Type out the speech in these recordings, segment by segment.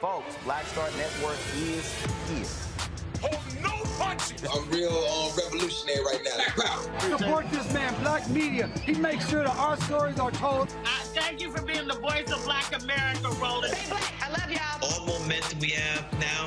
Folks, Black Star Network is here. Oh no country. I'm real uh, revolutionary right now. Support this man, Black Media. He makes sure that our stories are told. thank you for being the voice of Black America, Roland. I love y'all. All momentum we have now,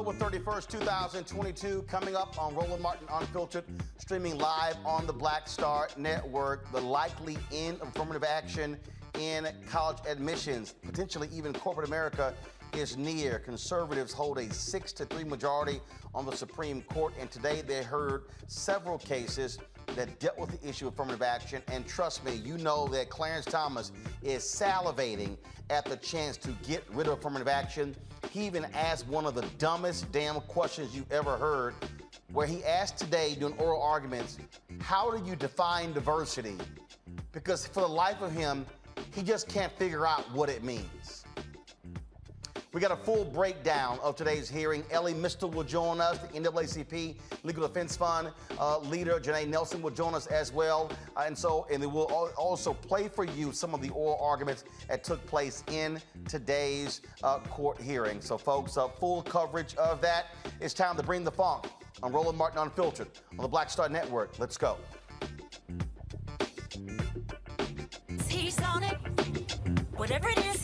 October 31st, 2022. Coming up on Roland Martin Unfiltered, streaming live on the Black Star Network. The likely end of affirmative action in college admissions, potentially even corporate America, is near. Conservatives hold a six to three majority on the Supreme Court, and today they heard several cases that dealt with the issue of affirmative action. And trust me, you know that Clarence Thomas is salivating at the chance to get rid of affirmative action. He even asked one of the dumbest damn questions you've ever heard, where he asked today during oral arguments, How do you define diversity? Because for the life of him, he just can't figure out what it means. We got a full breakdown of today's hearing. Elie Mystal will join us, the NAACP Legal Defense Fund uh, leader. Janai Nelson will join us as well. Uh, and so, and we'll also play for you some of the oral arguments that took place in today's uh, court hearing. So, folks, uh, full coverage of that. It's time to bring the funk on Roland Martin Unfiltered on the Black Star Network. Let's go. Whatever it is,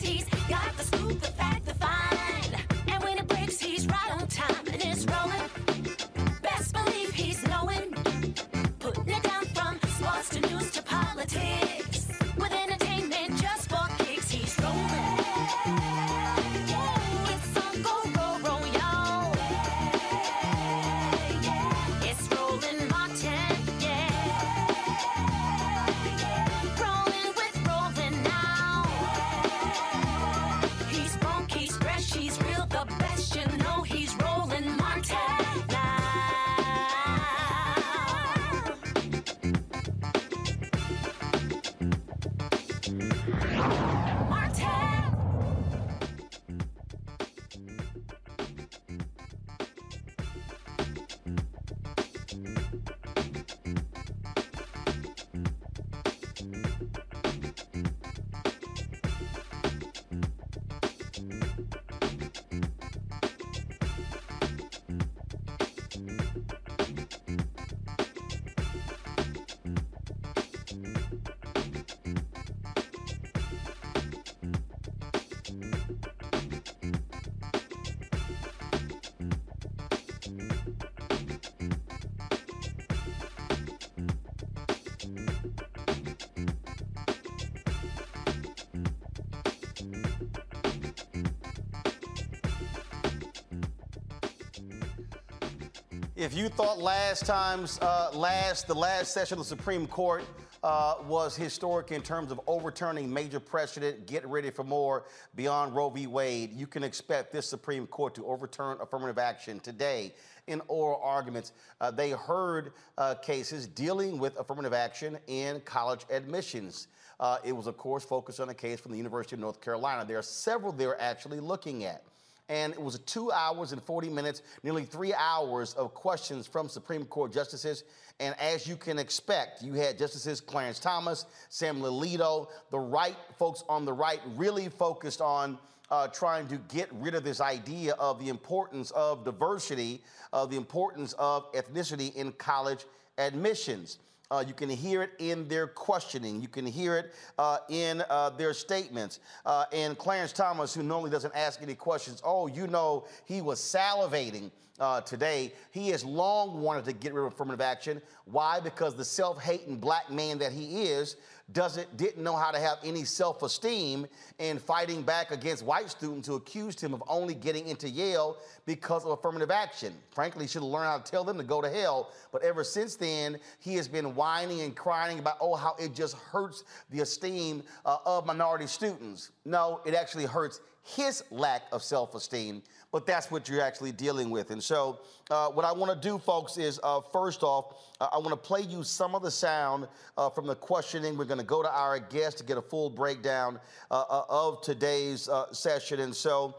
If you thought last time's uh, last the last session of the Supreme Court uh, was historic in terms of overturning major precedent, get ready for more beyond Roe v. Wade. You can expect this Supreme Court to overturn affirmative action today. In oral arguments, uh, they heard uh, cases dealing with affirmative action in college admissions. Uh, it was, of course, focused on a case from the University of North Carolina. There are several they're actually looking at and it was two hours and 40 minutes, nearly three hours of questions from Supreme Court justices. And as you can expect, you had Justices Clarence Thomas, Sam Alito, the right folks on the right really focused on uh, trying to get rid of this idea of the importance of diversity, of the importance of ethnicity in college admissions. Uh, you can hear it in their questioning. You can hear it uh, in uh, their statements. Uh, and Clarence Thomas, who normally doesn't ask any questions, oh, you know, he was salivating uh, today. He has long wanted to get rid of affirmative action. Why? Because the self-hating black man that he is doesn't didn't know how to have any self-esteem in fighting back against white students who accused him of only getting into Yale because of affirmative action. Frankly, he should have learned how to tell them to go to hell. But ever since then, he has been whining and crying about oh how it just hurts the esteem uh, of minority students. No, it actually hurts his lack of self-esteem but that's what you're actually dealing with. And so, uh, what I want to do, folks, is uh, first off, uh, I want to play you some of the sound uh, from the questioning. We're going to go to our guest to get a full breakdown uh, uh, of today's session. And so,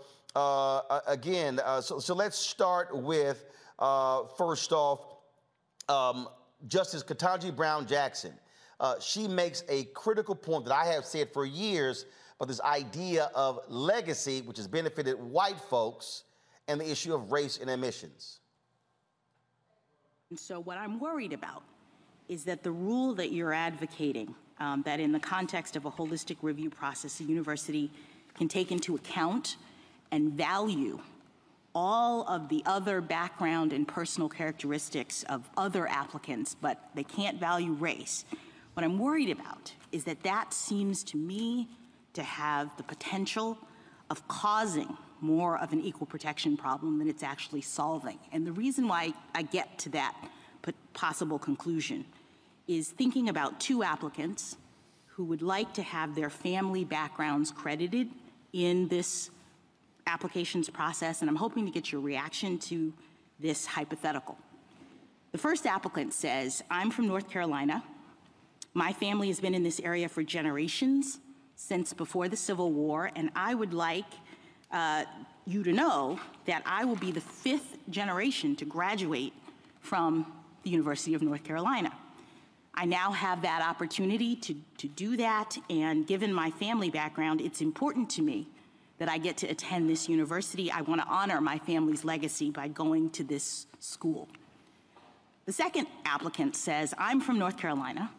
again, so, so let's start with first off, um, Justice Ketanji Brown Jackson. she makes a critical point that I have said for years but this idea of legacy, which has benefited white folks, and the issue of race and emissions. And so, what I'm worried about is that the rule that you're advocating, um, that in the context of a holistic review process, a university can take into account and value all of the other background and personal characteristics of other applicants, but they can't value race. What I'm worried about is that that seems to me to have the potential of causing more of an equal protection problem than it's actually solving. And the reason why I get to that possible conclusion is thinking about two applicants who would like to have their family backgrounds credited in this applications process, and I'm hoping to get your reaction to this hypothetical. The first applicant says, I'm from North Carolina. My family has been in this area for generations since before the Civil War, and I would like uh, you to know that I will be the fifth generation to graduate from the University of North Carolina. I now have that opportunity to, to do that, and given my family background, it's important to me that I get to attend this university. I want to honor my family's legacy by going to this school. The second applicant says, I'm from North Carolina.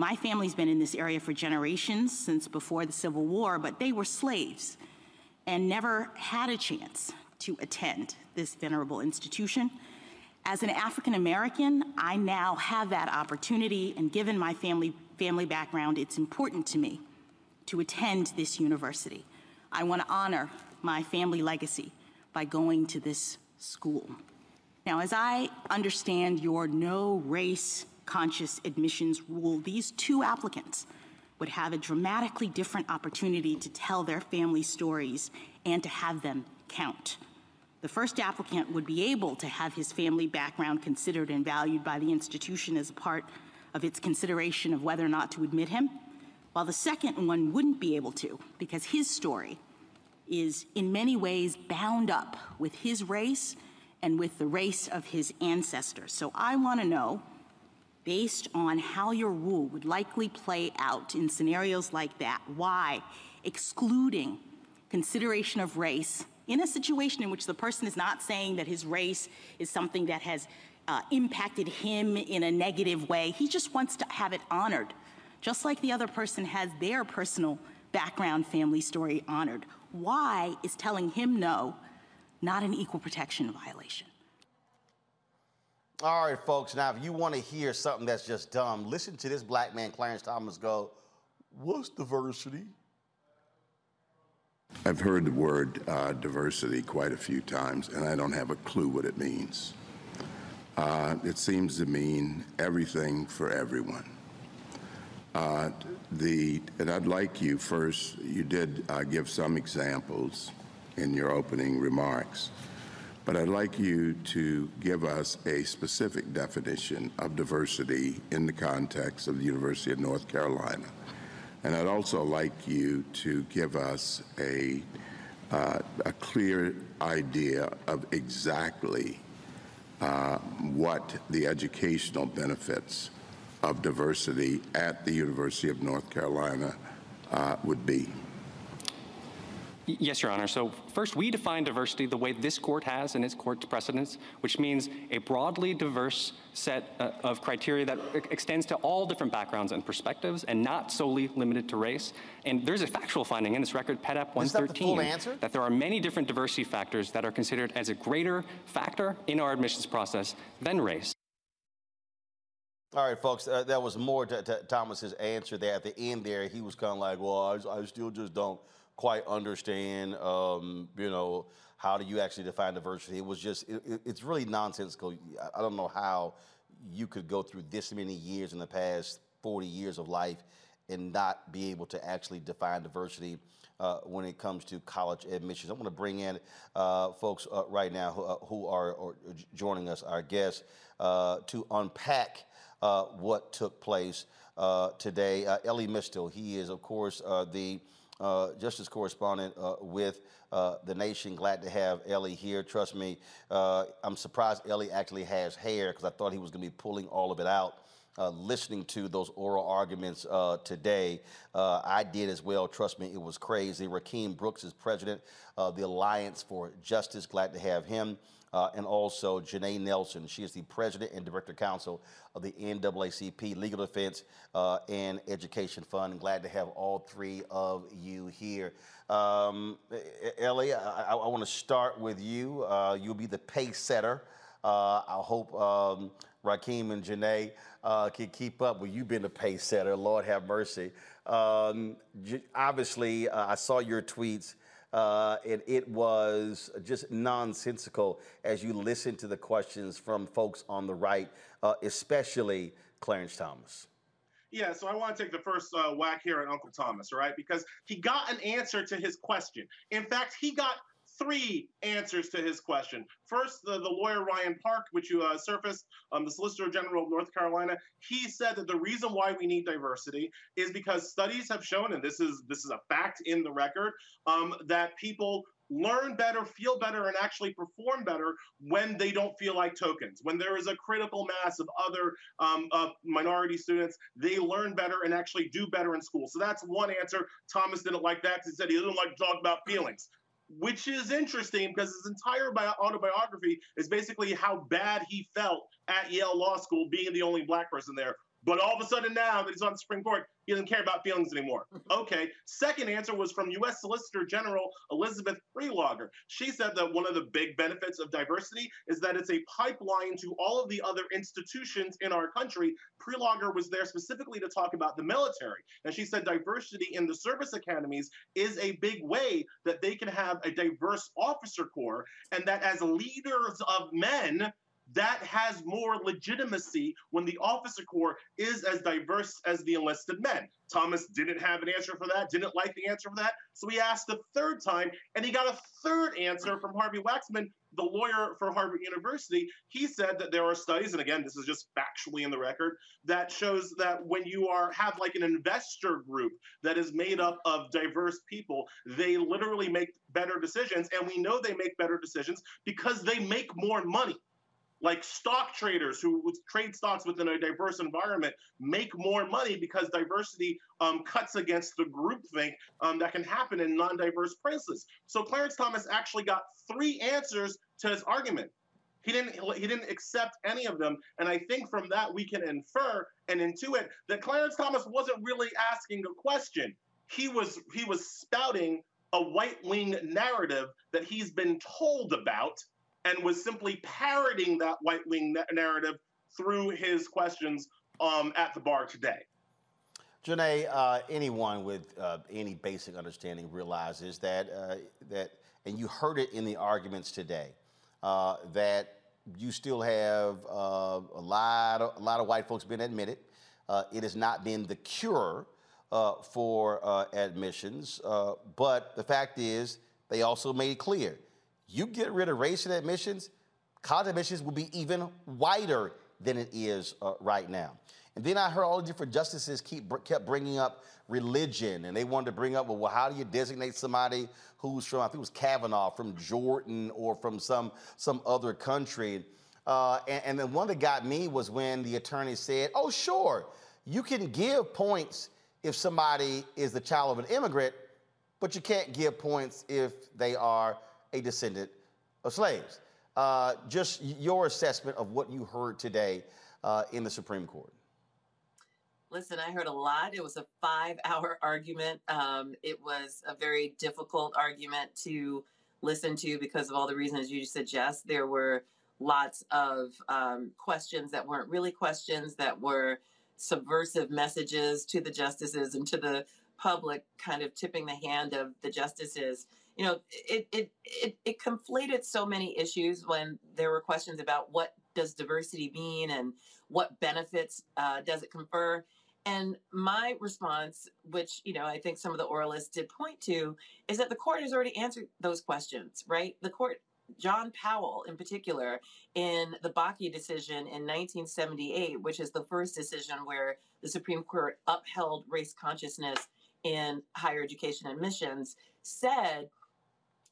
My family's been in this area for generations since before the Civil War, but they were slaves and never had a chance to attend this venerable institution. As an African American, I now have that opportunity, and given my family, family background, it's important to me to attend this university. I want to honor my family legacy by going to this school. Now, as I understand your no race conscious admissions rule, these two applicants would have a dramatically different opportunity to tell their family stories and to have them count. The first applicant would be able to have his family background considered and valued by the institution as a part of its consideration of whether or not to admit him, while the second one wouldn't be able to because his story is in many ways bound up with his race and with the race of his ancestors. So I want to know, based on how your rule would likely play out in scenarios like that, why excluding consideration of race in a situation in which the person is not saying that his race is something that has uh, impacted him in a negative way. He just wants to have it honored, just like the other person has their personal background family story honored. Why is telling him no not an equal protection violation. All right, folks. Now, if you want to hear something that's just dumb, listen to this black man, Clarence Thomas, go, What's diversity? I've heard the word uh, diversity quite a few times, and I don't have a clue what it means. Uh, it seems to mean everything for everyone. Uh, the, and I'd like you first, you did uh, give some examples in your opening remarks. But I'd like you to give us a specific definition of diversity in the context of the University of North Carolina. And I'd also like you to give us a, uh, a clear idea of exactly uh, what the educational benefits of diversity at the University of North Carolina uh, would be. Yes, Your Honor. So first, we define diversity the way this court has in its court's precedents, which means a broadly diverse set uh, of criteria that extends to all different backgrounds and perspectives and not solely limited to race. And there's a factual finding in this record, PEDAP 113, that, that there are many different diversity factors that are considered as a greater factor in our admissions process than race. All right, folks, uh, that was more to, to Thomas's answer there at the end there. He was kind of like, well, I, I still just don't quite understand, um, you know, how do you actually define diversity? It was just, it, it's really nonsensical. I don't know how you could go through this many years in the past 40 years of life and not be able to actually define diversity uh, when it comes to college admissions. I want to bring in uh, folks uh, right now who, uh, who are, joining us, our guests, uh, to unpack uh, what took place today. Elie Mystal, he is, of course, the uh, justice correspondent uh, with uh, the nation. Glad to have Elie here. Trust me, uh, I'm surprised Elie actually has hair because I thought he was going to be pulling all of it out. Uh, listening to those oral arguments today. I did as well. Trust me, it was crazy. Rakim Brooks is president of the Alliance for Justice. Glad to have him uh, and also Janai Nelson. She is the president and director counsel of the NAACP Legal Defense uh, and Education Fund. And glad to have all three of you here. Um, Elie, I, I want to start with you. Uh, you'll be the pace setter. Uh, I hope um, Rakim and Janai uh, can keep up with you being the pace setter. Lord have mercy. Um, obviously, uh, I saw your tweets uh, and it was just nonsensical as you listen to the questions from folks on the right, uh, especially Clarence Thomas. Yeah, so I want to take the first uh, whack here at Uncle Thomas, right? Because he got an answer to his question. In fact, he got three answers to his question. First, the, the lawyer Ryan Park, which you uh, surfaced, um, the Solicitor General of North Carolina, he said that the reason why we need diversity is because studies have shown, and this is this is a fact in the record, um, that people learn better, feel better, and actually perform better when they don't feel like tokens. When there is a critical mass of other um, uh, minority students, they learn better and actually do better in school. So that's one answer. Thomas didn't like that because he said he doesn't like to talk about feelings which is interesting because his entire bio- autobiography is basically how bad he felt at Yale Law School being the only black person there. But all of a sudden, now that he's on the Supreme Court, he doesn't care about feelings anymore. Okay. Second answer was from U.S. Solicitor General Elizabeth Prelogar. She said that one of the big benefits of diversity is that it's a pipeline to all of the other institutions in our country. Prelogar was there specifically to talk about the military. And she said diversity in the service academies is a big way that they can have a diverse officer corps, and that as leaders of men, that has more legitimacy when the officer corps is as diverse as the enlisted men. Thomas didn't have an answer for that, didn't like the answer for that. So he asked a third time, and he got a third answer from Harvey Waxman, the lawyer for Harvard University. He said that there are studies, and again, this is just factually in the record, that shows that when you are have like an investor group that is made up of diverse people, they literally make better decisions. And we know they make better decisions because they make more money like stock traders who trade stocks within a diverse environment make more money because diversity um, cuts against the groupthink um, that can happen in non-diverse places. So Clarence Thomas actually got three answers to his argument. He didn't he didn't accept any of them, and I think from that we can infer and intuit that Clarence Thomas wasn't really asking a question. He was he was spouting a right wing narrative that he's been told about and was simply parroting that white wing narrative through his questions um, at the bar today. Janai, uh, anyone with uh, any basic understanding realizes that uh, that, and you heard it in the arguments today, uh, that you still have uh, a lot of a lot of white folks being admitted. Uh, it has not been the cure for admissions, but the fact is, they also made clear you get rid of racial admissions, college admissions will be even wider than it is uh, right now. And then I heard all the different justices keep kept bringing up religion, and they wanted to bring up, well, well, how do you designate somebody who's from, I think it was Kavanaugh, from Jordan or from some some other country? Uh, and, and then one that got me was when the attorney said, oh, sure, you can give points if somebody is the child of an immigrant, but you can't give points if they are a descendant of slaves. Uh, just your assessment of what you heard today uh, in the Supreme Court. Listen, I heard a lot. It was a five hour argument. Um, it was a very difficult argument to listen to because of all the reasons you suggest. There were lots of um, questions that weren't really questions, that were subversive messages to the justices and to the public, kind of tipping the hand of the justices you know, it, it, it, it conflated so many issues when there were questions about what does diversity mean and what benefits uh, does it confer. And my response, which, you know, I think some of the oralists did point to, is that the court has already answered those questions, right? The court, John Powell in particular, in the Bakke decision in 1978, which is the first decision where the Supreme Court upheld race consciousness in higher education admissions, said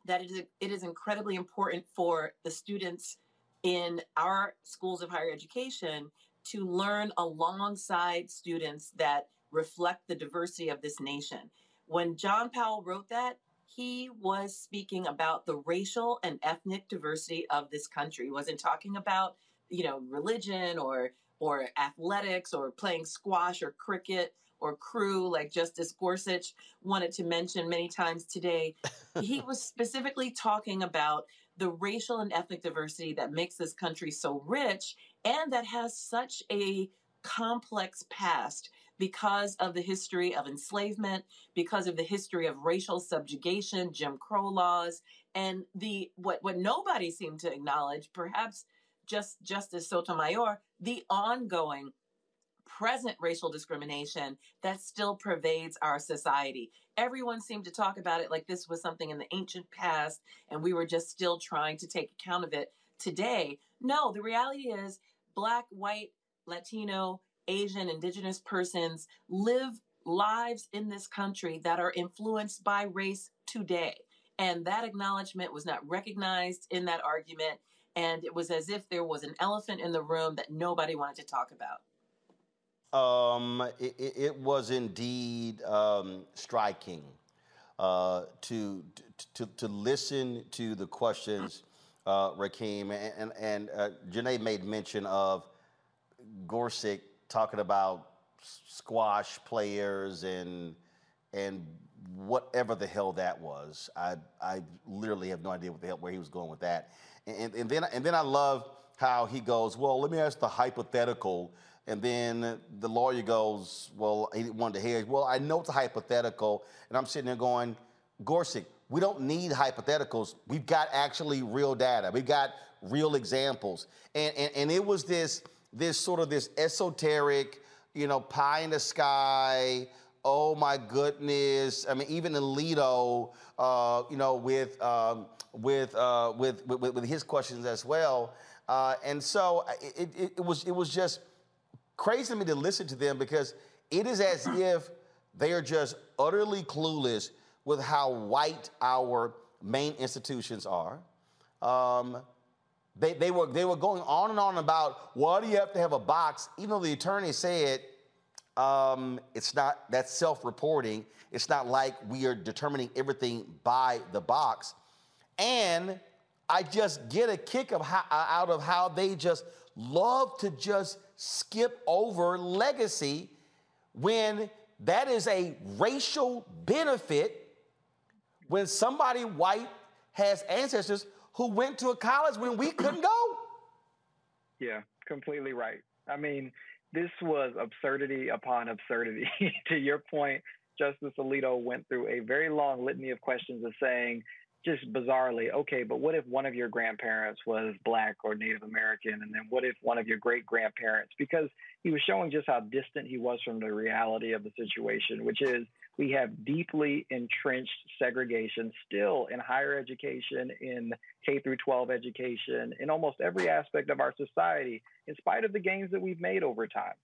that it is, it is incredibly important for the students in our schools of higher education to learn alongside students that reflect the diversity of this nation. When John Powell wrote that, he was speaking about the racial and ethnic diversity of this country. He wasn't talking about, you know, religion or or athletics or playing squash or cricket or crew, like Justice Gorsuch wanted to mention many times today. he was specifically talking about the racial and ethnic diversity that makes this country so rich and that has such a complex past because of the history of enslavement, because of the history of racial subjugation, Jim Crow laws, and the what what nobody seemed to acknowledge, perhaps just Justice Sotomayor, the ongoing present racial discrimination that still pervades our society. Everyone seemed to talk about it like this was something in the ancient past and we were just still trying to take account of it today. No, the reality is black, white, Latino, Asian, indigenous persons live lives in this country that are influenced by race today. And that acknowledgement was not recognized in that argument. And it was as if there was an elephant in the room that nobody wanted to talk about. Um, it, it, was indeed um, striking uh, to, to, to listen to the questions, uh, Rakim, and, and, and uh, Janai made mention of Gorsuch talking about squash players and and whatever the hell that was. I I literally have no idea what the hell where he was going with that. And, and then and then I love how he goes, well, let me ask the hypothetical. And then the lawyer goes, well, he wanted to hear, well, I know it's a hypothetical. And I'm sitting there going, Gorsuch, we don't need hypotheticals. We've got actually real data. We've got real examples. And, and, and it was this, this sort of this esoteric, you know, pie in the sky. Oh my goodness! I mean, even Alito, uh, you know, with um, with, uh, with, with with his questions as well. Uh, and so it, it, it, was it was just crazy to me to listen to them because it is as if they are just utterly clueless with how white our main institutions are. Um, they, they, were, they were going on and on about why do you have to have a box, even though the attorney said um, it's not, that's self reporting. It's not like we are determining everything by the box. And I just get a kick of how, out of how they just love to just skip over legacy when that is a racial benefit when somebody white has ancestors who went to a college when we couldn't go. Yeah, completely right. I mean, this was absurdity upon absurdity. to your point, Justice Alito went through a very long litany of questions of saying, just bizarrely, okay, but what if one of your grandparents was black or Native American? And then what if one of your great grandparents? Because he was showing just how distant he was from the reality of the situation, which is we have deeply entrenched segregation still in higher education, in K through 12 education, in almost every aspect of our society, in spite of the gains that we've made over time.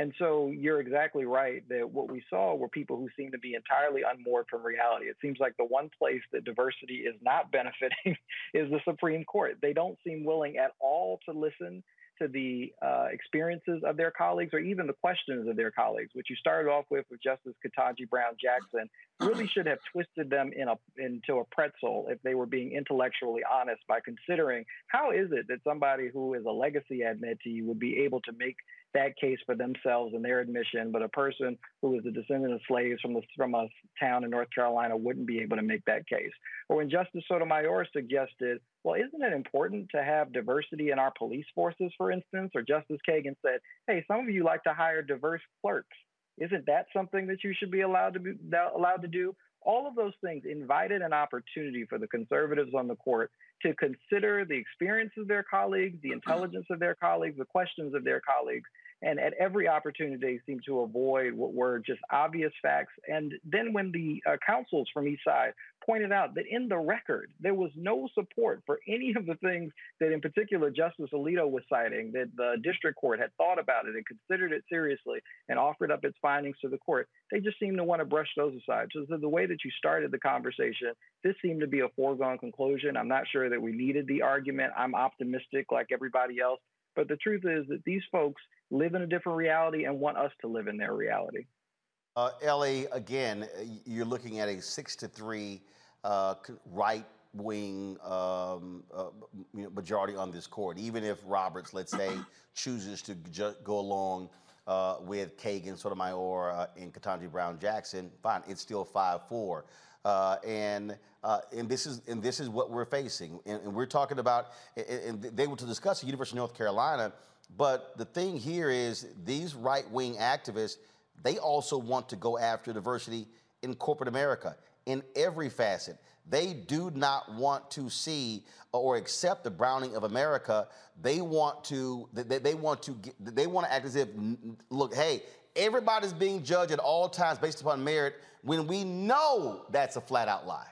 And so you're exactly right that what we saw were people who seem to be entirely unmoored from reality. It seems like the one place that diversity is not benefiting is the Supreme Court. They don't seem willing at all to listen to the uh, experiences of their colleagues or even the questions of their colleagues, which you started off with with Justice Ketanji Brown Jackson, really should have twisted them in a, into a pretzel if they were being intellectually honest by considering how is it that somebody who is a legacy admittee would be able to make that case for themselves and their admission, but a person who is a descendant of slaves from, the, from a town in North Carolina wouldn't be able to make that case. Or when Justice Sotomayor suggested, well, isn't it important to have diversity in our police forces, for instance? Or Justice Kagan said, hey, some of you like to hire diverse clerks. Isn't that something that you should be allowed to be allowed to do? All of those things invited an opportunity for the conservatives on the court to consider the experience of their colleagues, the mm-hmm. intelligence of their colleagues, the questions of their colleagues, and at every opportunity, they seem to avoid what were just obvious facts. And then when the uh, counsels from each side pointed out that in the record, there was no support for any of the things that, in particular, Justice Alito was citing, that the district court had thought about it and considered it seriously and offered up its findings to the court, they just seemed to want to brush those aside. So, the way that you started the conversation, this seemed to be a foregone conclusion. I'm not sure that we needed the argument. I'm optimistic, like everybody else. But the truth is that these folks live in a different reality and want us to live in their reality. Uh, Elie, again, you're looking at a six to three uh, right wing um, uh, majority on this court. Even if Roberts, let's say, chooses to ju- go along uh, with Kagan, Sotomayor, uh, and Ketanji Brown Jackson, fine, it's still 5 4. Uh, and uh, and this is and this is what we're facing. And, and we're talking about. And they were to discuss the University of North Carolina, but the thing here is these right wing activists. They also want to go after diversity in corporate America in every facet. They do not want to see or accept the browning of America. They want to. They, they want to. They want to act as if, look, hey, everybody's being judged at all times based upon merit when we know that's a flat out lie.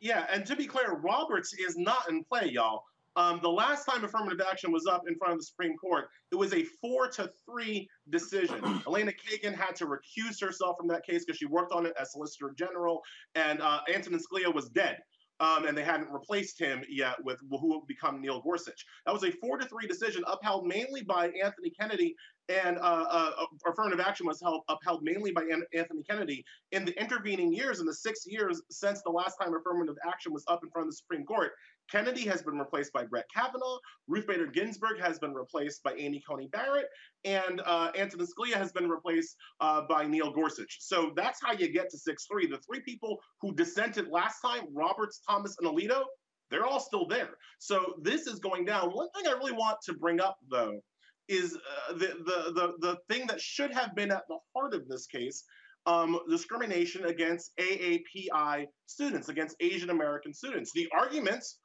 Yeah, and to be clear, Roberts is not in play, y'all. Um, the last time affirmative action was up in front of the Supreme Court, it was a four to three decision. Elena Kagan had to recuse herself from that case because she worked on it as Solicitor General, and uh, Antonin Scalia was dead. Um, and they hadn't replaced him yet with who would become Neil Gorsuch. That was a four to three decision upheld mainly by Anthony Kennedy and uh, uh, affirmative action was held, upheld mainly by An- Anthony Kennedy. In the intervening years, in the six years since the last time affirmative action was up in front of the Supreme Court, Kennedy has been replaced by Brett Kavanaugh. Ruth Bader Ginsburg has been replaced by Amy Coney Barrett, and uh, Antonin Scalia has been replaced uh, by Neil Gorsuch. So that's how you get to six three. The three people who dissented last time, Roberts, Thomas, and Alito, they're all still there. So this is going down. One thing I really want to bring up, though, is uh, the, the, the, the thing that should have been at the heart of this case um, discrimination against AAPI students, against Asian American students. The arguments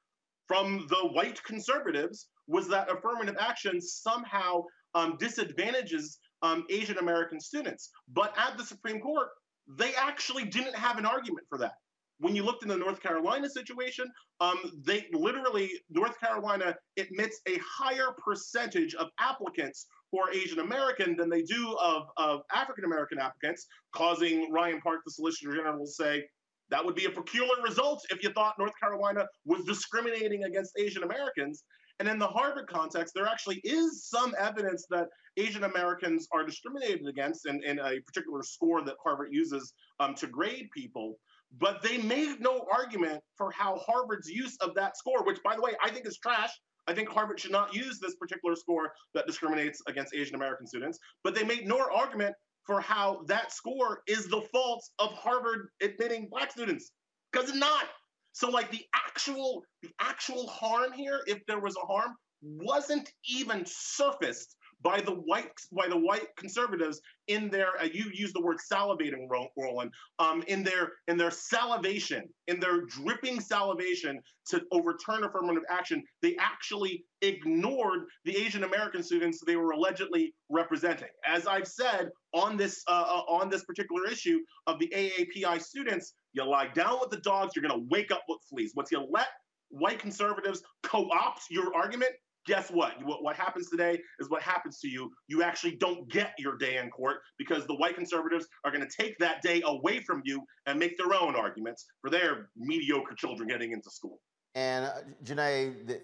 from the white conservatives was that affirmative action somehow um, disadvantages um, Asian American students. But at the Supreme Court, they actually didn't have an argument for that when you looked in the North Carolina situation, um, they literally, North Carolina admits a higher percentage of applicants who are Asian American than they do of, of African American applicants, causing Ryan Park, the Solicitor General, to say that would be a peculiar result if you thought North Carolina was discriminating against Asian Americans. And in the Harvard context, there actually is some evidence that Asian Americans are discriminated against in, in a particular score that Harvard uses um, to grade people. But they made no argument for how Harvard's use of that score, which, by the way, I think is trash. I think Harvard should not use this particular score that discriminates against Asian American students. But they made no argument for how that score is the fault of Harvard admitting black students, because it's not. So, like the actual the actual harm here, if there was a harm, wasn't even surfaced by the white by the white conservatives in their uh, you use the word salivating Roland um, in their in their salivation in their dripping salivation to overturn affirmative action they actually ignored the Asian American students they were allegedly representing. As I've said on this uh, uh on this particular issue of the AAPI students you lie down with the dogs you're going to wake up with fleas. Once you let white conservatives co-opt your argument guess what? what? What happens today is what happens to you. You actually don't get your day in court because the white conservatives are going to take that day away from you and make their own arguments for their mediocre children getting into school. And uh, Janai, the,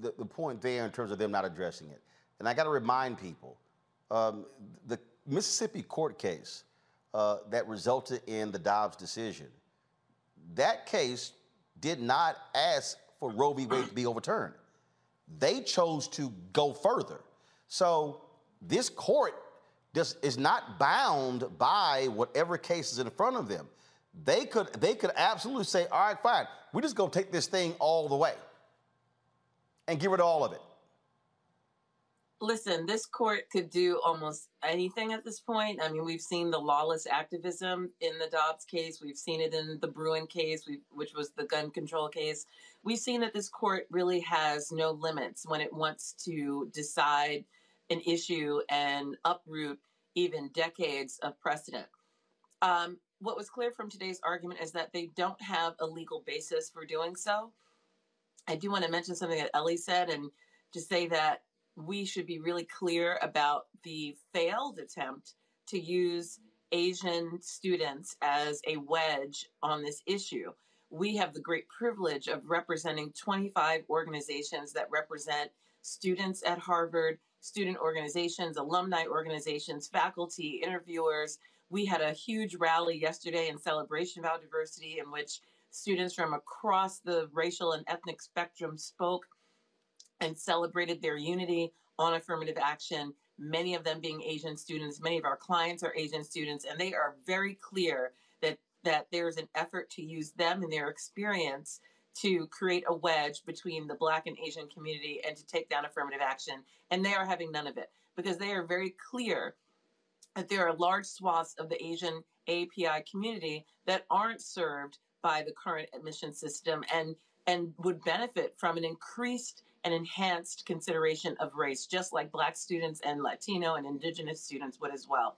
the, the, point there in terms of them not addressing it, and I got to remind people, um, the Mississippi court case uh, that resulted in the Dobbs decision, that case did not ask for Roe v. Wade to be overturned. They chose to go further. So this court just is not bound by whatever case is in front of them. They could they could absolutely say, all right, fine, we're just gonna take this thing all the way and get rid of all of it. Listen, this court could do almost anything at this point. I mean, we've seen the lawless activism in the Dobbs case. We've seen it in the Bruen case, which was the gun control case. We've seen that this court really has no limits when it wants to decide an issue and uproot even decades of precedent. Um, what was clear from today's argument is that they don't have a legal basis for doing so. I do want to mention something that Elie said and to say that we should be really clear about the failed attempt to use Asian students as a wedge on this issue. We have the great privilege of representing 25 organizations that represent students at Harvard, student organizations, alumni organizations, faculty, interviewers. We had a huge rally yesterday in celebration of our diversity in which students from across the racial and ethnic spectrum spoke and celebrated their unity on affirmative action, many of them being Asian students. Many of our clients are Asian students, and they are very clear that, that there's an effort to use them and their experience to create a wedge between the Black and Asian community and to take down affirmative action. And they are having none of it because they are very clear that there are large swaths of the Asian API community that aren't served by the current admission system and and would benefit from an increased and enhanced consideration of race, just like Black students and Latino and Indigenous students would as well.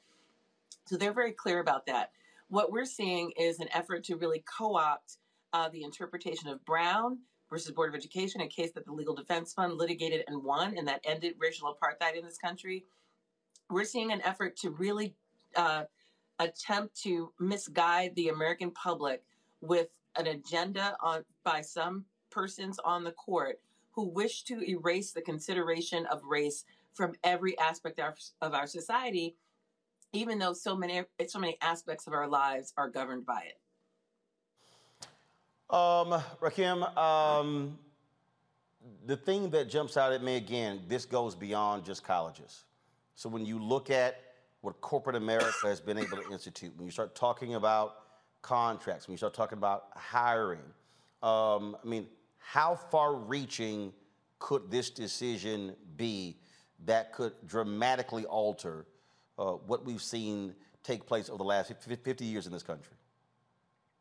So they're very clear about that. What we're seeing is an effort to really co opt uh, the interpretation of Brown versus Board of Education, a case that the Legal Defense Fund litigated and won, and that ended racial apartheid in this country. We're seeing an effort to really uh, attempt to misguide the American public with an agenda on by some persons on the court who wish to erase the consideration of race from every aspect of, our society, even though so many so many aspects of our lives are governed by it. Um, Rakim, um, the thing that jumps out at me again, this goes beyond just colleges. So when you look at what corporate America has been able to institute, when you start talking about contracts, when you start talking about hiring, um, I mean, how far reaching could this decision be that could dramatically alter uh, what we've seen take place over the last 50 years in this country?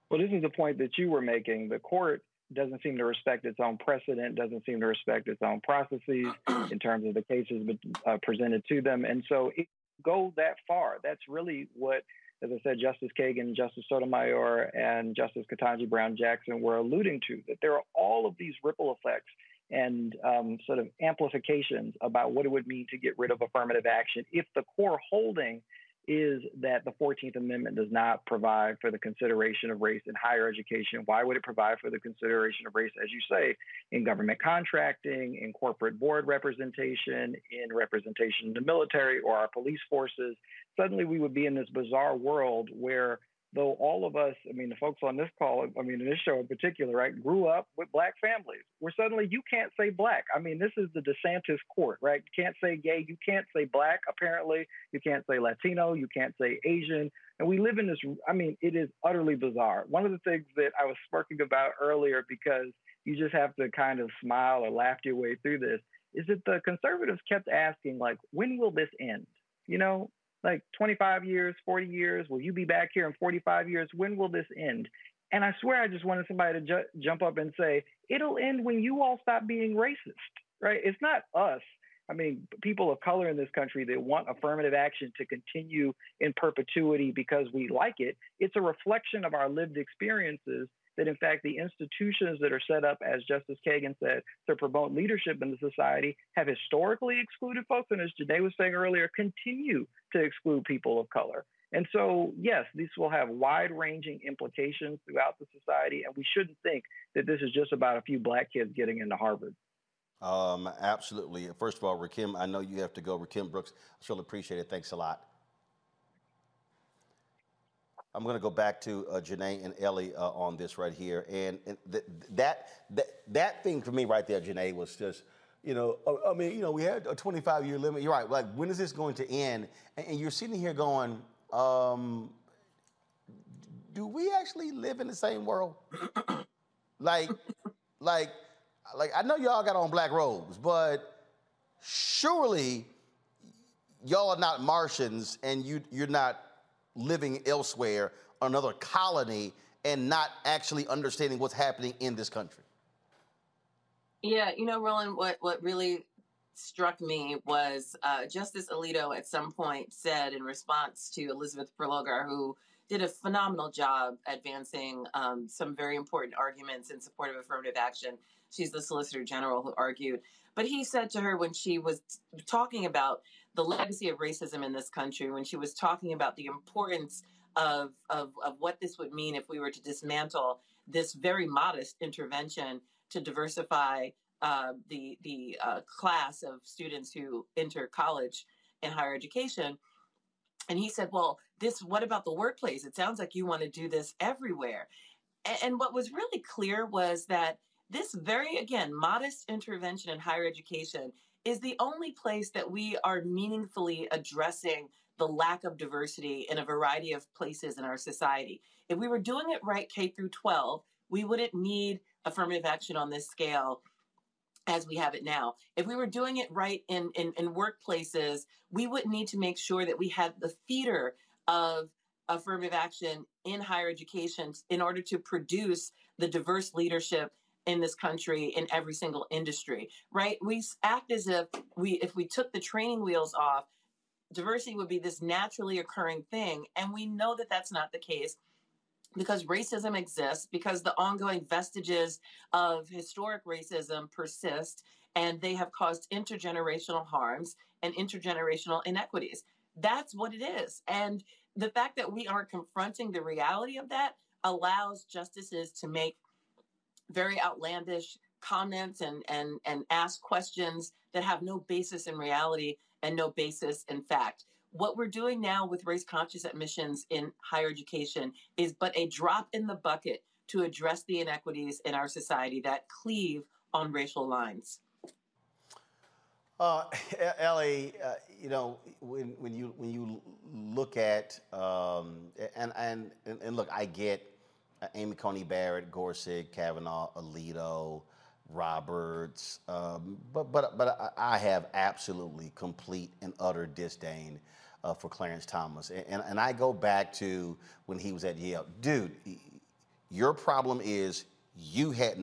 Well, this is the point that you were making. The court doesn't seem to respect its own precedent, doesn't seem to respect its own processes in terms of the cases uh, presented to them. And so it go that far. That's really what, as I said, Justice Kagan, Justice Sotomayor, and Justice Ketanji Brown Jackson were alluding to, that there are all of these ripple effects and um, sort of amplifications about what it would mean to get rid of affirmative action if the core holding is that the 14th Amendment does not provide for the consideration of race in higher education. Why would it provide for the consideration of race, as you say, in government contracting, in corporate board representation, in representation in the military or our police forces? Suddenly we would be in this bizarre world where though all of us, I mean, the folks on this call, I mean, in this show in particular, right, grew up with black families where suddenly you can't say black. I mean, this is the DeSantis court, right? You can't say gay, you can't say black, apparently. You can't say Latino, you can't say Asian. And we live in this, I mean, it is utterly bizarre. One of the things that I was smirking about earlier, because you just have to kind of smile or laugh your way through this, is that the conservatives kept asking, like, when will this end? You know, like 25 years, 40 years? Will you be back here in 45 years? When will this end? And I swear I just wanted somebody to ju- jump up and say, it'll end when you all stop being racist, right? It's not us. I mean, people of color in this country that want affirmative action to continue in perpetuity because we like it. It's a reflection of our lived experiences that in fact the institutions that are set up, as Justice Kagan said, to promote leadership in the society have historically excluded folks, and as Janai was saying earlier, continue to exclude people of color. And so, yes, this will have wide ranging implications throughout the society, and we shouldn't think that this is just about a few black kids getting into Harvard. Um, absolutely. First of all, Rakim, I know you have to go. Rakim Brooks, I surely appreciate it. Thanks a lot. I'm going to go back to uh, Janai and Elie uh, on this right here, and, and th- that that that thing for me right there, Janai, was just. You know, uh, I mean, you know, we had a 25 year limit. You're right. Like, when is this going to end? And, and you're sitting here going, um, do we actually live in the same world? like, like, like I know y'all got on black robes, but surely y'all are not Martians, and you you're not living elsewhere, another colony, and not actually understanding what's happening in this country. Yeah, you know, Roland, what what really struck me was uh, Justice Alito at some point said in response to Elizabeth Prelogar, who did a phenomenal job advancing um, some very important arguments in support of affirmative action. She's the Solicitor General who argued. But he said to her when she was talking about the legacy of racism in this country, when she was talking about the importance of, of, of what this would mean if we were to dismantle this very modest intervention to diversify uh, the, the uh, class of students who enter college and higher education. And he said, Well, this, what about the workplace? It sounds like you want to do this everywhere. And, and what was really clear was that this very, again, modest intervention in higher education is the only place that we are meaningfully addressing the lack of diversity in a variety of places in our society. If we were doing it right K through 12, we wouldn't need affirmative action on this scale as we have it now. If we were doing it right in, in, in workplaces, we would need to make sure that we had the theater of affirmative action in higher education in order to produce the diverse leadership in this country in every single industry right? We act as if we if we took the training wheels off diversity would be this naturally occurring thing and we know that that's not the case because racism exists because the ongoing vestiges of historic racism persist and they have caused intergenerational harms and intergenerational inequities. That's what it is and the fact that we aren't confronting the reality of that allows justices to make very outlandish comments and and and ask questions that have no basis in reality and no basis in fact. What we're doing now with race conscious admissions in higher education is but a drop in the bucket to address the inequities in our society that cleave on racial lines. Uh, Elie, uh, you know, when, when you when you look at um, and, and and look, I get Amy Coney Barrett, Gorsuch, Kavanaugh, Alito, Roberts, um, but but but I have absolutely complete and utter disdain uh, for Clarence Thomas, and, and and I go back to when he was at Yale, dude. Your problem is you had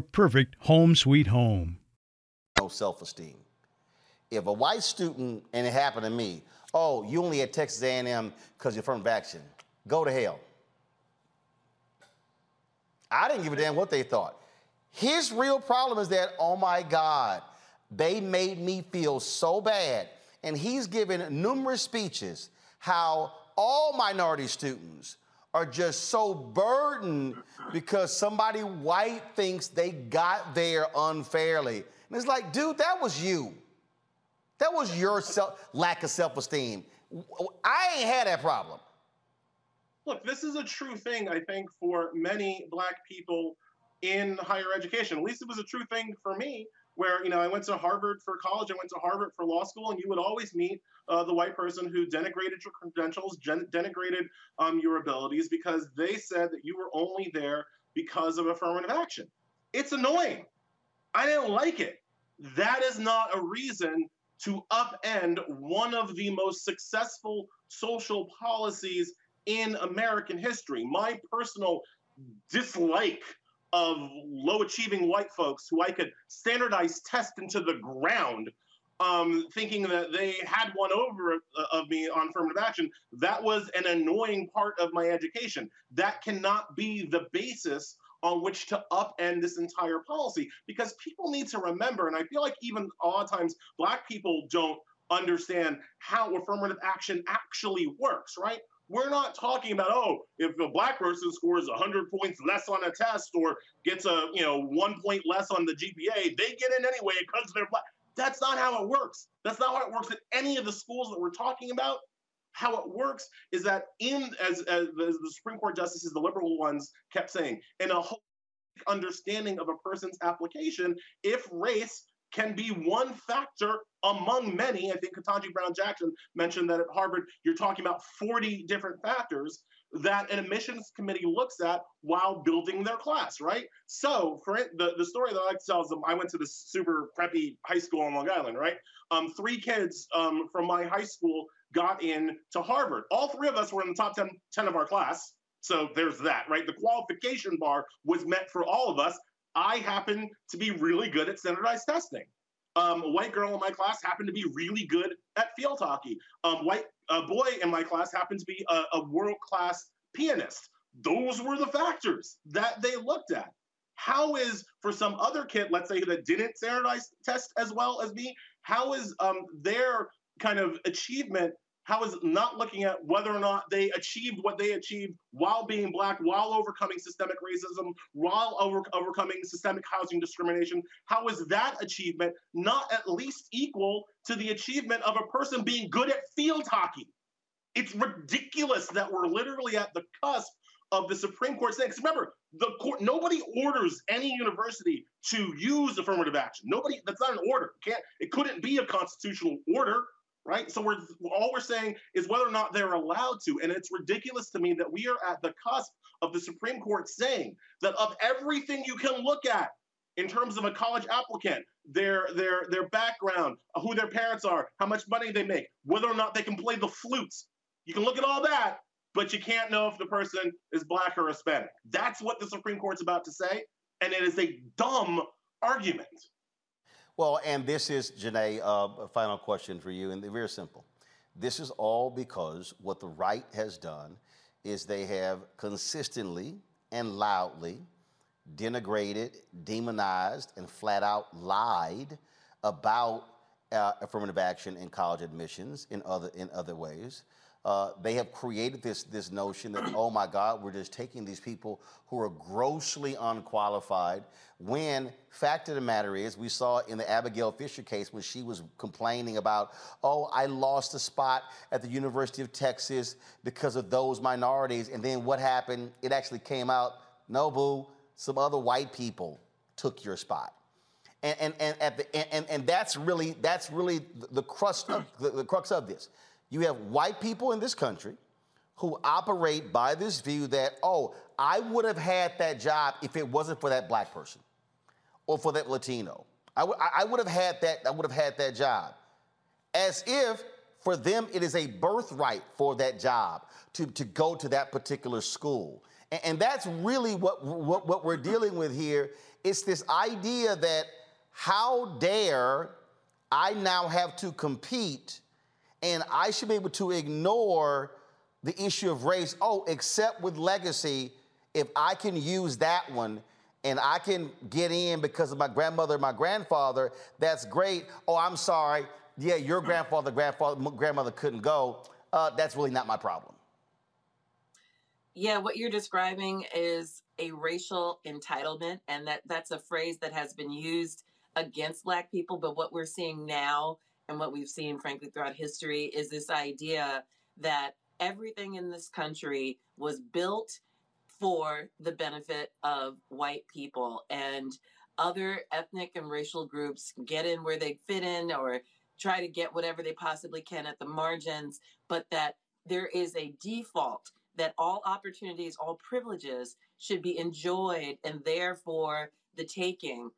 perfect home sweet home. No self-esteem. If a white student, and it happened to me, oh, you only at Texas A&M because you're from action, go to hell. I didn't give a damn what they thought. His real problem is that, oh my God, they made me feel so bad. And he's given numerous speeches how all minority students are just so burdened because somebody white thinks they got there unfairly. And it's like, dude, that was you. That was your self, lack of self esteem. I ain't had that problem. Look, this is a true thing, I think, for many black people in higher education. At least it was a true thing for me, where, you know, I went to Harvard for college, I went to Harvard for law school, and you would always meet uh, the white person who denigrated your credentials, gen- denigrated um, your abilities, because they said that you were only there because of affirmative action. It's annoying. I didn't like it. That is not a reason to upend one of the most successful social policies in American history. My personal dislike of low achieving white folks who I could standardize test into the ground, um, thinking that they had one over uh, of me on affirmative action, that was an annoying part of my education. That cannot be the basis on which to upend this entire policy because people need to remember, and I feel like even a lot of times black people don't understand how affirmative action actually works, right? We're not talking about, oh, if a black person scores 100 points less on a test or gets a, you know, one point less on the GPA, they get in anyway because they're black. That's not how it works. That's not how it works at any of the schools that we're talking about. How it works is that in, as, as the, Supreme Court justices, the liberal ones kept saying, in a whole understanding of a person's application, if race can be one factor among many. I think Ketanji Brown Jackson mentioned that at Harvard, you're talking about 40 different factors that an admissions committee looks at while building their class, right? So, for it, the, the story that I like is um, I went to this super preppy high school on Long Island, right? Um, three kids um, from my high school got in to Harvard. All three of us were in the top 10, 10 of our class. So there's that, right? The qualification bar was met for all of us. I happen to be really good at standardized testing. Um, a white girl in my class happened to be really good at field hockey. Um, white a boy in my class happened to be a, a world class pianist. Those were the factors that they looked at. How is for some other kid, let's say that didn't standardize test as well as me, how is um, their kind of achievement how is not looking at whether or not they achieved what they achieved while being black, while overcoming systemic racism, while over, overcoming systemic housing discrimination? How is that achievement not at least equal to the achievement of a person being good at field hockey? It's ridiculous that we're literally at the cusp of the Supreme Court saying, because remember, the court, nobody orders any university to use affirmative action. Nobody, that's not an order. Can't, it couldn't be a constitutional order right? So we're all we're saying is whether or not they're allowed to, and it's ridiculous to me that we are at the cusp of the Supreme Court saying that of everything you can look at in terms of a college applicant, their their their background, who their parents are, how much money they make, whether or not they can play the flutes, you can look at all that, but you can't know if the person is black or Hispanic. That's what the Supreme Court's about to say, and it is a dumb argument. Well, and this is, Janai, uh, a final question for you, and very simple. This is all because what the right has done is they have consistently and loudly denigrated, demonized, and flat out lied about uh, affirmative action in college admissions in other in other ways. Uh, they have created this this notion that oh my God, we're just taking these people who are grossly unqualified. When fact of the matter is, we saw in the Abigail Fisher case when she was complaining about oh I lost a spot at the University of Texas because of those minorities, and then what happened? It actually came out no boo, some other white people took your spot. And, and, and, at the, and, and that's really that's really the crux of, the, the crux of this you have white people in this country who operate by this view that, oh, I would have had that job if it wasn't for that black person or for that Latino. I, w- I would have had that, I would have had that job. As if for them it is a birthright for that job to, to go to that particular school. And, and that's really what, what, what we're dealing with here. It's this idea that how dare I now have to compete and I should be able to ignore the issue of race. Oh, except with legacy, if I can use that one and I can get in because of my grandmother, my grandfather, that's great. Oh, I'm sorry. Yeah, your grandfather, grandfather, grandmother couldn't go. Uh, that's really not my problem. Yeah, what you're describing is a racial entitlement, and that that's a phrase that has been used against Black people. But what we're seeing now and what we've seen, frankly, throughout history is this idea that everything in this country was built for the benefit of white people and other ethnic and racial groups get in where they fit in or try to get whatever they possibly can at the margins, but that there is a default that all opportunities, all privileges should be enjoyed and therefore the taking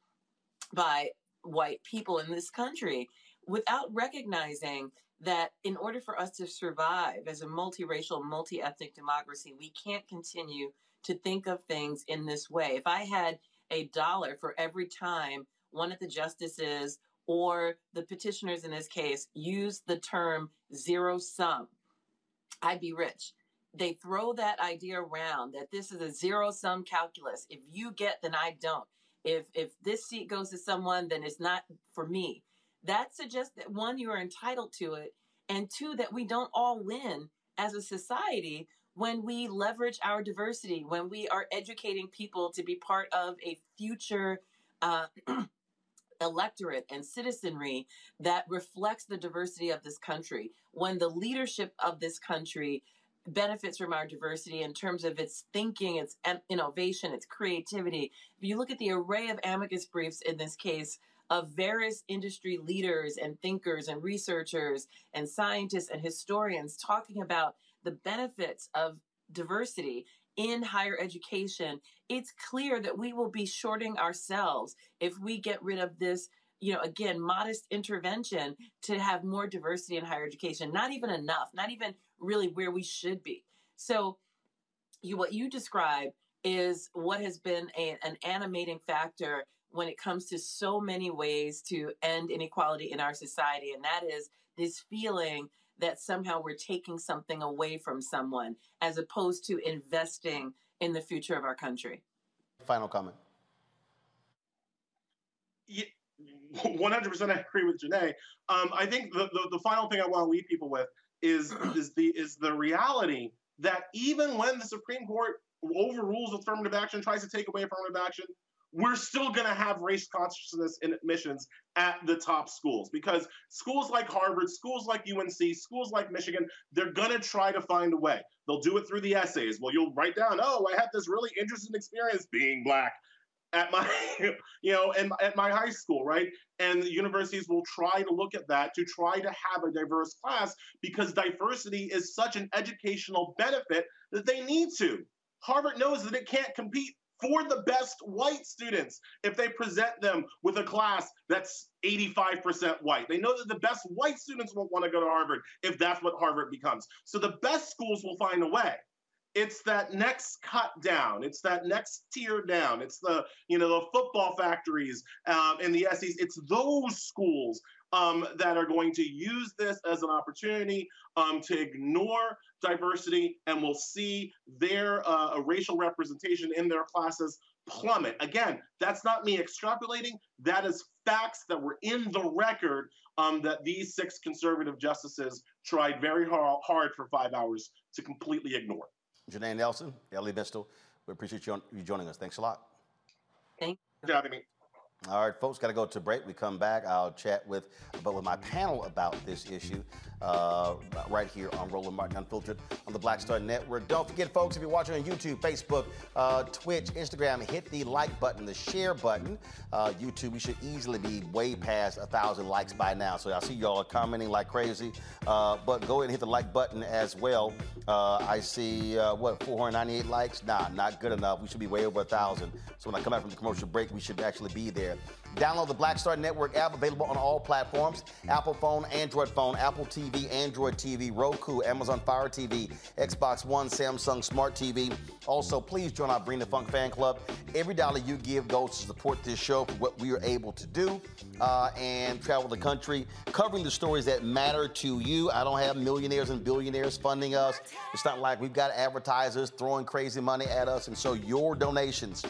by white people in this country without recognizing that in order for us to survive as a multiracial, multi ethnic democracy, we can't continue to think of things in this way. If I had a dollar for every time one of the justices or the petitioners in this case use the term zero sum, I'd be rich. They throw that idea around that this is a zero sum calculus. If you get, then I don't. If if this seat goes to someone, then it's not for me. That suggests that one, you are entitled to it, and two, that we don't all win as a society when we leverage our diversity, when we are educating people to be part of a future uh, electorate and citizenry that reflects the diversity of this country, when the leadership of this country benefits from our diversity in terms of its thinking, its innovation, its creativity. If you look at the array of amicus briefs in this case, of various industry leaders and thinkers and researchers and scientists and historians talking about the benefits of diversity in higher education, it's clear that we will be shorting ourselves if we get rid of this, you know, again, modest intervention to have more diversity in higher education. Not even enough, not even really where we should be. So, you, what you describe is what has been a, an animating factor when it comes to so many ways to end inequality in our society, and that is this feeling that somehow we're taking something away from someone as opposed to investing in the future of our country. Final comment. Yeah, 100% I agree with Janai. Um, I think the, the, the final thing I want to leave people with is, is, the, is the reality that even when the Supreme Court overrules affirmative action, tries to take away affirmative action, we're still going to have race consciousness in admissions at the top schools because schools like Harvard, schools like UNC, schools like Michigan, they're going to try to find a way. They'll do it through the essays. Well, you'll write down, oh, I had this really interesting experience being black at my you know and at my high school right and universities will try to look at that to try to have a diverse class because diversity is such an educational benefit that they need to harvard knows that it can't compete for the best white students if they present them with a class that's 85% white. They know that the best white students won't want to go to Harvard if that's what Harvard becomes. So the best schools will find a way. It's that next cut down. It's that next tier down. It's the you know the football factories um, and the SEs. It's those schools um, that are going to use this as an opportunity um, to ignore diversity, and will see their uh, racial representation in their classes plummet. Again, that's not me extrapolating. That is facts that were in the record um, that these six conservative justices tried very hard for five hours to completely ignore. Janai Nelson, Elie Mystal, we appreciate you, you joining us. Thanks a lot. Thank you for having me. All right, folks, got to go to break. We come back. I'll chat with, but with my panel about this issue uh, right here on Roland Martin Unfiltered on the Black Star Network. Don't forget, folks, if you're watching on YouTube, Facebook, uh, Twitch, Instagram, hit the like button, the share button. Uh, YouTube, we should easily be way past a thousand likes by now. So I see y'all commenting like crazy, uh, but go ahead and hit the like button as well. Uh, I see uh, what 498 likes. Nah, not good enough. We should be way over a thousand. So when I come back from the commercial break, we should actually be there. Download the Black Star Network app, available on all platforms Apple phone, Android phone, Apple TV, Android TV, Roku, Amazon Fire TV, Xbox One, Samsung Smart TV. Also, please join our Bring the Funk fan club. Every dollar you give goes to support this show for what we are able to do uh, and travel the country, covering the stories that matter to you. I don't have millionaires and billionaires funding us. It's not like we've got advertisers throwing crazy money at us. And so your donations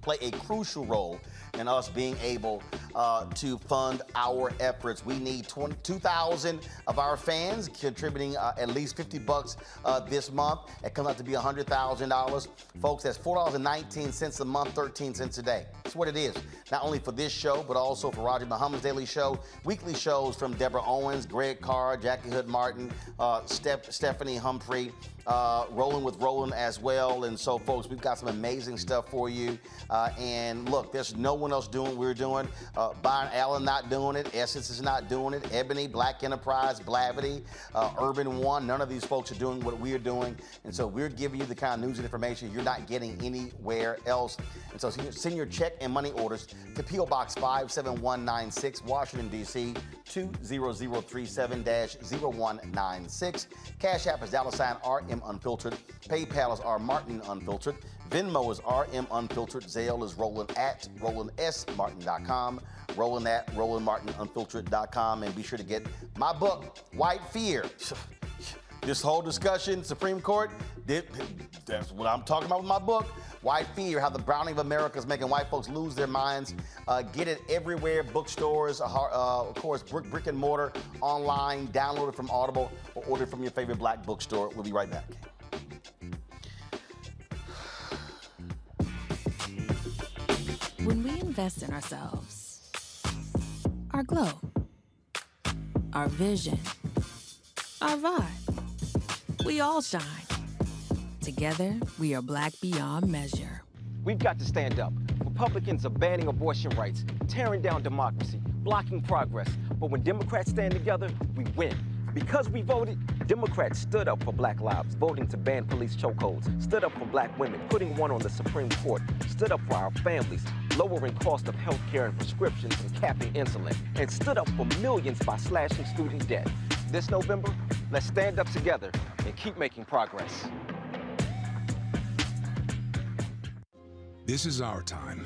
play a crucial role in us being able uh, to fund our efforts. We need 2,000 of our fans contributing uh, at least 50 bucks uh, this month. It comes out to be $100,000. Folks, that's $4.19 a month, 13 cents a day. That's what it is. Not only for this show, but also for Faraji Muhammad's Daily Show, weekly shows from Deborah Owens, Greg Carr, Jackie Hood Martin, uh, Steph- Stephanie Humphrey, uh, rolling with Roland as well. And so, folks, we've got some amazing stuff for you. Uh, and look, there's no one else doing we're doing. Uh, Byron Allen not doing it. Essence is not doing it. Ebony, Black Enterprise, Blavity, uh, Urban One. None of these folks are doing what we're doing. And so we're giving you the kind of news and information you're not getting anywhere else. And so send your check and money orders to P.O. Box 57196, Washington, D.C. 20037-0196. Cash App is dollar sign RM Unfiltered. PayPal is R Martin Unfiltered. Venmo is RM Unfiltered. Zelle is Roland at RolandSMartin.com. Roland at RolandMartinUnfiltered.com. And be sure to get my book, White Fear. This whole discussion, Supreme Court, that's what I'm talking about with my book. White Fear, how the browning of America is making white folks lose their minds. Uh, get it everywhere, bookstores, uh, of course, brick, brick and mortar, online, download it from Audible, or order it from your favorite black bookstore. We'll be right back. When we invest in ourselves, our glow, our vision, our vibe, we all shine. Together, we are black beyond measure. We've got to stand up. Republicans are banning abortion rights, tearing down democracy, blocking progress. But when Democrats stand together, we win. Because we voted, Democrats stood up for black lives, voting to ban police chokeholds, stood up for black women, putting one on the Supreme Court, stood up for our families, lowering cost of health care and prescriptions and capping insulin, and stood up for millions by slashing student debt. This November, let's stand up together and keep making progress. This is our time.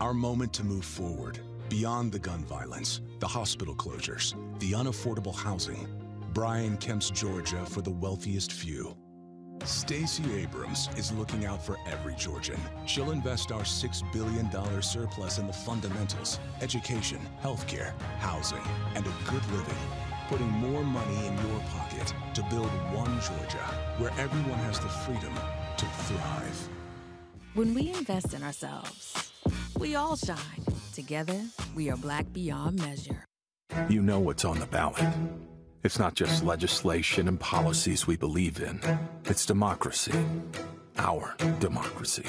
Our moment to move forward, beyond the gun violence, the hospital closures, the unaffordable housing. Brian Kemp's Georgia for the wealthiest few. Stacey Abrams is looking out for every Georgian. She'll invest our $6 billion surplus in the fundamentals education, healthcare, housing, and a good living. Putting more money in your pocket to build one Georgia where everyone has the freedom to thrive. When we invest in ourselves, we all shine. Together, we are black beyond measure. You know what's on the ballot. It's not just legislation and policies we believe in, it's democracy. Our democracy.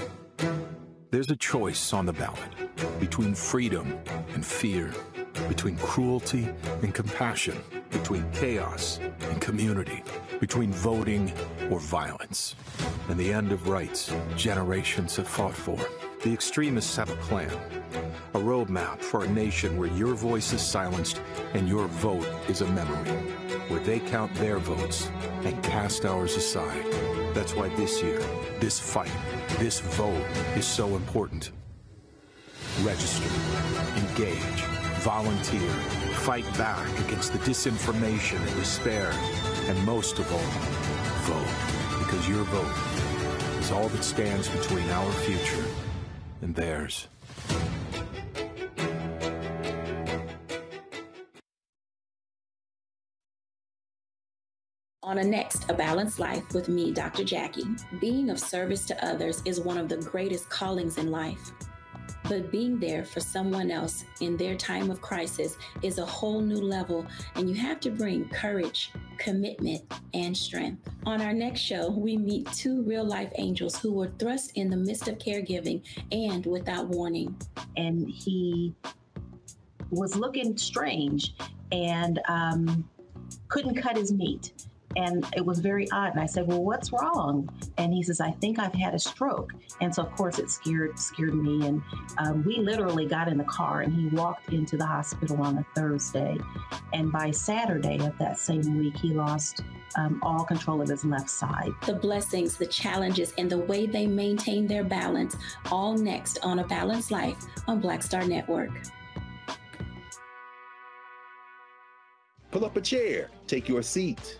There's a choice on the ballot between freedom and fear, between cruelty and compassion, between chaos and community, between voting or violence. And the end of rights generations have fought for. The extremists have a plan, a roadmap for a nation where your voice is silenced and your vote is a memory, where they count their votes and cast ours aside. That's why this year, this fight, this vote is so important. Register, engage, volunteer, fight back against the disinformation and despair, and most of all, vote, because your vote is all that stands between our future and theirs. On a next, A Balanced Life with me, Dr. Jackie. Being of service to others is one of the greatest callings in life. But being there for someone else in their time of crisis is a whole new level, and you have to bring courage, commitment, and strength. On our next show, we meet two real life angels who were thrust in the midst of caregiving and without warning. And he was looking strange and um, couldn't cut his meat and it was very odd. And I said, "Well, what's wrong?" And he says, "I think I've had a stroke." And so, of course, it scared scared me. And um, we literally got in the car, and he walked into the hospital on a Thursday. And by Saturday of that same week, he lost um, all control of his left side. The blessings, the challenges, and the way they maintain their balance. All next on a balanced life on Black Star Network. Pull up a chair, take your seat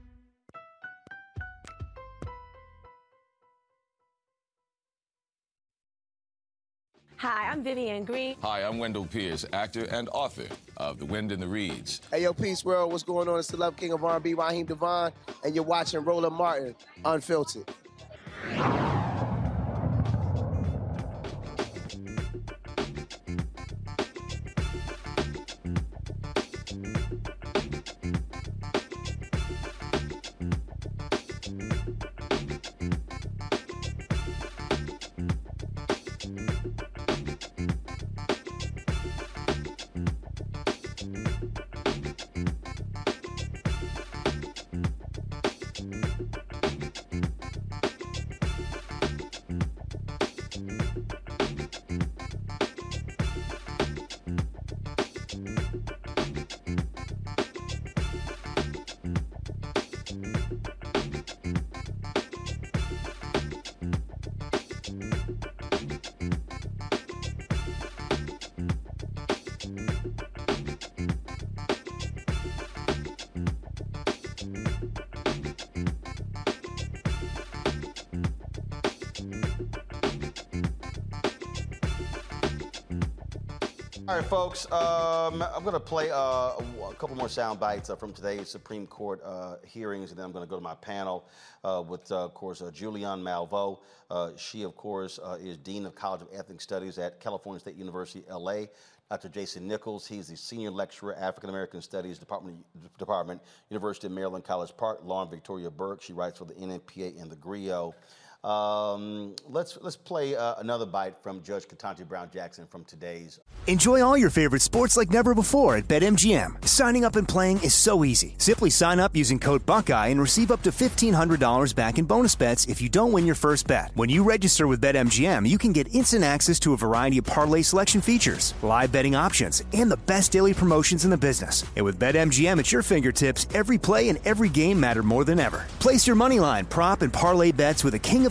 Hi, I'm Vivian Green. Hi, I'm Wendell Pierce, actor and author of The Wind in the Reeds. Hey, yo, Peace World, what's going on? It's the Love King of R&B, Raheem DeVaughn, and you're watching Roland Martin, Unfiltered. Folks. Um, I'm going to play uh, a couple more sound bites uh, from today's Supreme Court uh, hearings, and then I'm going to go to my panel uh, with, uh, of course, uh, Julianne Malveaux. She, of course, is Dean of College of Ethnic Studies at California State University, LA. Dr. Jason Nichols, he's the Senior Lecturer, African American Studies Department, Department, University of Maryland, College Park. Lauren Victoria Burke, she writes for the NNPA and the GRIO. Um, let's let's play uh, another bite from Judge Ketanji Brown Jackson from today's. Enjoy all your favorite sports like never before at BetMGM. Signing up and playing is so easy. Simply sign up using code Buckeye and receive up to $1,500 back in bonus bets if you don't win your first bet. When you register with BetMGM, you can get instant access to a variety of parlay selection features, live betting options, and the best daily promotions in the business. And with BetMGM at your fingertips, every play and every game matter more than ever. Place your money line, prop, and parlay bets with the king of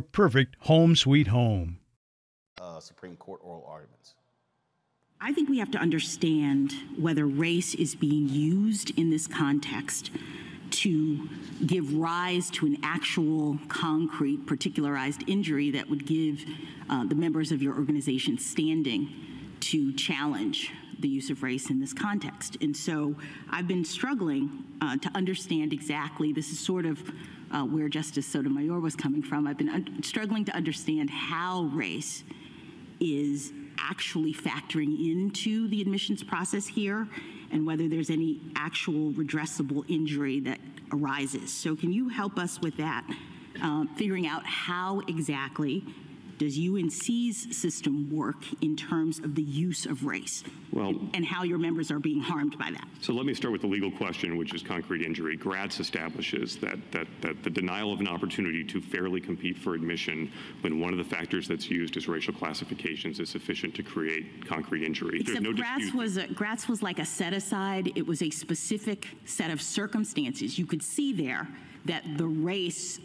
perfect home sweet home. Uh, Supreme Court oral arguments. I think we have to understand whether race is being used in this context to give rise to an actual concrete particularized injury that would give uh, the members of your organization standing to challenge the use of race in this context. And so I've been struggling uh, to understand exactly, this is sort of uh, where Justice Sotomayor was coming from. I've been struggling to understand how race is actually factoring into the admissions process here and whether there's any actual redressable injury that arises. So, can you help us with that? Um, figuring out how exactly does UNC's system work in terms of the use of race? Well, and how your members are being harmed by that. So let me start with the legal question, which is concrete injury. Gratz establishes that, that, that the denial of an opportunity to fairly compete for admission when one of the factors that's used is racial classifications is sufficient to create concrete injury. Except There's no Gratz dispute. was a, Gratz was like a set aside. It was a specific set of circumstances. You could see there that the race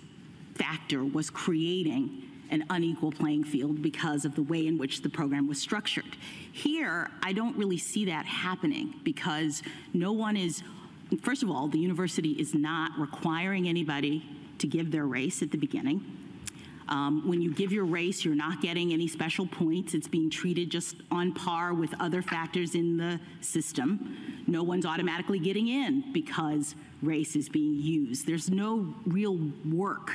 factor was creating an unequal playing field because of the way in which the program was structured. Here, I don't really see that happening because no one is, first of all, the university is not requiring anybody to give their race at the beginning. Um, when you give your race, you're not getting any special points. It's being treated just on par with other factors in the system. No one's automatically getting in because race is being used. There's no real work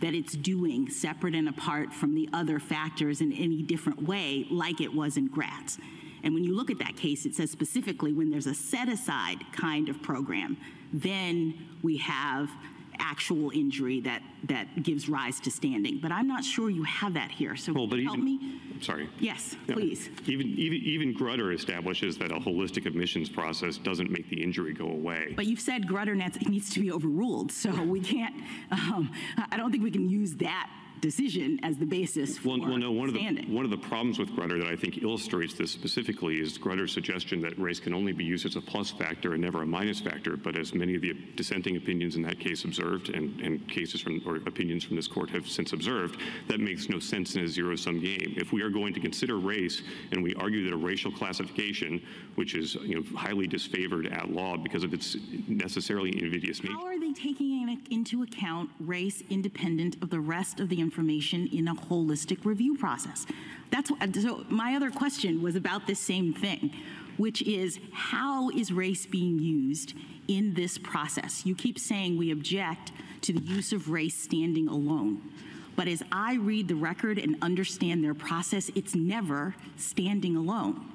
that it's doing separate and apart from the other factors in any different way, like it was in Gratz. And when you look at that case, it says specifically when there's a set aside kind of program, then we have actual injury that, that gives rise to standing. But I'm not sure you have that here. So Well, but help even- me? Sorry. Yes, Yeah. please. Even, even, even Grutter establishes that a holistic admissions process doesn't make the injury go away. But you've said Grutter needs to be overruled, so we can't, um, I don't think we can use that decision as the basis for Well, well, no. One of the one of the problems with Grutter that I think illustrates this specifically is Grutter's suggestion that race can only be used as a plus factor and never a minus factor. But as many of the dissenting opinions in that case observed, and, and cases from or opinions from this court have since observed, that makes no sense in a zero-sum game. If we are going to consider race and we argue that a racial classification, which is you know highly disfavored at law because of its necessarily invidious nature. How are they taking into account race independent of the rest of the information in a holistic review process? That's so my other question was about this same thing, which is how is race being used in this process? You keep saying we object to the use of race standing alone. But as I read the record and understand their process, it's never standing alone.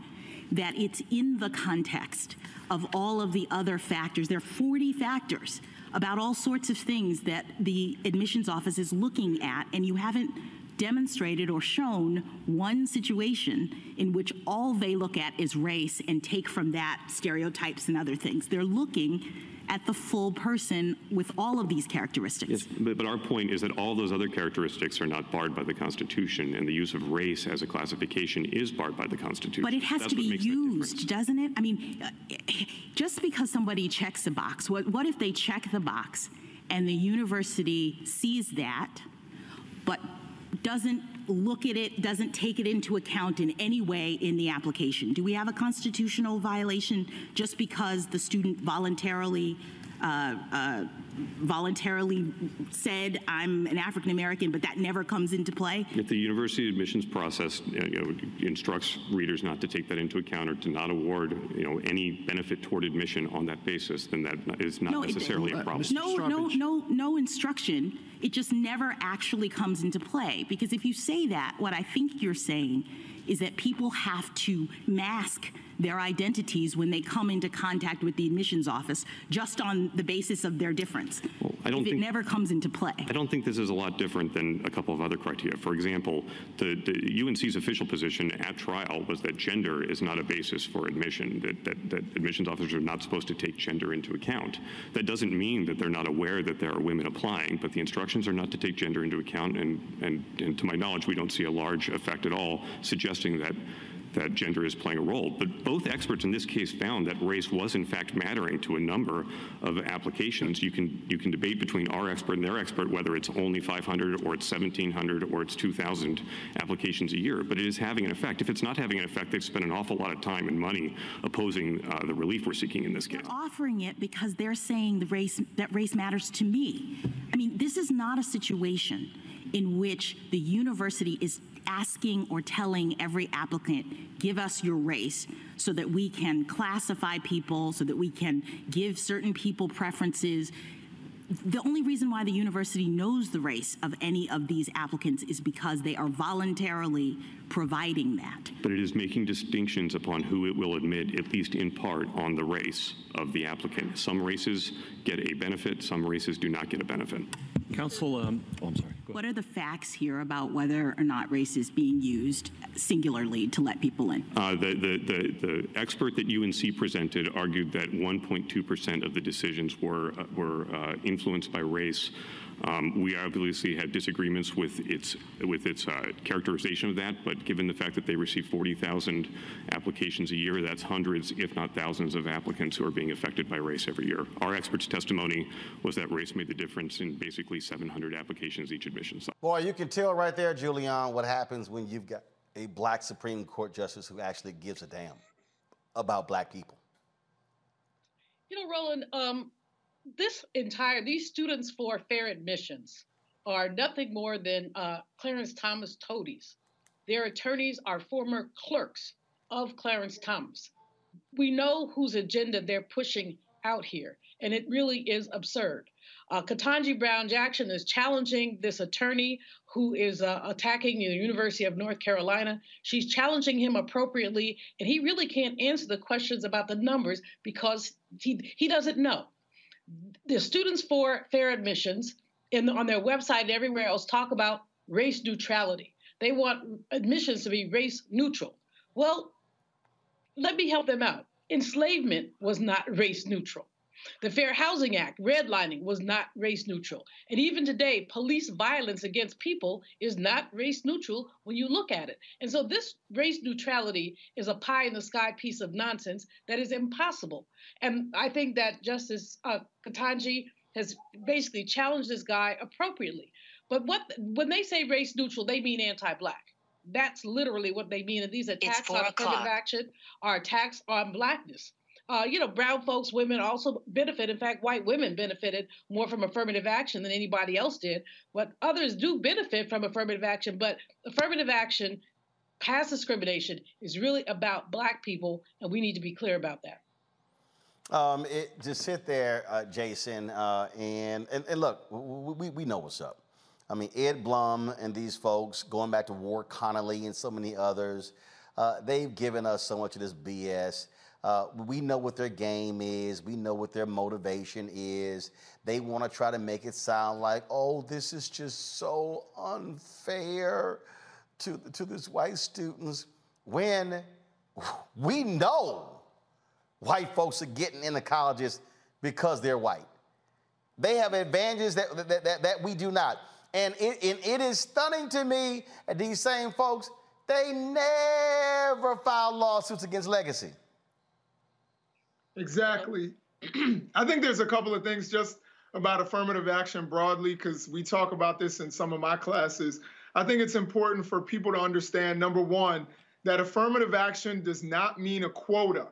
That it's in the context of all of the other factors. There are 40 factors about all sorts of things that the admissions office is looking at, and you haven't demonstrated or shown one situation in which all they look at is race and take from that stereotypes and other things. They're looking at the full person with all of these characteristics. Yes, but, but our point is that all those other characteristics are not barred by the Constitution, and the use of race as a classification is barred by the Constitution. But it has That's to be used, doesn't it? I mean, just because somebody checks a box, what, what if they check the box and the university sees that, but doesn't look at it, doesn't take it into account in any way in the application? Do we have a constitutional violation just because the student voluntarily? Uh, uh, voluntarily said I'm an African American, but that never comes into play. If the university admissions process uh, you know, instructs readers not to take that into account or to not award you know any benefit toward admission on that basis, then that is not No, it- necessarily a problem. No, no, no, no instruction. It just never actually comes into play. Because if you say that, what I think you're saying is that people have to mask their identities when they come into contact with the admissions office just on the basis of their difference. I don't if it never comes into play. I don't think this is a lot different than a couple of other criteria. For example, the, the UNC's official position at trial was that gender is not a basis for admission, that, that, that admissions officers are not supposed to take gender into account. That doesn't mean that they're not aware that there are women applying, but the instructions are not to take gender into account, and, and, and to my knowledge, we don't see a large effect at all suggesting that that gender is playing a role. But both experts in this case found that race was in fact mattering to a number of applications. You can you can debate between our expert and their expert whether it's only 500 or it's 1,700 or it's 2,000 applications a year. But it is having an effect. If it's not having an effect, they've spent an awful lot of time and money opposing uh, the relief we're seeking in this case. offering it because they're saying the race that race matters to me. I mean, this is not a situation in which the university is asking or telling every applicant, give us your race so that we can classify people, so that we can give certain people preferences. the only reason why the university knows the race of any of these applicants is because they are voluntarily providing that. But it is making distinctions upon who it will admit, at least in part, on the race of the applicant. Some races get a benefit, some races do not get a benefit. Counsel, um, oh, I'm sorry. What are the facts here about whether or not race is being used singularly to let people in? Uh, the, the, the, the expert that UNC presented argued that 1.2% of the decisions were, uh, were uh, influenced by race. Um, we obviously have disagreements with its with its uh, characterization of that, but given the fact that they receive 40,000 applications a year, that's hundreds, if not thousands, of applicants who are being affected by race every year. Our expert's testimony was that race made the difference in basically 700 applications each admission cycle. Boy, you can tell right there, Julianne, what happens when you've got a black Supreme Court justice who actually gives a damn about black people. You know, Roland, um, this entire these students for fair admissions are nothing more than uh, Clarence Thomas toadies. Their attorneys are former clerks of Clarence Thomas. We know whose agenda they're pushing out here, and it really is absurd. Uh, Ketanji Brown Jackson is challenging this attorney who is uh, attacking the University of North Carolina. She's challenging him appropriately, and he really can't answer the questions about the numbers because he, he doesn't know the Students for Fair Admissions in, on their website and everywhere else talk about race neutrality. They want admissions to be race neutral. Well, let me help them out. Enslavement was not race neutral. The Fair Housing Act, redlining, was not race neutral. And even today, police violence against people is not race neutral when you look at it. And so this race neutrality is a pie in the sky piece of nonsense that is impossible. And I think that Justice uh, Ketanji has basically challenged this guy appropriately. But what when they say race neutral, they mean anti-black. That's literally what they mean. And these attacks on affirmative action are attacks on blackness. Uh, you know, brown folks, women also benefit. In fact, white women benefited more from affirmative action than anybody else did. But others do benefit from affirmative action. But affirmative action, past discrimination, is really about black people, and we need to be clear about that. Um, it, just sit there, uh, Jason, uh, and, and, and look, we, we know what's up. I mean, Ed Blum and these folks, going back to Ward Connerly and so many others, uh, they've given us so much of this BS. Uh, we know what their game is. We know what their motivation is. They want to try to make it sound like, oh, this is just so unfair to, to these white students when we know white folks are getting into colleges because they're white. They have advantages that, that, that, that we do not. And it, and it is stunning to me that these same folks, they never filed lawsuits against legacy. Exactly. I think there's a couple of things just about affirmative action broadly, because we talk about this in some of my classes. I think it's important for people to understand number one, that affirmative action does not mean a quota.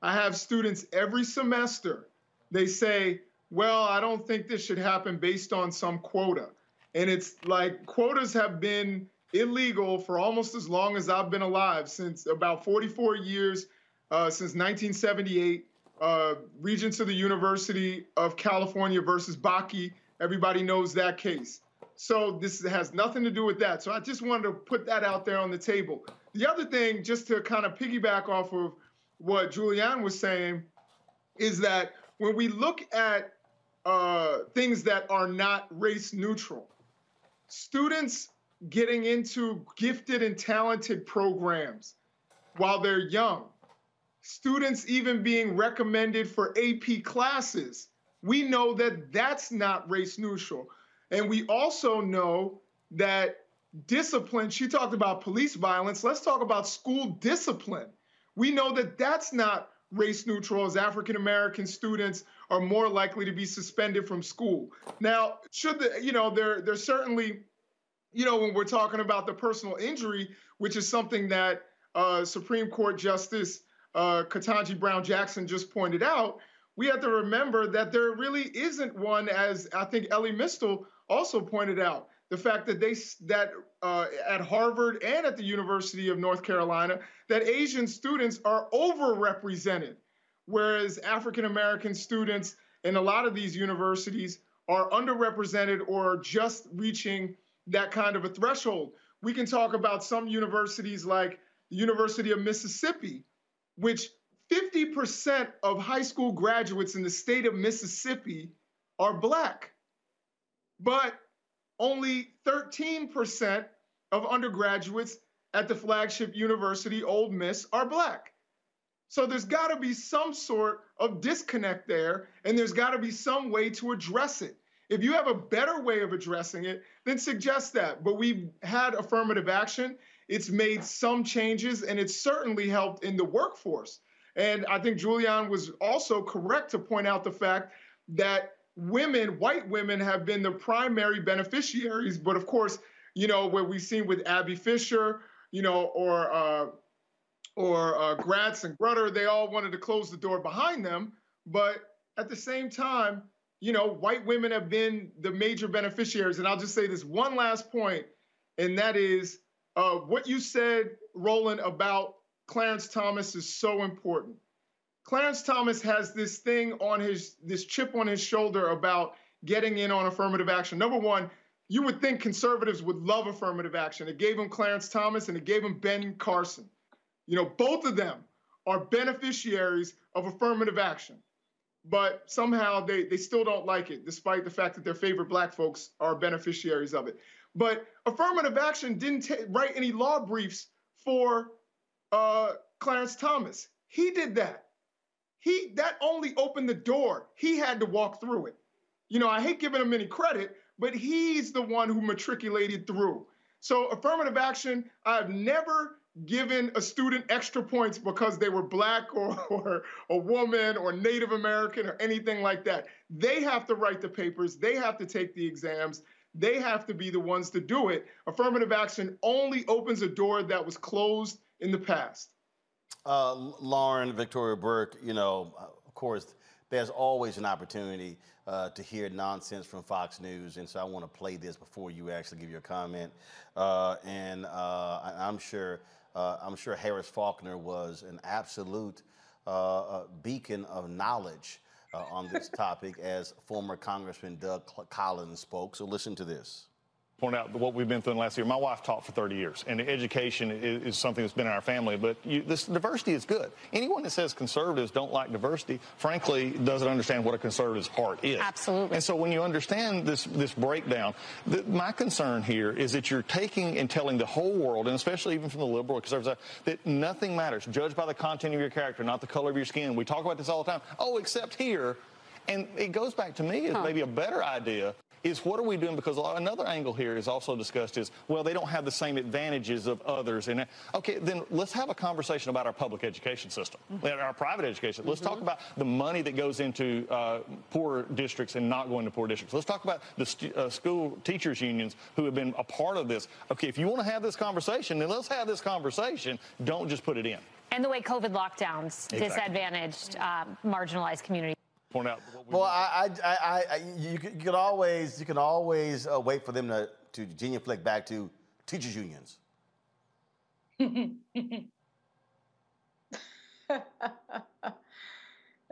I have students every semester, they say, well, I don't think this should happen based on some quota. And it's like quotas have been illegal for almost as long as I've been alive, since about 44 years, uh, since 1978 uh, Regents of the University of California versus Bakke. Everybody knows that case. So this has nothing to do with that. So I just wanted to put that out there on the table. The other thing, just to kind of piggyback off of what Julianne was saying, is that when we look at uh, things that are not race neutral, students getting into gifted and talented programs while they're young, students even being recommended for AP classes. We know that that's not race neutral. And we also know that discipline, she talked about police violence. Let's talk about school discipline. We know that that's not race neutral as African American students are more likely to be suspended from school. Now, should the, you know, there there's certainly, you know, when we're talking about the personal injury, which is something that uh, Supreme Court Justice uh, Ketanji Brown Jackson just pointed out, we have to remember that there really isn't one, as I think Elie Mystal also pointed out. The fact that they that uh, at Harvard and at the University of North Carolina that Asian students are overrepresented, whereas African American students in a lot of these universities are underrepresented or just reaching that kind of a threshold. We can talk about some universities like the University of Mississippi, which 50% of high school graduates in the state of Mississippi are black, but only 13% of undergraduates at the flagship university, Ole Miss, are black. So there's got to be some sort of disconnect there, and there's got to be some way to address it. If you have a better way of addressing it, then suggest that. But we've had affirmative action. It's made some changes, and it's certainly helped in the workforce. And I think Julianne was also correct to point out the fact that women, white women, have been the primary beneficiaries. But of course, you know, what we've seen with Abby Fisher, you know, or uh, or uh, Gratz and Grutter, they all wanted to close the door behind them. But at the same time, you know, white women have been the major beneficiaries. And I'll just say this one last point, and that is uh, what you said, Roland, about Clarence Thomas is so important. Clarence Thomas has this thing on his, this chip on his shoulder about getting in on affirmative action. Number one, you would think conservatives would love affirmative action. It gave him Clarence Thomas and it gave him Ben Carson. You know, both of them are beneficiaries of affirmative action. But somehow they, they still don't like it, despite the fact that their favorite black folks are beneficiaries of it. But affirmative action didn't write any law briefs for uh, Clarence Thomas. He did that. He that only opened the door. He had to walk through it. You know, I hate giving him any credit, but he's the one who matriculated through. So affirmative action, I've never given a student extra points because they were black or, or a woman or Native American or anything like that. They have to write the papers, they have to take the exams, they have to be the ones to do it. Affirmative action only opens a door that was closed in the past. Uh, Lauren, Victoria Burke, you know, of course, there's always an opportunity uh, to hear nonsense from Fox News, and so I want to play this before you actually give your comment. Uh, and uh, I'm sure, uh, I'm sure Harris Faulkner was an absolute uh, beacon of knowledge Uh, on this topic, as former Congressman Doug Collins spoke. So listen to this point out what we've been through in the last year. My wife taught for 30 years, and education is, is something that's been in our family. But you, this diversity is good. Anyone that says conservatives don't like diversity, frankly, doesn't understand what a conservative's heart is. Absolutely. And so when you understand this this breakdown, the, my concern here is that you're taking and telling the whole world, and especially even from the liberal conservatives, that nothing matters. Judged by the content of your character, not the color of your skin. We talk about this all the time. Oh, except here. And it goes back to me as huh. maybe a better idea is what are we doing? Because another angle here is also discussed is, well, they don't have the same advantages of others. And okay, then let's have a conversation about our public education system, mm-hmm. our private education. Let's mm-hmm. talk about the money that goes into uh, poor districts and not going to poor districts. Let's talk about the st- uh, school teachers unions who have been a part of this. Okay, if you want to have this conversation, then let's have this conversation. Don't just put it in. And the way COVID lockdowns exactly. disadvantaged uh, marginalized communities point out. well, I, I, I, I, you, can, always, you can always uh, wait for them to to genuflect back to teachers unions.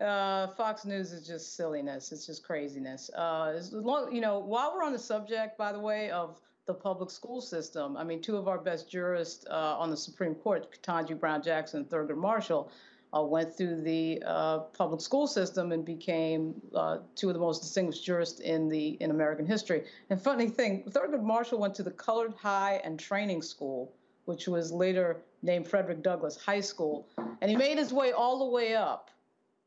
uh, Fox News is just silliness. It's just craziness. Uh, as long, you know, while we're on the subject, by the way, of the public school system, I mean, two of our best jurists uh, on the Supreme Court, Ketanji Brown Jackson and Thurgood Marshall, uh, went through the uh, public school system and became uh, two of the most distinguished jurists in the in American history. And funny thing, Thurgood Marshall went to the Colored High and Training School, which was later named Frederick Douglass High School, and he made his way all the way up,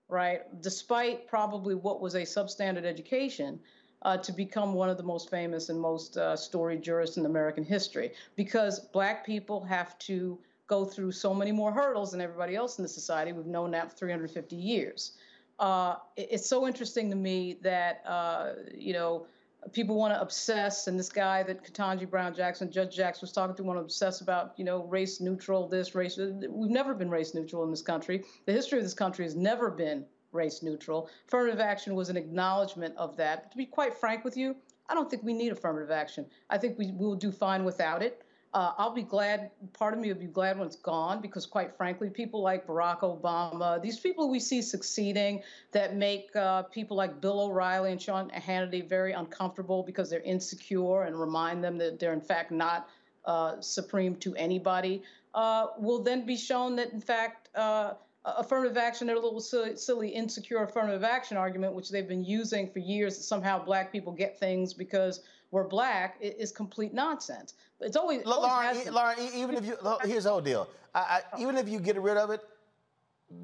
right, despite probably what was a substandard education. Uh, to become one of the most famous and most uh, storied jurists in American history, because black people have to go through so many more hurdles than everybody else in the society. We've known that for 350 years. Uh, it's so interesting to me that uh, you know people want to obsess, and this guy that Ketanji Brown Jackson, Judge Jackson was talking to, want to obsess about you know race neutral this race. We've never been race neutral in this country. The history of this country has never been race neutral. Affirmative action was an acknowledgement of that. But to be quite frank with you, I don't think we need affirmative action. I think we will do fine without it. Uh, I'll be glad, part of me will be glad when it's gone because, quite frankly, people like Barack Obama, these people we see succeeding that make uh, people like Bill O'Reilly and Sean Hannity very uncomfortable because they're insecure and remind them that they're, in fact, not uh, supreme to anybody, uh, will then be shown that, in fact, uh, affirmative action, their little silly, silly, insecure affirmative action argument, which they've been using for years, that somehow black people get things because we're black, is complete nonsense. It's always, Lauren, always Lauren, even if you here's the whole deal. I, I, oh. even if you get rid of it,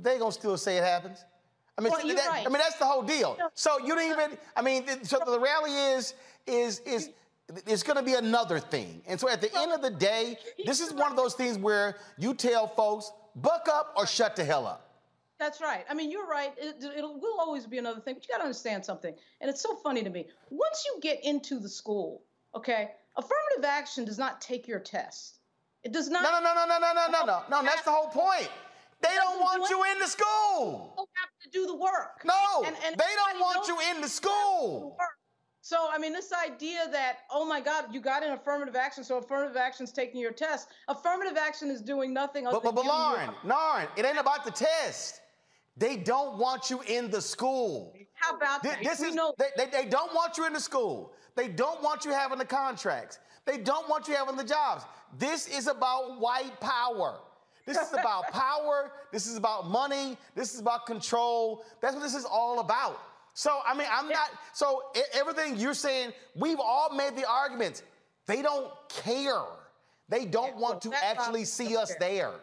they gonna still say it happens. I mean, well, that, right. I mean that's the whole deal. So you don't even. I mean, so the rally is is is it's going to be another thing. And so at the end of the day, this is one of those things where you tell folks, buck up or shut the hell up. That's right. I mean, you're right. It, it will always be another thing, but you got to understand something. And it's so funny to me. Once you get into the school, okay, affirmative action does not take your test. It does not. No, no, no, no, no, no, no, no, no. That's the whole point. They don't want you in the school. You have to do the work. No, and, and they don't want you in the school. So, I mean, this idea that, oh my God, you got an affirmative action, so affirmative action is taking your test. Affirmative action is doing nothing other but, but, but Lauren, Lauren, it ain't about the test. They don't want you in the school. How about this, that? This is, they, they, they don't want you in the school. They don't want you having the contracts. They don't want you having the jobs. This is about white power. This is about power. This is about money. This is about control. That's what this is all about. So, I mean, I'm not, so everything you're saying, we've all made the arguments. They don't care. They don't yeah, want well, to actually see us there.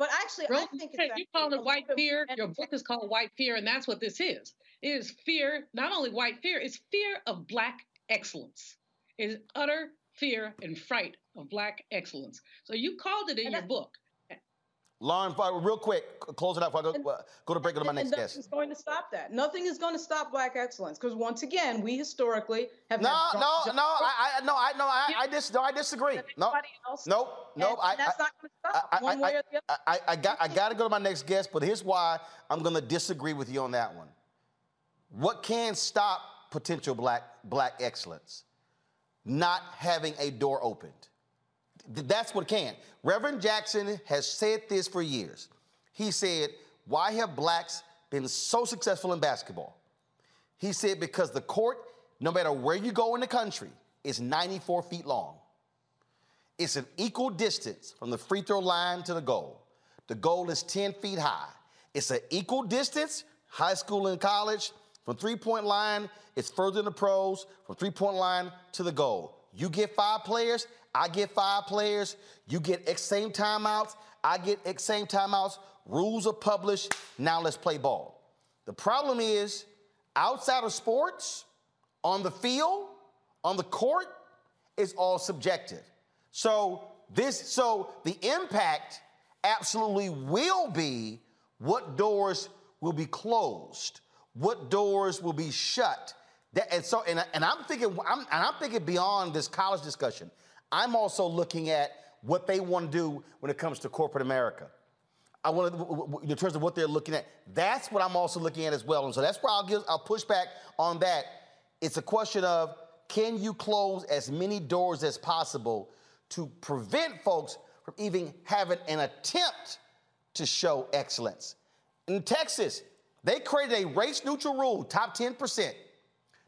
But actually, I think it's you call it white fear. Your book is called White Fear, and that's what this is. It is fear, not only white fear, it's fear of black excellence. It is utter fear and fright of black excellence. So you called it in and your book. Lauren, real quick, close it out before I go, uh, go to break it to my next guest. Nothing's going to stop that. Nothing is going to stop black excellence because once again, we historically have. No, no, no, I, I, no, I, no, I, I, dis, no, I disagree. No, nope, nope. I, that's not going to stop I, one way or the other. I, I, got, I got to go to my next guest, but here's why I'm going to disagree with you on that one. What can stop potential black black excellence? Not having a door opened. That's what can. Reverend Jackson has said this for years. He said, Why have blacks been so successful in basketball? He said, Because the court, no matter where you go in the country, is 94 feet long. It's an equal distance from the free throw line to the goal. The goal is 10 feet high. It's an equal distance, high school and college. From three point line, it's further in the pros, from three point line to the goal. You get five players, I get five players. You get X same timeouts. I get X same timeouts. Rules are published. Now let's play ball. The problem is, outside of sports, on the field, on the court, it's all subjective. So this, so the impact absolutely will be what doors will be closed, what doors will be shut. That, and so, and, and I'm thinking, I'm, and I'm thinking beyond this college discussion. I'm also looking at what they want to do when it comes to corporate America. I want to, in terms of what they're looking at. That's what I'm also looking at as well. And so that's where I'll give, I'll push back on that. It's a question of can you close as many doors as possible to prevent folks from even having an attempt to show excellence? In Texas, they created a race neutral rule, top 10%.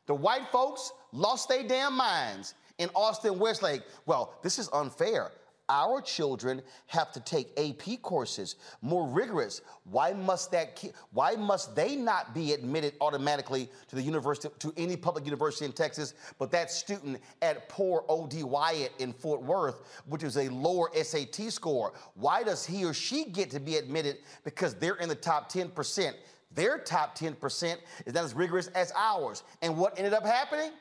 The white folks lost their damn minds in Austin Westlake. Well, this is unfair. Our children have to take AP courses, more rigorous. Why must that? Why must they not be admitted automatically to the university, to any public university in Texas? But that student at poor OD Wyatt in Fort Worth, which is a lower SAT score, why does he or she get to be admitted because they're in the top 10%? Their top 10% is not as rigorous as ours. And what ended up happening?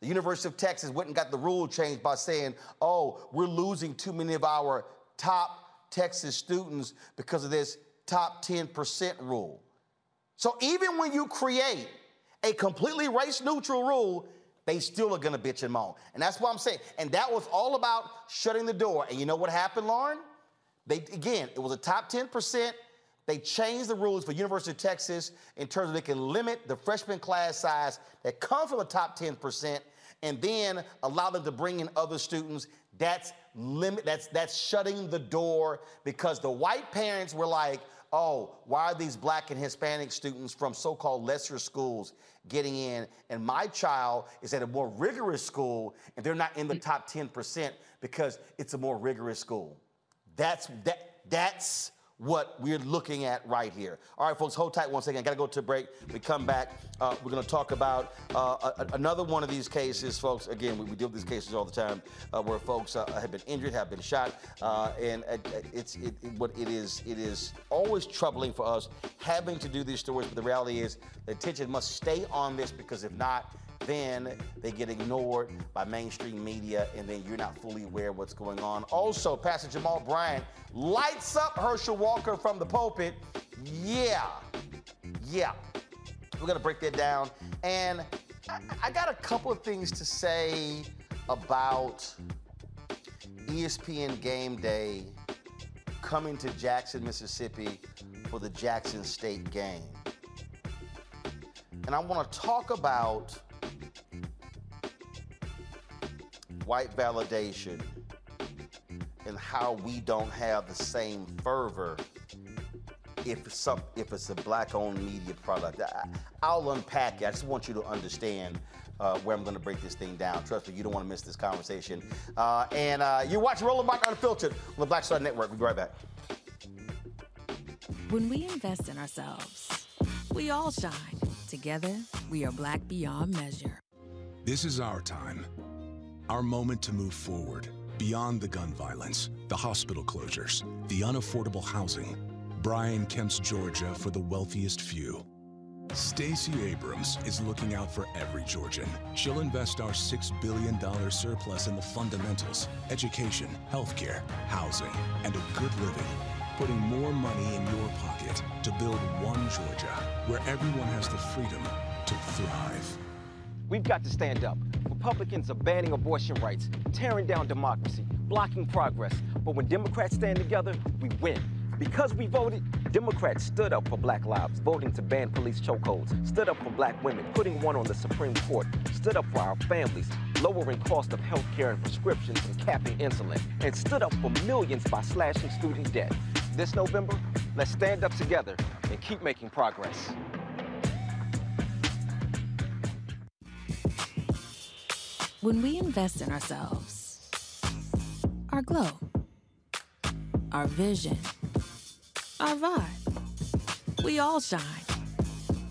The University of Texas went and got the rule changed by saying, oh, we're losing too many of our top Texas students because of this top 10% rule. So even when you create a completely race neutral rule, they still are gonna bitch and moan. And that's what I'm saying. And that was all about shutting the door. And you know what happened, Lauren? They again, it was a top 10%. They changed the rules for University of Texas in terms of they can limit the freshman class size that comes from the top 10% and then allow them to bring in other students, that's limit that's that's shutting the door because the white parents were like, "Oh, why are these black and Hispanic students from so-called lesser schools getting in and my child is at a more rigorous school and they're not in the top 10% because it's a more rigorous school." That's that that's what we're looking at right here. All right, folks, hold tight one second. I got to go to a break. We come back. Uh, we're going to talk about uh, a, another one of these cases, folks. Again, we, we deal with these cases all the time uh, where folks uh, have been injured, have been shot, uh, and uh, it's it, it, what it is. It is always troubling for us having to do these stories. But the reality is, the attention must stay on this because if not, then they get ignored by mainstream media, and then you're not fully aware of what's going on. Also, Pastor Jamal Bryant lights up Herschel Walker from the pulpit. Yeah, yeah. We're gonna break that down, and I, I got a couple of things to say about ESPN Game Day coming to Jackson, Mississippi for the Jackson State game. And I want to talk about white validation and how we don't have the same fervor if it's some if it's a black-owned media product. I, will unpack it. I just want you to understand uh, where I'm going to break this thing down. Trust me, you don't want to miss this conversation. Uh, and uh, you're watching Roland Martin Unfiltered on the Black Star Network. We'll be right back. When we invest in ourselves, we all shine. Together, we are black beyond measure. This is our time our moment to move forward, beyond the gun violence, the hospital closures, the unaffordable housing. Brian Kemp's Georgia for the wealthiest few. Stacey Abrams is looking out for every Georgian. She'll invest our $6 billion surplus in the fundamentals education, healthcare, housing, and a good living. Putting more money in your pocket to build one Georgia where everyone has the freedom to thrive. We've got to stand up. Republicans are banning abortion rights, tearing down democracy, blocking progress. But when Democrats stand together, we win. Because we voted, Democrats stood up for black lives, voting to ban police chokeholds, stood up for black women, putting one on the Supreme Court, stood up for our families, lowering cost of health care and prescriptions and capping insulin, and stood up for millions by slashing student debt. This November, let's stand up together and keep making progress. When we invest in ourselves, our glow, our vision, our vibe, we all shine.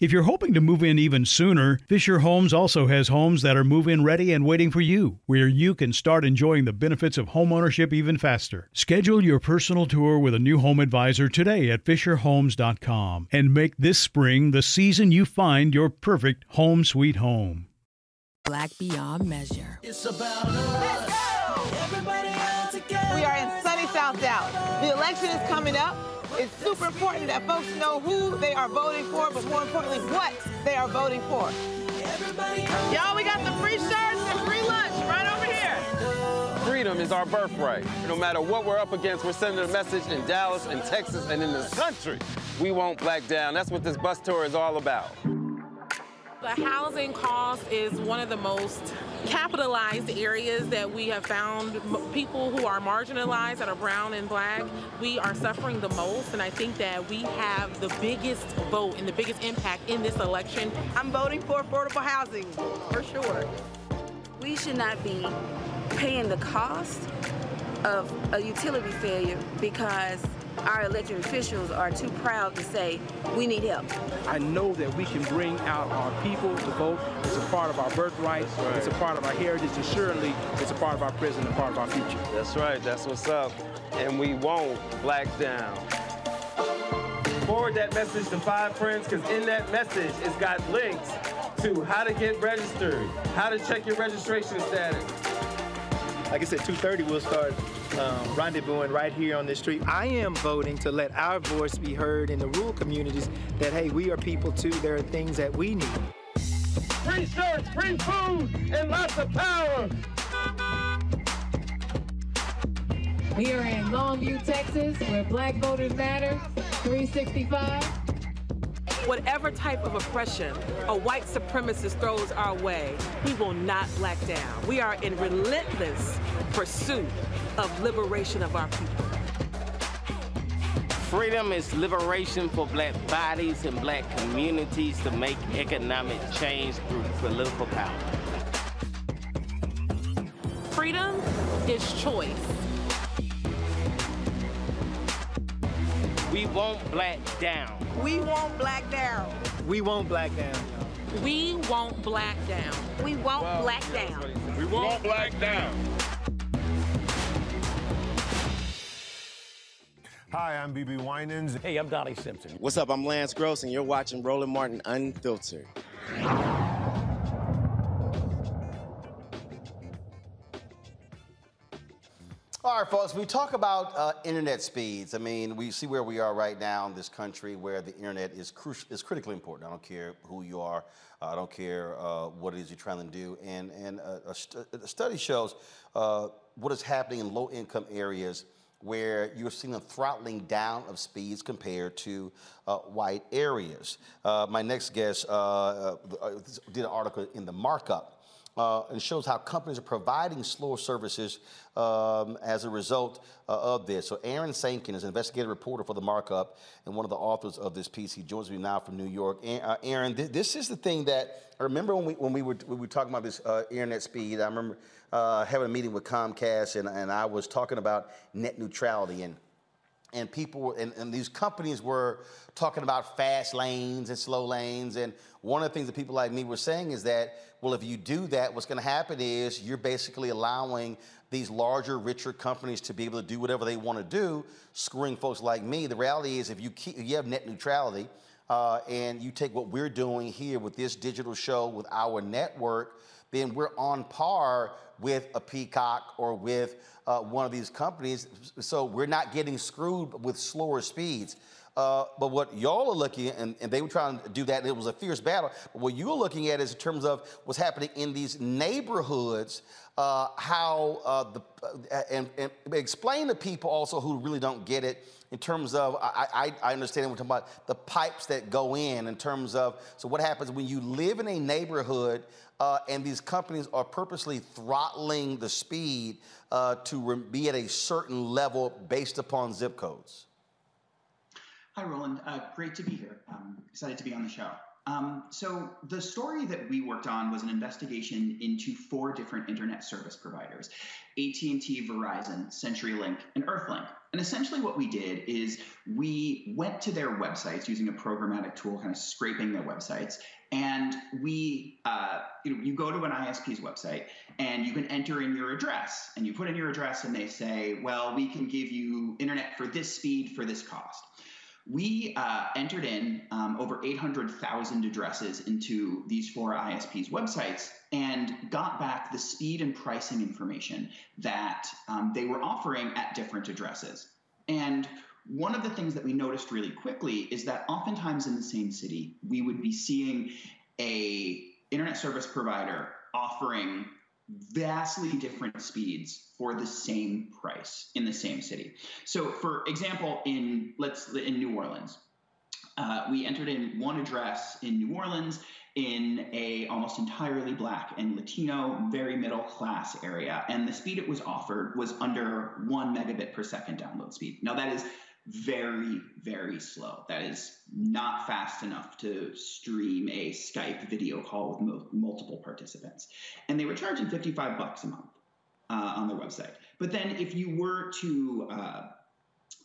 If you're hoping to move in even sooner, Fisher Homes also has homes that are move in ready and waiting for you, where you can start enjoying the benefits of homeownership even faster. Schedule your personal tour with a new home advisor today at FisherHomes.com and make this spring the season you find your perfect home sweet home. Black beyond measure. It's about us. We are in sunny South Dallas. The election is coming up. It's super important that folks know who they are voting for, but more importantly, what they are voting for. Y'all, we got the free shirts and free lunch right over here. Freedom is our birthright. No matter what we're up against, we're sending a message in Dallas and Texas and in this country. We won't black down. That's what this bus tour is all about. The housing cost is one of the most capitalized areas that we have found. People who are marginalized that are brown and black we are suffering the most and i think that we have the biggest vote and the biggest impact in this election. I'm voting for affordable housing for sure. We should not be paying the cost of a utility failure because our elected officials are too proud to say, we need help. I know that we can bring out our people to vote. It's a part of our birthright. Right. It's a part of our heritage, and surely it's a part of our present and part of our future. That's right. That's what's up. And we won't black down. Forward that message to five friends, because in that message, it's got links to how to get registered, how to check your registration status. Like I said, 2.30, we'll start um, rendezvousing right here on this street. I am voting to let our voice be heard in the rural communities that, hey, we are people too. There are things that we need. Free shirts, free food, and lots of power. We are in Longview, Texas, where Black Voters Matter, 365 whatever type of oppression a white supremacist throws our way, we will not black down. We are in relentless pursuit of liberation of our people. Freedom is liberation for black bodies and black communities to make economic change through political power. Freedom is choice. We won't black down. We won't black down. We won't black down. We won't black down. We won't black down. We won't black down. Hi, I'm BeBe Winans. Hey, I'm Donnie Simpson. What's up? I'm Lance Gross, and you're watching Roland Martin Unfiltered. All right, folks, we talk about uh, internet speeds. I mean, we see where we are right now in this country where the internet is, cru- is critically important. I don't care who you are, uh, I don't care uh, what it is you're trying to do. And, and a, a, st- a study shows uh, what is happening in low income areas where you're seeing a throttling down of speeds compared to uh, white areas. Uh, my next guest uh, uh did an article in the markup. Uh, and shows how companies are providing slower services um, as a result uh, of this. So Aaron Sankin is an investigative reporter for the Markup and one of the authors of this piece. He joins me now from New York. Aaron, th- this is the thing that I remember when we when we were we were talking about this internet speed. I remember uh, having a meeting with Comcast, and, and I was talking about net neutrality and and people and, and, these companies were talking about fast lanes and slow lanes. And one of the things that people like me were saying is that well if you do that what's going to happen is you're basically allowing these larger richer companies to be able to do whatever they want to do screwing folks like me. The reality is if you keep if you have net neutrality uh, and you take what we're doing here with this digital show with our network then we're on par with a Peacock or with uh, one of these companies, so we're not getting screwed with slower speeds. Uh, but what y'all are looking at, and, and, they were trying to do that, it was a fierce battle. But what you're looking at is in terms of what's happening in these neighborhoods, uh, how uh, the uh, and, and, explain to people also who really don't get it in terms of I, I, I understand we're talking about the pipes that go in in terms of so what happens when you live in a neighborhood uh, and these companies are purposely throttling the speed uh, to re- be at a certain level based upon zip codes. Hi, Roland. Uh, great to be here. Um, excited to be on the show. Um, so the story that we worked on was an investigation into four different internet service providers: AT&T, Verizon, CenturyLink, and EarthLink. And essentially, what we did is we went to their websites using a programmatic tool, kind of scraping their websites, and we, uh, you know, you go to an ISP's website and you can enter in your address, and you put in your address, and they say, well, we can give you internet for this speed for this cost we uh, entered in um, over 800,000 addresses into these four ISPs' websites and got back the speed and pricing information that um, they were offering at different addresses. And one of the things that we noticed really quickly is that oftentimes in the same city, we would be seeing a internet service provider offering vastly different speeds for the same price in the same city. So, for example, in let's in New Orleans, uh, we entered in one address in New Orleans in a almost entirely black and Latino, very middle class area, and the speed it was offered was under one megabit per second download speed. Now that is very, very slow. That is not fast enough to stream a Skype video call with mo- multiple participants. And they were charging 55 bucks a month uh, on their website. But then if you were to uh,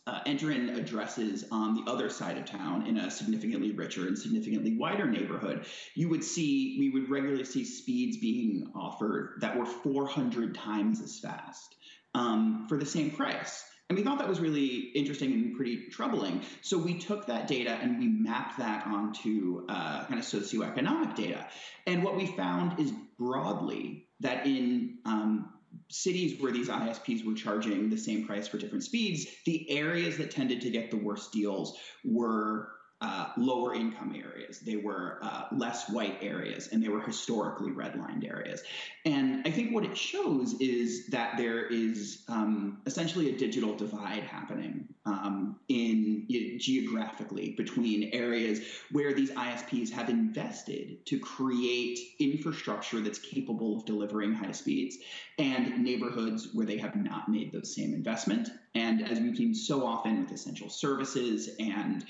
uh, enter in addresses on the other side of town in a significantly richer and significantly wider neighborhood, you would see, we would regularly see speeds being offered that were 400 times as fast um, for the same price. And we thought that was really interesting and pretty troubling. So we took that data and we mapped that onto uh, kind of socioeconomic data. And what we found is broadly that in um, cities where these ISPs were charging the same price for different speeds, the areas that tended to get the worst deals were uh, lower income areas. They were uh, less white areas, and they were historically redlined areas. And I think what it shows is that there is um, essentially a digital divide happening um, in know, geographically between areas where these ISPs have invested to create infrastructure that's capable of delivering high speeds, and neighborhoods where they have not made those same investment. And as we've seen so often with essential services and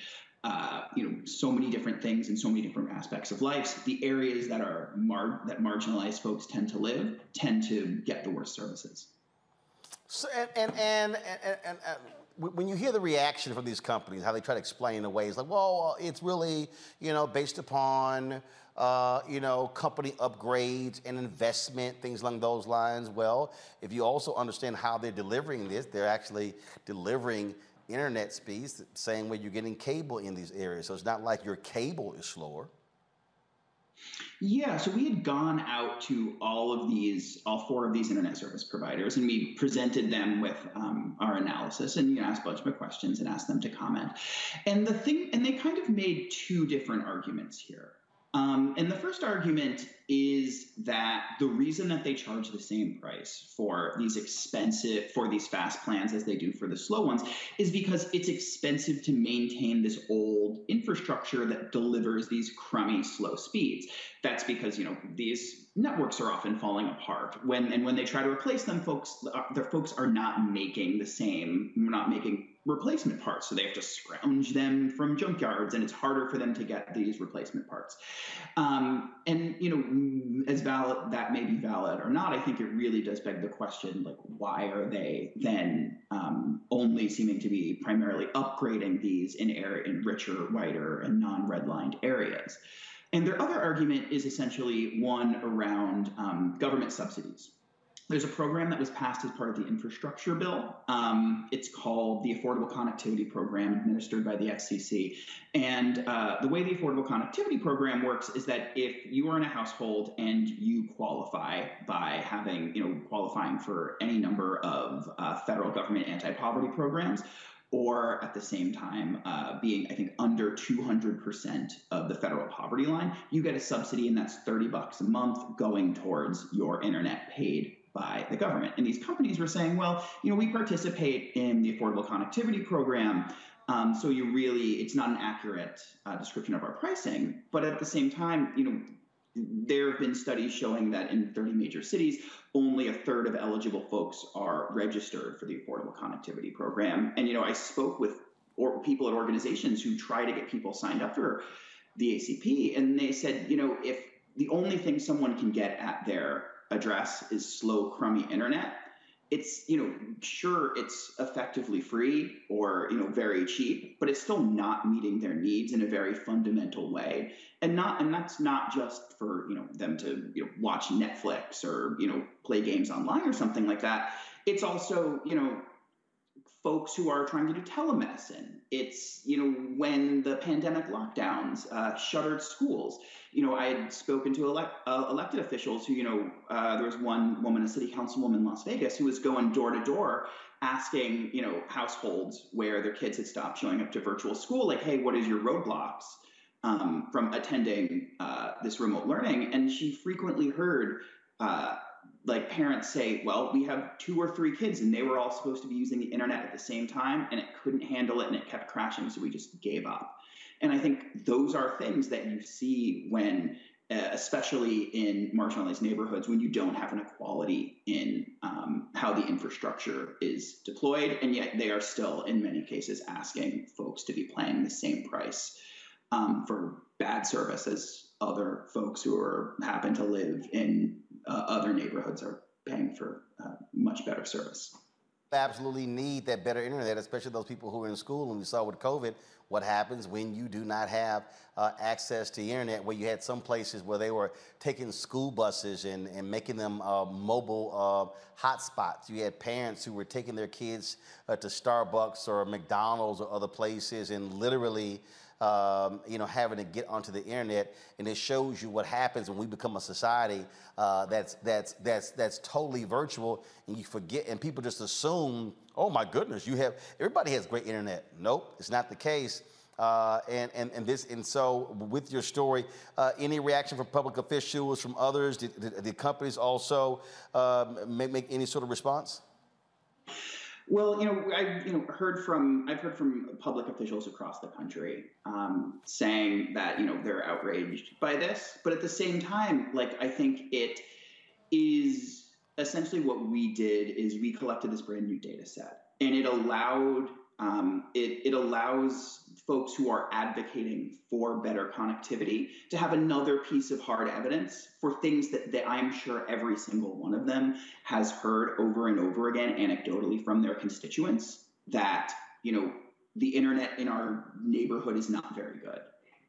uh, you know so many different things and so many different aspects of life. The areas that are mar- that marginalized folks tend to live tend to get the worst services. So and and and, and, and, and when you hear the reaction from these companies, how they try to explain away, it's like, well, it's really you know based upon. Uh, you know, company upgrades and investment, things along those lines. Well, if you also understand how they're delivering this, they're actually delivering internet speeds, the same way you're getting cable in these areas. So it's not like your cable is slower. Yeah, so we had gone out to all of these, all four of these internet service providers, and we presented them with um, our analysis and you know, asked a bunch of questions and asked them to comment. And the thing, and they kind of made two different arguments here. Um, and the first argument is that the reason that they charge the same price for these expensive, for these fast plans as they do for the slow ones, is because it's expensive to maintain this old infrastructure that delivers these crummy slow speeds. That's because, you know, these networks are often falling apart. When and when they try to replace them, folks, uh, the folks are not making the same, not making replacement parts. So they have to scrounge them from junkyards, and it's harder for them to get these replacement parts. Um, and you know, as valid that may be valid or not, I think it really does beg the question: like, why are they then um, only seeming to be primarily upgrading these in air in richer, whiter, and non-redlined areas? And their other argument is essentially one around um, government subsidies. There's a program that was passed as part of the infrastructure bill. Um, it's called the Affordable Connectivity Program, administered by the FCC. And uh, the way the Affordable Connectivity Program works is that if you are in a household and you qualify by having, you know, qualifying for any number of uh, federal government anti-poverty programs, or at the same time uh, being, I think, under 200% of the federal poverty line, you get a subsidy, and that's 30 bucks a month going towards your internet paid by the government. And these companies were saying, well, you know, we participate in the Affordable Connectivity Program. Um, so you really, it's not an accurate uh, description of our pricing. But at the same time, you know, there have been studies showing that in 30 major cities, only a third of eligible folks are registered for the Affordable Connectivity Program. And, you know, I spoke with or people at organizations who try to get people signed up for the ACP, and they said, you know, if the only thing someone can get at their address is slow, crummy internet, it's you know sure it's effectively free or you know very cheap but it's still not meeting their needs in a very fundamental way. And not and that's not just for you know them to you know, watch netflix or you know play games online or something like that. It's also you know folks who are trying to do telemedicine. It's, you know, when the pandemic lockdowns uh, shuttered schools. You know, I had spoken to uh, elected officials who, you know, uh, there was one woman, a city councilwoman in Las Vegas, who was going door to door asking, you know, households where their kids had stopped showing up to virtual school, like, hey, what is your roadblocks um, from attending uh, this remote learning? And she frequently heard, uh, like parents say, well, we have two or three kids and they were all supposed to be using the internet at the same time and it couldn't handle it and it kept crashing, so we just gave up. And I think those are things that you see when, uh, especially in marginalized neighborhoods, when you don't have an equality in um, how the infrastructure is deployed, and yet they are still, in many cases, asking folks to be paying the same price um, for bad service as other folks who are happen to live in uh, other neighborhoods are paying for uh, much better service. Absolutely need that better internet, especially those people who are in school. And we saw with COVID what happens when you do not have uh, access to the internet, where you had some places where they were taking school buses and, and making them uh, mobile uh, hotspots. You had parents who were taking their kids uh, to Starbucks or McDonald's or other places and literally um, you know, having to get onto the internet, and it shows you what happens when we become a society uh, that's that's that's that's totally virtual, and you forget, and people just assume, oh my goodness, you have everybody has great internet. Nope, it's not the case. Uh, and, and, and this and so with your story, uh, any reaction from public officials, from others? Did, did companies also um, make, make any sort of response? Well, you know, I've you know heard from I've heard from public officials across the country um, saying that you know they're outraged by this, but at the same time, like I think it is essentially what we did is we collected this brand new data set, and it allowed um, it, it allows folks who are advocating for better connectivity to have another piece of hard evidence for things that, that I'm sure every single one of them has heard over and over again anecdotally from their constituents that, you know, the internet in our neighborhood is not very good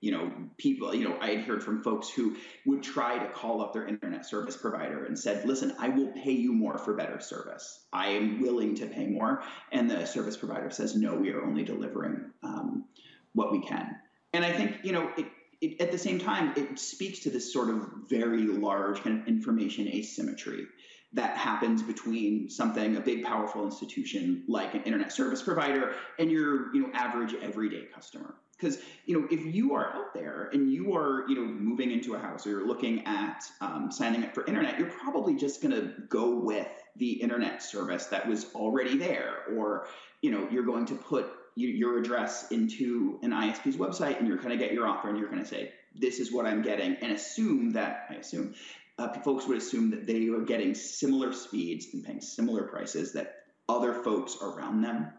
you know, people, you know, I had heard from folks who would try to call up their internet service provider and said, listen, I will pay you more for better service. I am willing to pay more. And the service provider says, no, we are only delivering um, what we can. And I think, you know, it, it, at the same time, it speaks to this sort of very large kind of information asymmetry that happens between something a big powerful institution like an internet service provider and your you know average everyday customer because you know if you are out there and you are you know moving into a house or you're looking at um, signing up for internet you're probably just going to go with the internet service that was already there or you know you're going to put your address into an isp's website and you're going to get your offer and you're going to say this is what i'm getting and assume that i assume uh, folks would assume that they are getting similar speeds and paying similar prices that other folks around them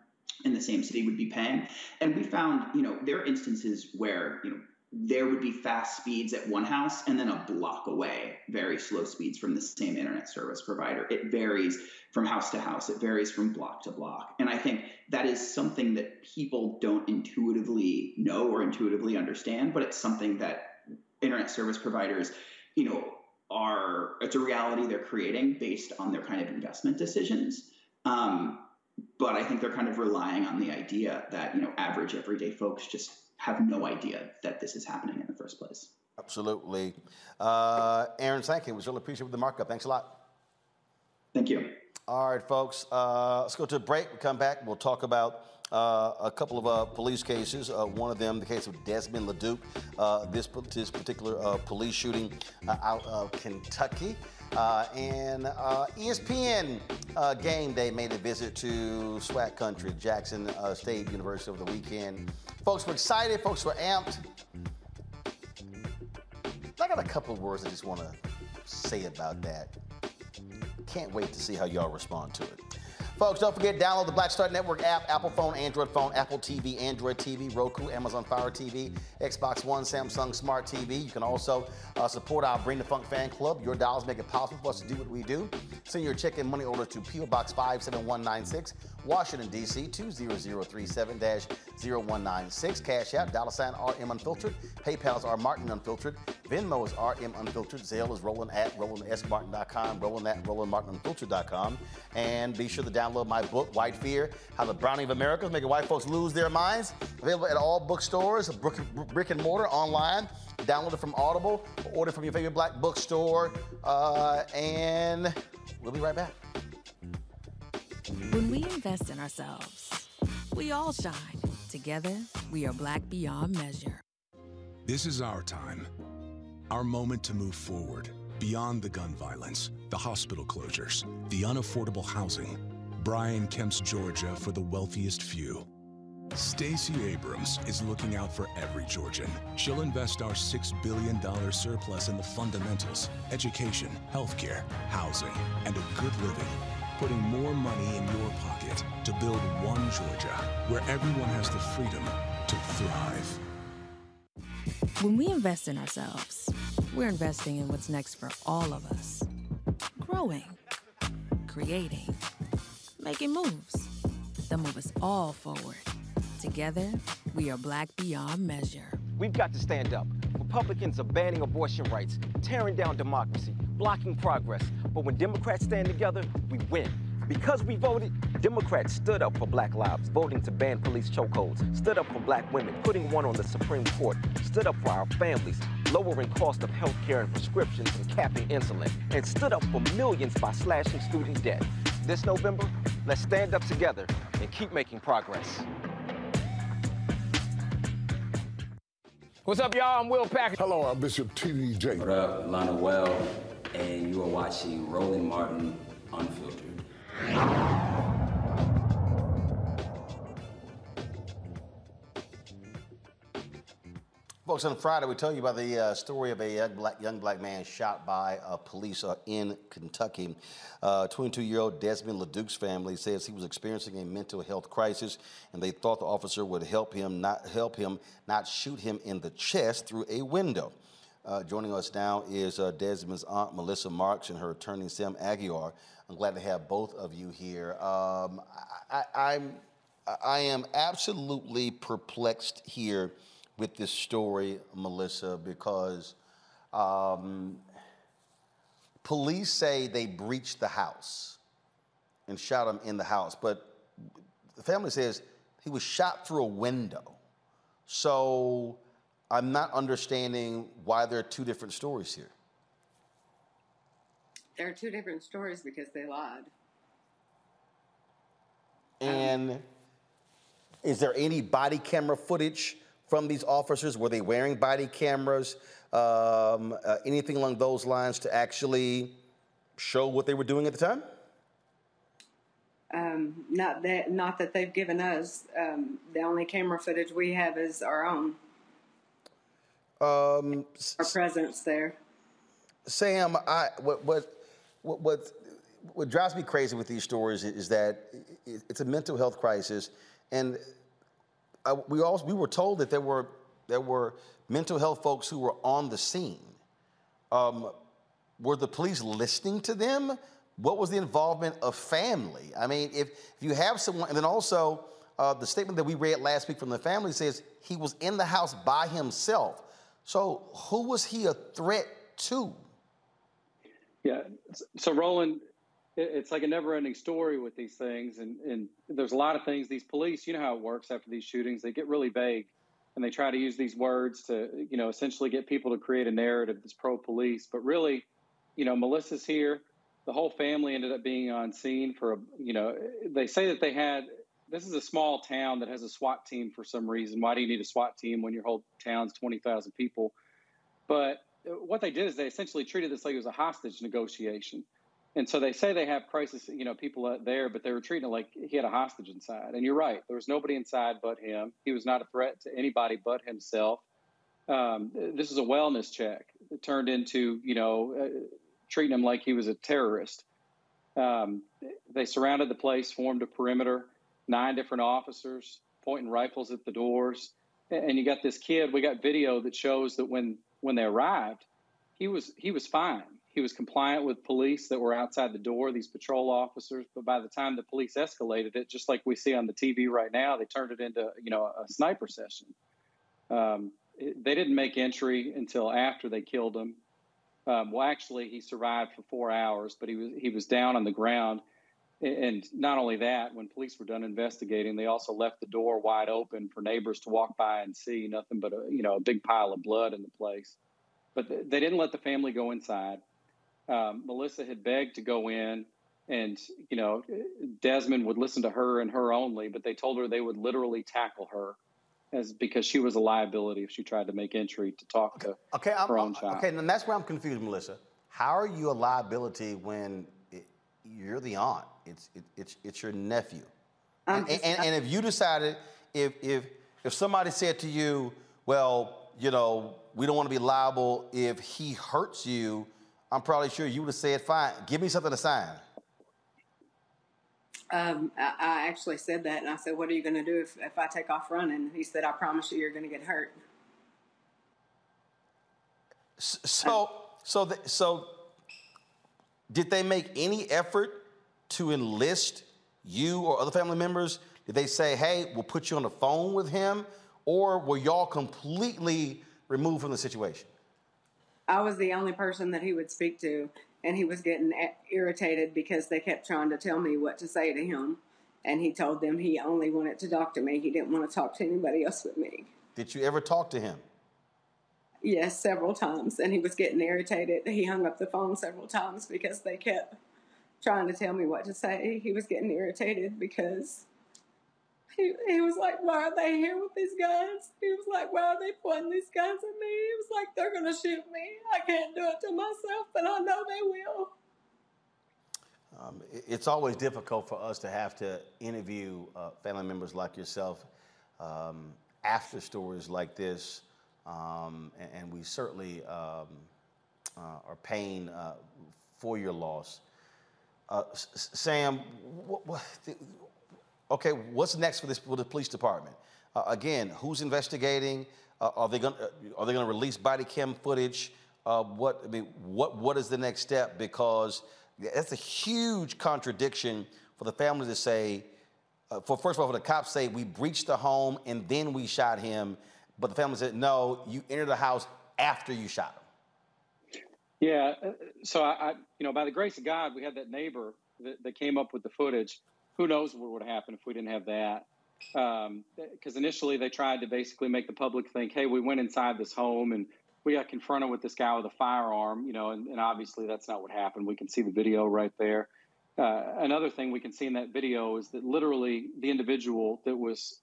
in the same city would be paying. And we found, you know, there are instances where, you know, there would be fast speeds at one house and then a block away, very slow speeds from the same internet service provider. It varies from house to house, it varies from block to block. And I think that is something that people don't intuitively know or intuitively understand, but it's something that internet service providers, you know, are it's a reality they're creating based on their kind of investment decisions. Um, but I think they're kind of relying on the idea that you know average everyday folks just have no idea that this is happening in the first place. Absolutely. Uh, Aaron Sankin was really appreciative of the markup. Thanks a lot. Thank you. All right, folks. Uh, let's go to a break. We come back. We'll talk about uh, a couple of uh, police cases. Uh, one of them, the case of Desmond LeDuc. Uh, this, this particular uh, police shooting out of Kentucky. Uh, and uh, ESPN uh, Game Day made a visit to SWAC country, Jackson State University, over the weekend. Folks were excited. Folks were amped. I got a couple of words I just want to say about that. Can't wait to see how y'all respond to it. Folks, don't forget, download the Black Star Network app, Apple phone, Android phone, Apple TV, Android TV, Roku, Amazon Fire TV, Xbox One, Samsung Smart TV. You can also uh, support our Bring the Funk fan club. Your dollars make it possible for us to do what we do. Send your check and money order to P.O. Box 57196, Washington, D.C. 20037-0196. Cash App, dollar sign RM Unfiltered. PayPal is R Martin Unfiltered. Venmo is RM Unfiltered. Zelle is rolling at RolandSMartin.com, rolling at RolandMartinUnfiltered.com. And be sure to download my book, White Fear, How the Browning of America is Making White Folks Lose Their Minds. Available at all bookstores, brick, brick and mortar, online. Download it from Audible, order from your favorite black bookstore. Uh, and we'll be right back. When we invest in ourselves, we all shine. Together, we are black beyond measure. This is our time. Our moment to move forward, beyond the gun violence, the hospital closures, the unaffordable housing. Brian Kemp's Georgia for the wealthiest few. Stacey Abrams is looking out for every Georgian. She'll invest our $6 billion surplus in the fundamentals education, healthcare, housing, and a good living putting more money in your pocket to build one Georgia where everyone has the freedom to thrive. When we invest in ourselves, we're investing in what's next for all of us. Growing, creating, making moves that move us all forward. Together, we are black beyond measure. We've got to stand up. Republicans are banning abortion rights, tearing down democracy, blocking progress. But when Democrats stand together, we win. Because we voted, Democrats stood up for black lives, voting to ban police chokeholds, stood up for black women, putting one on the Supreme Court, stood up for our families, lowering cost of health care and prescriptions and capping insulin, and stood up for millions by slashing student debt. This November, let's stand up together and keep making progress. What's up, y'all? I'm Will Packer. Hello, I'm Bishop T.D. Jakes. What up, Lana Well, and you are watching Roland Martin Unfiltered. Folks, on Friday, we tell you about the uh, story of a young black, young black man shot by uh, police uh, in Kentucky. 22-year-old uh, Desmond LeDuc's family says he was experiencing a mental health crisis, and they thought the officer would help him not help him not shoot him in the chest through a window. Uh, joining us now is uh, Desmond's aunt, Melissa Marks, and her attorney, Sam Aguiar. I'm glad to have both of you here. Um, I, I'm, I am absolutely perplexed here with this story, Melissa, because um, police say they breached the house and shot him in the house, but the family says he was shot through a window. So I'm not understanding why there are two different stories here. There are two different stories because they lied. And um, is there any body camera footage from these officers? Were they wearing body cameras? Um, uh, anything along those lines to actually show what they were doing at the time? Um, not that, not that they've given us. Um, the only camera footage we have is our own. Um, our presence there. Sam, I what what what what, what drives me crazy with these stories is that it's a mental health crisis, and We also we were told that there were there were mental health folks who were on the scene. Um, were the police listening to them? What was the involvement of family? I mean, if, if you have someone, and then also uh, the statement that we read last week from the family says he was in the house by himself. So who was he a threat to? Yeah. So, Roland, it's like a never-ending story with these things, and and there's a lot of things. These police, you know how it works after these shootings, they get really vague, and they try to use these words to, you know, essentially get people to create a narrative that's pro-police. But really, you know, Melissa's here. The whole family ended up being on scene for a, you know, they say that they had. This is a small town that has a SWAT team for some reason. Why do you need a SWAT team when your whole town's twenty thousand people? But what they did is they essentially treated this like it was a hostage negotiation. And so they say they have crisis, you know, people there, but they were treating it like he had a hostage inside. And you're right, there was nobody inside but him. He was not a threat to anybody but himself. Um, this is a wellness check. It turned into, you know, uh, treating him like he was a terrorist. Um, they surrounded the place, formed a perimeter, nine different officers pointing rifles at the doors. And you got this kid. We got video that shows that when when they arrived, he was he was fine. He was compliant with police that were outside the door, these patrol officers. But by the time the police escalated it, just like we see on the TV right now, they turned it into you know a sniper session. Um, it, they didn't make entry until after they killed him. Um, well, actually, he survived for four hours, but he was he was down on the ground. And not only that, when police were done investigating, they also left the door wide open for neighbors to walk by and see nothing but a you know a big pile of blood in the place. But they didn't let the family go inside. Um, Melissa had begged to go in, and you know Desmond would listen to her and her only. But they told her they would literally tackle her, as because she was a liability if she tried to make entry to talk to okay, her I'm, own child. Okay, and that's where I'm confused, Melissa. How are you a liability when it, you're the aunt? It's it, it's it's your nephew. And, and, and, and if you decided, if if if somebody said to you, well, you know, we don't want to be liable if he hurts you, I'm probably sure you would have said, fine, give me something to sign. Um, I, I actually said that, and I said, "What are you going to do if, if I take off running?" He said, "I promise you, you're going to get hurt." So, so, the, so, did they make any effort to enlist you or other family members? Did they say, hey, we'll put you on the phone with him? Or were y'all completely removed from the situation? I was the only person that he would speak to, and he was getting irritated because they kept trying to tell me what to say to him. And he told them he only wanted to talk to me. He didn't want to talk to anybody else but me. Did you ever talk to him? Yes, several times. And he was getting irritated. He hung up the phone several times because they kept trying to tell me what to say. He was getting irritated because he, he was like, Why are they here with these guns? He was like, Why are they pointing these guns at me? He was like, They're going to shoot me. I can't do it to myself, but I know they will. Um, it's always difficult for us to have to interview uh, family members like yourself um, after stories like this, um, and, and, we certainly um, uh, are paying uh, for your loss. Uh, Sam, what, what, okay, what's next for this for the police department? Uh, again, who's investigating? Uh, are they going uh, are they going to release body cam footage? Uh, what I mean, what what is the next step? Because that's a huge contradiction for the family to say. Uh, for first of all, for the cops say we breached the home and then we shot him, but the family said no, you entered the house after you shot him. Yeah. Uh, so I, I, you know, by the grace of God, we had that neighbor that, that came up with the footage. Who knows what would happen if we didn't have that? Because um, initially they tried to basically make the public think, hey, we went inside this home and we got confronted with this guy with a firearm, you know, and, and obviously that's not what happened. We can see the video right there. Uh, another thing we can see in that video is that literally the individual that was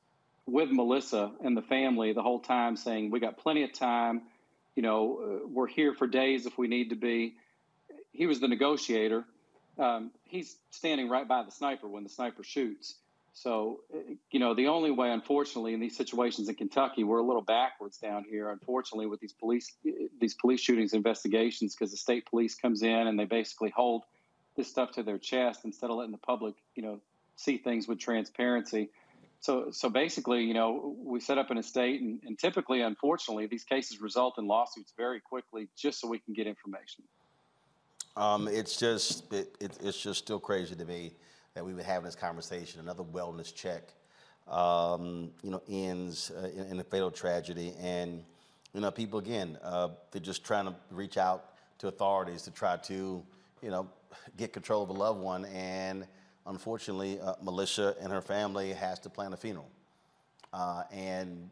with Melissa and the family the whole time saying, we got plenty of time you know, uh, we're here for days if we need to be. He was the negotiator. Um, he's standing right by the sniper when the sniper shoots. So, you know, the only way, unfortunately, in these situations in Kentucky, we're a little backwards down here. Unfortunately, with these police these police shootings investigations, because the state police comes in and they basically hold this stuff to their chest instead of letting the public, you know, see things with transparency. So, so basically, you know, we set up an estate, and, and typically, unfortunately, these cases result in lawsuits very quickly, just so we can get information. Um, it's just, it, it, it's just still crazy to me that we would have this conversation. Another wellness check, um, you know, ends uh, in, in, a fatal tragedy, and you know, people again, uh, they're just trying to reach out to authorities to try to, you know, get control of a loved one, and unfortunately, uh, Melissa and her family has to plan a funeral. Uh, and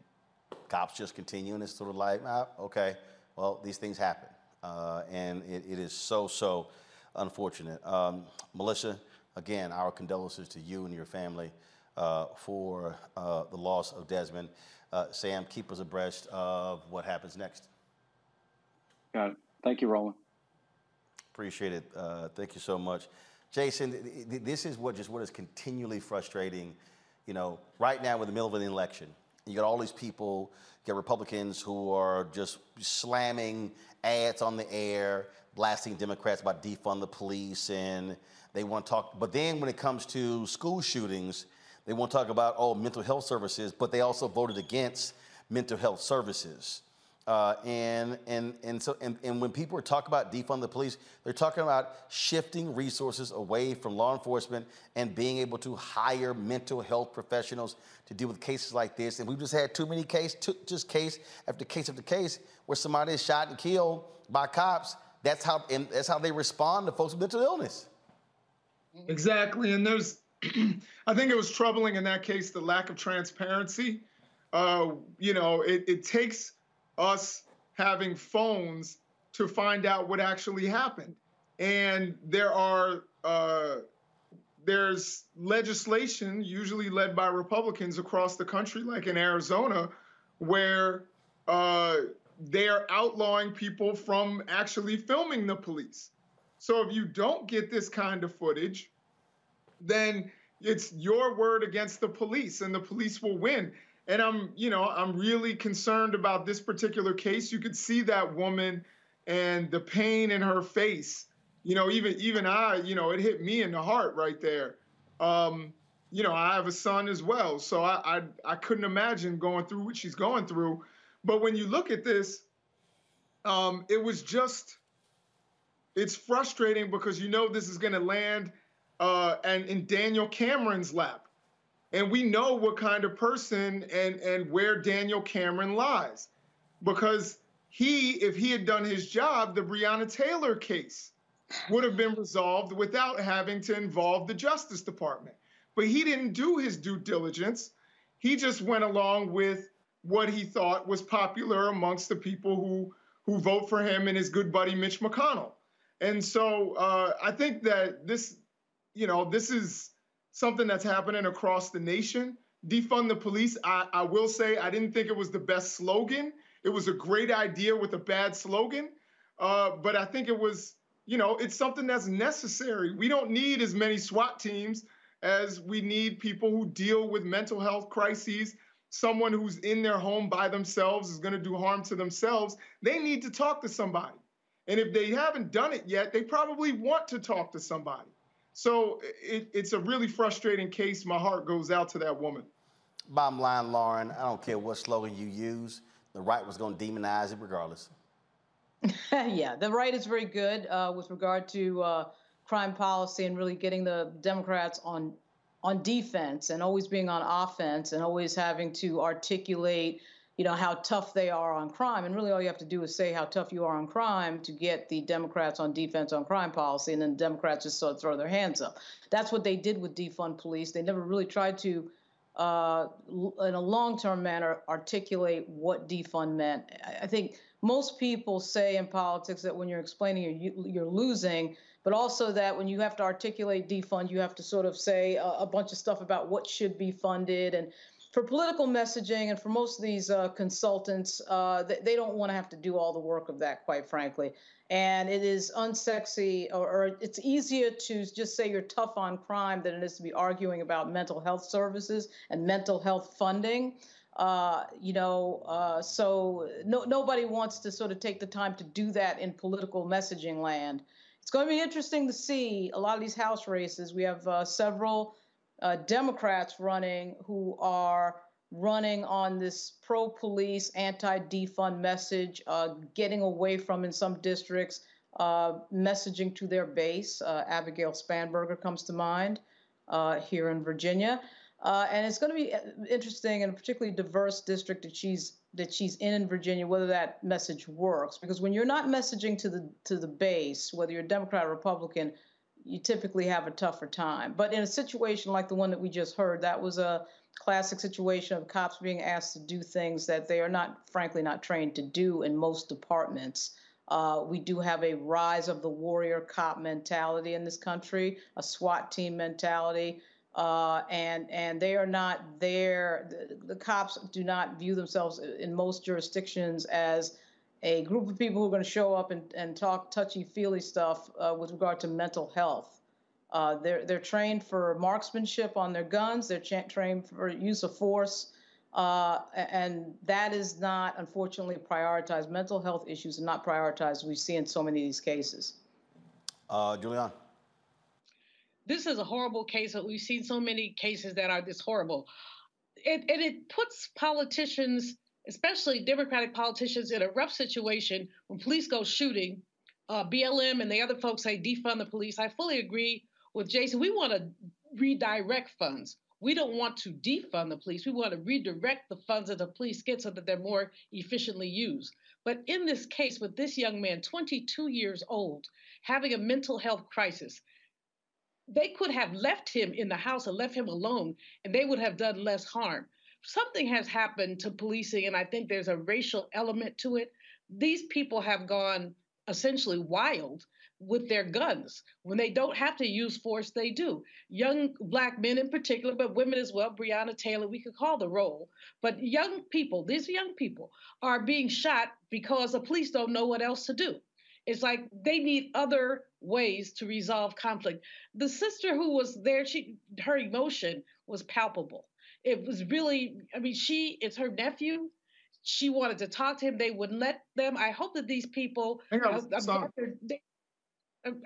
cops just continue, and it's sort of like, ah, okay, well, these things happen. Uh, and it, it is so, so unfortunate. Um, Melissa, again, our condolences to you and your family uh, for uh, the loss of Desmond. Uh, Sam, keep us abreast of what happens next. Got it. Thank you, Roland. Appreciate it. Uh, thank you so much. Jason, th- th- this is what just what is continually frustrating. You know, right now we're in the middle of an election. You got all these people, you got Republicans who are just slamming ads on the air, blasting Democrats about defund the police, and they want to talk. But then when it comes to school shootings, they want to talk about oh mental health services, but they also voted against mental health services. Uh, and, and, and, so, and, and when people talk about defund the police, they're talking about shifting resources away from law enforcement and being able to hire mental health professionals to deal with cases like this. And we've just had too many cases, just case after case after case, where somebody is shot and killed by cops. That's how, and that's how they respond to folks with mental illness. Exactly. And there's, I think it was troubling in that case, the lack of transparency. Uh, you know, it, it takes us having phones to find out what actually happened. And there are uh, there's legislation, usually led by Republicans across the country, like in Arizona, where uh, they are outlawing people from actually filming the police. So if you don't get this kind of footage, then it's your word against the police, and the police will win and I'm, you know, I'm really concerned about this particular case. You could see that woman and the pain in her face. You know, even even I, you know, it hit me in the heart right there. Um, you know, I have a son as well, so I, I I couldn't imagine going through what she's going through. But when you look at this, um, it was just it's frustrating because you know this is going to land uh, and in Daniel Cameron's lap and we know what kind of person and, and where Daniel Cameron lies. Because he, if he had done his job, the Breonna Taylor case would have been resolved without having to involve the Justice Department. But he didn't do his due diligence. He just went along with what he thought was popular amongst the people who who vote for him and his good buddy Mitch McConnell. And so uh, I think that this, you know, this is something that's happening across the nation. Defund the police, I, I will say, I didn't think it was the best slogan. It was a great idea with a bad slogan. Uh, but I think it was, you know, it's something that's necessary. We don't need as many SWAT teams as we need people who deal with mental health crises. Someone who's in their home by themselves is going to do harm to themselves. They need to talk to somebody. And if they haven't done it yet, they probably want to talk to somebody. So it, it's a really frustrating case. My heart goes out to that woman. Bottom line, Lauren, I don't care what slogan you use, the right was going to demonize it regardless. yeah, the right is very good uh, with regard to uh, crime policy and really getting the Democrats on on defense and always being on offense and always having to articulate you know, how tough they are on crime. And really all you have to do is say how tough you are on crime to get the Democrats on defense on crime policy, and then the Democrats just sort of throw their hands up. That's what they did with defund police. They never really tried to, uh, in a long-term manner, articulate what defund meant. I think most people say in politics that when you're explaining you're, you're losing, but also that when you have to articulate defund, you have to sort of say a, a bunch of stuff about what should be funded and for political messaging and for most of these uh, consultants, uh, they, don't want to have to do all the work of that, quite frankly. And it is unsexy, or, or, it's easier to just say you're tough on crime than it is to be arguing about mental health services and mental health funding. Uh, you know, uh, so no, nobody wants to sort of take the time to do that in political messaging land. It's going to be interesting to see a lot of these House races. We have uh, several uh, Democrats running who are running on this pro police, anti defund message, uh, getting away from, in some districts, uh, messaging to their base. Uh, Abigail Spanberger comes to mind uh, here in Virginia. Uh, and it's going to be interesting and a particularly diverse district that she's that she's in in Virginia, whether that message works. Because when you're not messaging to the to the base, whether you're Democrat or Republican, you typically have a tougher time. But in a situation like the one that we just heard, that was a classic situation of cops being asked to do things that they are not, frankly, not trained to do in most departments. Uh, we do have a rise of the warrior cop mentality in this country, a SWAT team mentality. Uh, and and they are not there. The, the, cops do not view themselves in most jurisdictions as a group of people who are going to show up and, and talk touchy feely stuff uh, with regard to mental health. Uh, they're they're trained for marksmanship on their guns. They're cha- trained for use of force, uh, and that is not unfortunately prioritized. Mental health issues are not prioritized. We see in so many of these cases. Uh, Julianne. This is a horrible case. We've seen so many cases that are this horrible. It, and it puts politicians especially Democratic politicians, in a rough situation when police go shooting. Uh, BLM and the other folks say defund the police. I fully agree with Jason. We want to redirect funds. We don't want to defund the police. We want to redirect the funds that the police get so that they're more efficiently used. But in this case, with this young man, 22 years old, having a mental health crisis, they could have left him in the house and left him alone, and they would have done less harm something has happened to policing, and I think there's a racial element to it. These people have gone essentially wild with their guns. When they don't have to use force, they do. Young black men in particular, but women as well, Breonna Taylor, we could call the role. But young people, these young people, are being shot because the police don't know what else to do. It's like they need other ways to resolve conflict. The sister who was there, she her emotion was palpable it was really, I mean, she, it's her nephew. She wanted to talk to him. They wouldn't let them. I hope that these people, I'm, glad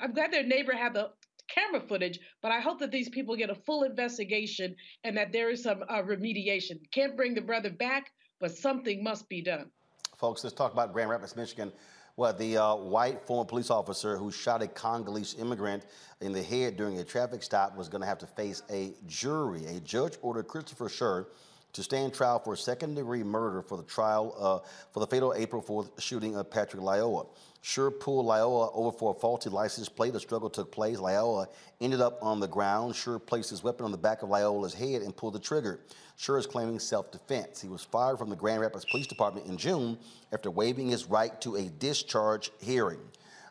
I'm glad their neighbor had the camera footage, but I hope that these people get a full investigation and that there is some uh, remediation. Can't bring the brother back, but something must be done. Folks, let's talk about Grand Rapids, Michigan. Well, the uh, white former police officer who shot a Congolese immigrant in the head during a traffic stop was going to have to face a jury. A judge ordered Christopher Schur to stand trial for second degree murder for the trial uh, for the fatal April 4th shooting of Patrick Lyoya. Schur pulled Lyoya over for a faulty license plate. A struggle took place. Lyoya ended up on the ground. Schur placed his weapon on the back of Lyoya's head and pulled the trigger. Schur is claiming self-defense. He was fired from the Grand Rapids Police Department in June after waiving his right to a discharge hearing.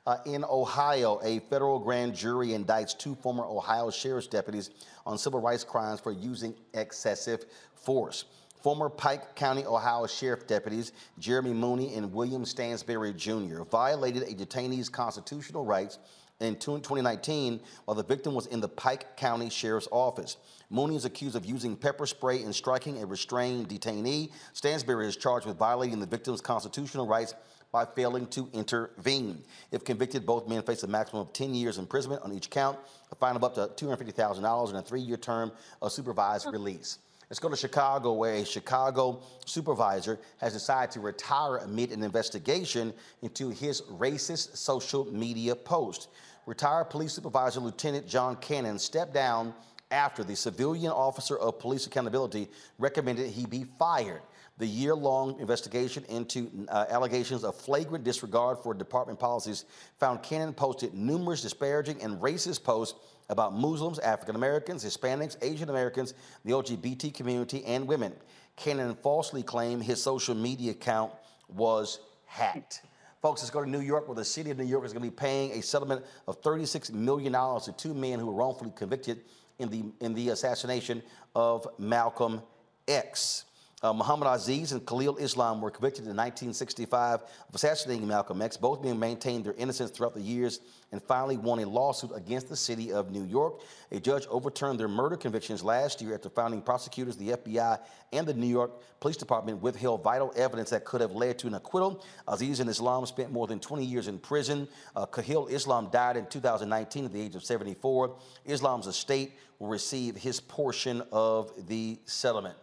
Uh, in Ohio, a federal grand jury indicts two former Ohio sheriff's deputies on civil rights crimes for using excessive force. Former Pike County, Ohio Sheriff deputies Jeremy Mooney and William Stansberry Jr. violated a detainee's constitutional rights in 2019 while the victim was in the Pike County Sheriff's Office. Mooney is accused of using pepper spray and striking a restrained detainee. Stansberry is charged with violating the victim's constitutional rights by failing to intervene. If convicted, both men face a maximum of 10 years imprisonment on each count, a fine of up to $250,000, and a three-year term of supervised release. Let's go to Chicago, where a Chicago supervisor has decided to retire amid an investigation into his racist social media post. Retired police supervisor Lieutenant John Cannon stepped down after the civilian officer of police accountability recommended he be fired. The year long investigation into uh, allegations of flagrant disregard for department policies found Cannon posted numerous disparaging and racist posts about Muslims, African Americans, Hispanics, Asian Americans, the LGBT community, and women. Cannon falsely claimed his social media account was hacked. Folks, let's go to New York, where the city of New York is going to be paying a settlement of $36 million to two men who were wrongfully convicted in the, in the assassination of Malcolm X. Uh, Muhammad Aziz and Khalil Islam were convicted in 1965 of assassinating Malcolm X. Both men maintained their innocence throughout the years and finally won a lawsuit against the city of New York. A judge overturned their murder convictions last year after finding prosecutors, the FBI, and the New York Police Department withheld vital evidence that could have led to an acquittal. Aziz and Islam spent more than 20 years in prison. Uh, Khalil Islam died in 2019 at the age of 74. Islam's estate will receive his portion of the settlement.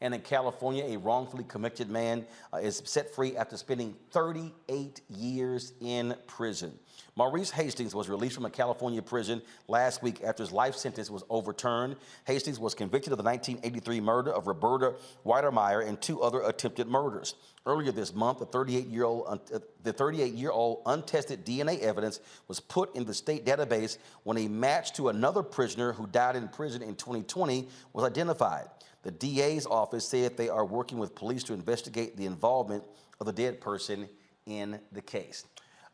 And in California, a wrongfully convicted man uh, is set free after spending 38 years in prison. Maurice Hastings was released from a California prison last week after his life sentence was overturned. Hastings was convicted of the 1983 murder of Roberta Wydermyer and two other attempted murders. Earlier this month, the 38-year-old uh, the 38-year-old untested DNA evidence was put in the state database when a match to another prisoner who died in prison in 2020 was identified. The DA's office said they are working with police to investigate the involvement of the dead person in the case.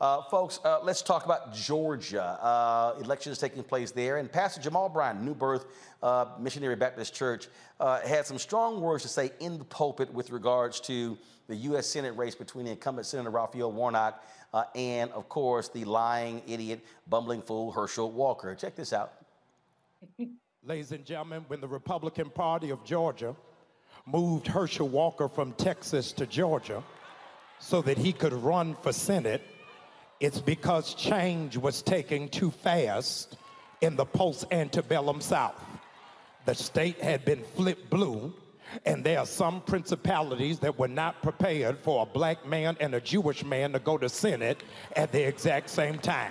Uh, folks, uh, let's talk about Georgia. Uh, elections taking place there. And Pastor Jamal Bryant, New Birth uh, Missionary Baptist Church, uh, had some strong words to say in the pulpit with regards to the U.S. Senate race between the incumbent Senator Raphael Warnock uh, and, of course, the lying, idiot, bumbling fool Herschel Walker. Check this out. Ladies and gentlemen, when the Republican Party of Georgia moved Herschel Walker from Texas to Georgia so that he could run for Senate, it's because change was taking too fast in the post antebellum South. The state had been flipped blue, and there are some principalities that were not prepared for a black man and a Jewish man to go to Senate at the exact same time.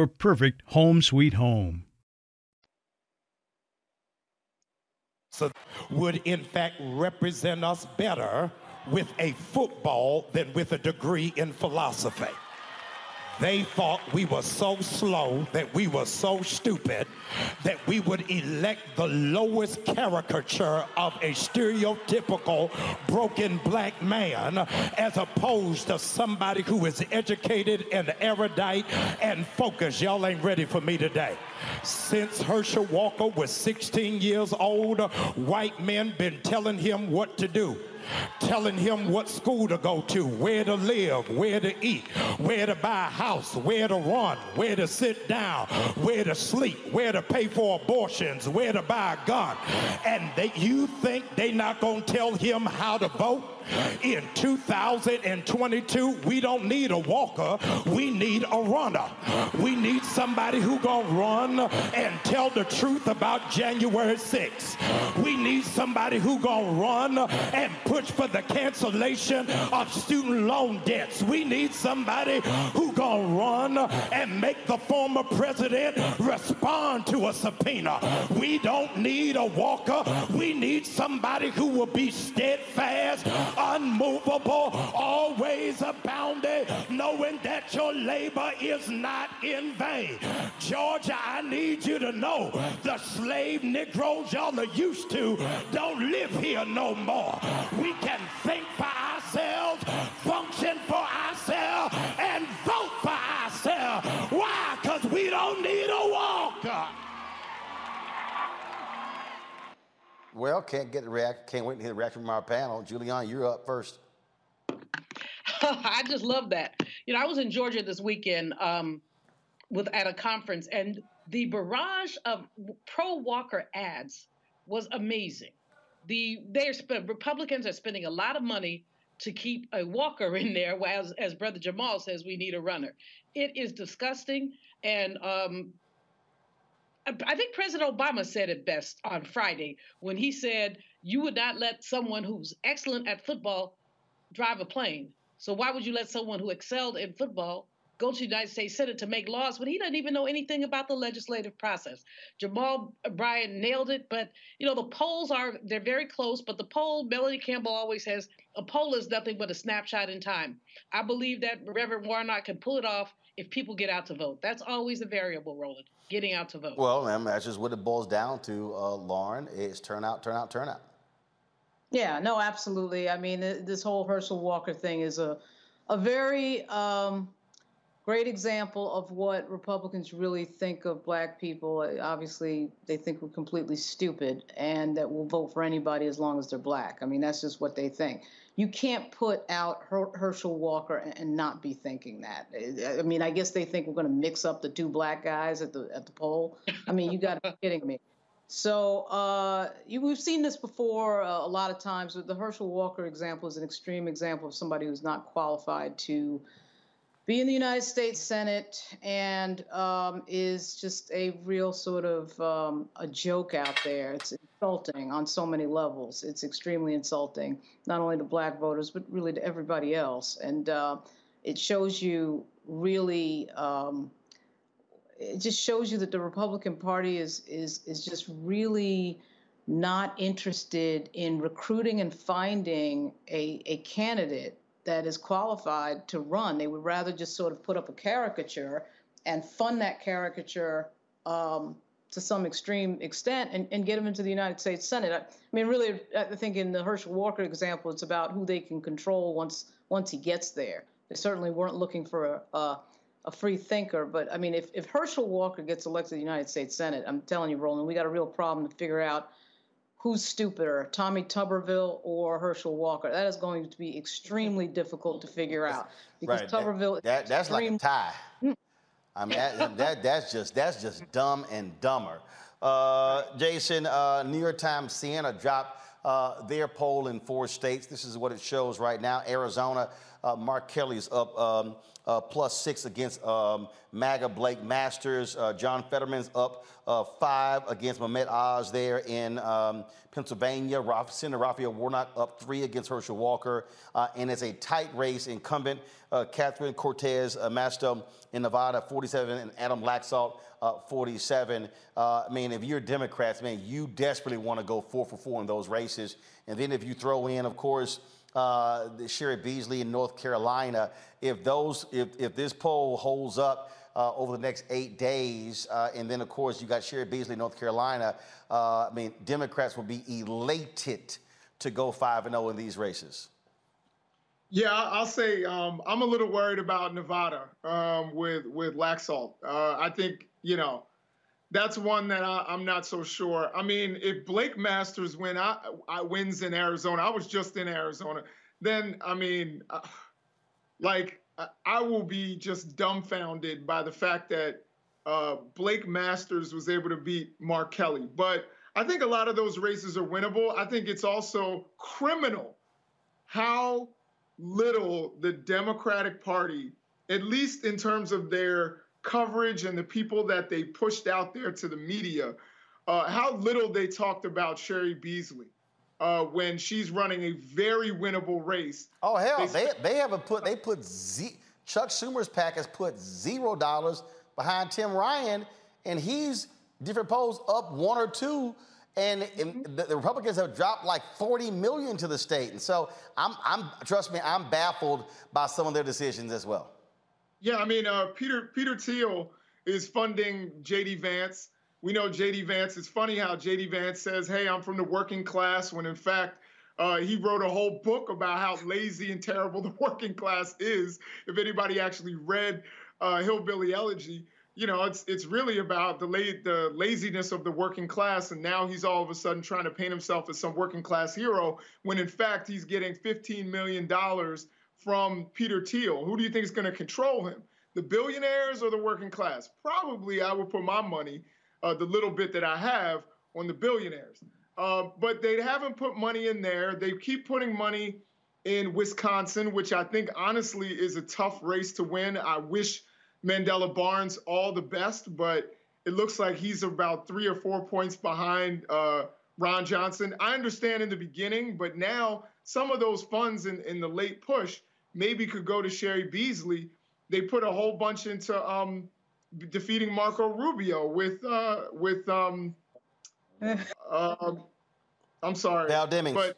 perfect home sweet home. So, would in fact represent us better with a football than with a degree in philosophy. They thought we were so slow, that we were so stupid, that we would elect the lowest caricature of a stereotypical broken black man as opposed to somebody who is educated and erudite and focused. Y'all ain't ready for me today. Since Herschel Walker was 16 years old, white men been telling him what to do telling him what school to go to, where to live, where to eat, where to buy a house, where to run, where to sit down, where to sleep, where to pay for abortions, where to buy a gun. And they, you think they not going to tell him how to vote? In 2022, we don't need a walker, we need a runner. We need somebody who gonna run and tell the truth about January 6th. We need somebody who gonna run and push for the cancellation of student loan debts. We need somebody who gonna run and make the former president respond to a subpoena. We don't need a walker. We need somebody who will be steadfast, unmovable, always abounding, knowing that your labor is not in vain. Georgia, I need you to know the slave Negroes y'all are used to don't live here no more. We can think for ourselves, function for ourselves, and vote for ourselves. Why? Because we don't need a walker. Well, can't get the react. Can't wait to hear the reaction from our panel. Julian, you're up first. I just love that. You know, I was in Georgia this weekend um, with at a conference, and the barrage of pro Walker ads was amazing. The they're Republicans are spending a lot of money to keep a Walker in there, as as Brother Jamal says, we need a runner. It is disgusting, and um, I think President Obama said it best on Friday when he said, You would not let someone who's excellent at football drive a plane. So why would you let someone who excelled in football go to the United States Senate to make laws when he doesn't even know anything about the legislative process? Jamal Bryant nailed it, but you know, the polls are they're very close, but the poll, Melanie Campbell always says, a poll is nothing but a snapshot in time. I believe that Reverend Warnock can pull it off if people get out to vote. That's always a variable, Roland, getting out to vote. Well, man, that's just what it boils down to, uh, Lauren, is turnout, turnout, turnout. Yeah, no, absolutely. I mean, this whole Herschel Walker thing is a, a very um, great example of what Republicans really think of black people. Obviously, they think we're completely stupid and that we'll vote for anybody as long as they're black. I mean, that's just what they think you can't put out Her- Herschel Walker and, and, not be thinking that. I mean, I guess they think we're going to mix up the two black guys at the at the poll. I mean, you got to be kidding me. So uh, you, we've seen this before uh, a lot of times. The Herschel Walker example is an extreme example of somebody who's not qualified to be in the United States Senate and um, is just a real sort of um, a joke out there. It's insulting on so many levels. It's extremely insulting, not only to black voters, but really to everybody else. And uh, it shows you really. Um, it just shows you that the Republican Party is is is just really not interested in recruiting and finding a, a candidate that is qualified to run. They would rather just sort of put up a caricature and fund that caricature um, to some extreme extent and, and get them into the United States Senate. I, I, mean, really, I think in the Herschel Walker example, it's about who they can control once once he gets there. They certainly weren't looking for a, a, a free thinker, but I mean, if, if Herschel Walker gets elected to the United States Senate, I'm telling you, Roland, we got a real problem to figure out who's stupider, Tommy Tuberville or Herschel Walker? That is going to be extremely difficult to figure out because right. Tuberville. That, that that's extreme... like a tie. I mean, that, that, that's just that's just dumb and dumber. Uh, Jason, uh, New York Times, Siena dropped uh, their poll in four states. This is what it shows right now. Arizona, uh, Mark Kelly's up um, uh, plus six against um, MAGA Blake Masters. Uh, John Fetterman's up uh, five against Mehmet Oz there in um, Pennsylvania. Senator Raphael Warnock up three against Herschel Walker. Uh, and it's a tight race. Incumbent uh, Catherine Cortez uh, Masto in Nevada, 47, and Adam Laxalt, 47. I mean, if you're Democrats, man, you desperately want to go four for four in those races. And then if you throw in, of course, uh, Cheri Beasley in North Carolina. If those, if, if this poll holds up uh, over the next eight days, uh, and then of course you got Cheri Beasley, North Carolina. Uh, I mean, Democrats will be elated to go five and zero oh in these races. Yeah, I'll say um, I'm a little worried about Nevada um, with with Laxalt. Uh, I think you know that's one that I, am not so sure. I mean, if Blake Masters win, I, I wins in Arizona. I was just in Arizona. Then I mean, uh, like I will be just dumbfounded by the fact that uh, Blake Masters was able to beat Mark Kelly. But I think a lot of those races are winnable. I think it's also criminal how little the Democratic Party, at least in terms of their coverage and the people that they pushed out there to the media, uh, how little they talked about Cheri Beasley uh, when she's running a very winnable race. Oh hell, they they, they haven't put they put Z, Chuck Schumer's PAC has put zero dollars behind Tim Ryan, and he's different polls up one or two. And, and the, the, Republicans have dropped like 40 million to the state, and so I'm, I'm trust me, I'm baffled by some of their decisions as well. Yeah, I mean, uh, Peter Peter Thiel is funding J.D. Vance. We know J.D. Vance. It's funny how J.D. Vance says, "Hey, I'm from the working class," when in fact uh, he wrote a whole book about how lazy and terrible the working class is. If anybody actually read uh, Hillbilly Elegy, you know, it's it's really about the la- the laziness of the working class, and now he's all of a sudden trying to paint himself as some working class hero when in fact he's getting 15 million dollars from Peter Thiel. Who do you think is going to control him? The billionaires or the working class? Probably I would put my money, uh, the little bit that I have, on the billionaires. Uh, but they haven't put money in there. They keep putting money in Wisconsin, which I think honestly is a tough race to win. I wish Mandela Barnes all the best, but it looks like he's about three or four points behind uh, Ron Johnson. I understand in the beginning, but now some of those funds in, in the late push maybe could go to Cheri Beasley. They put a whole bunch into um, defeating Marco Rubio with uh, with um, uh, I'm sorry, Val Demings. But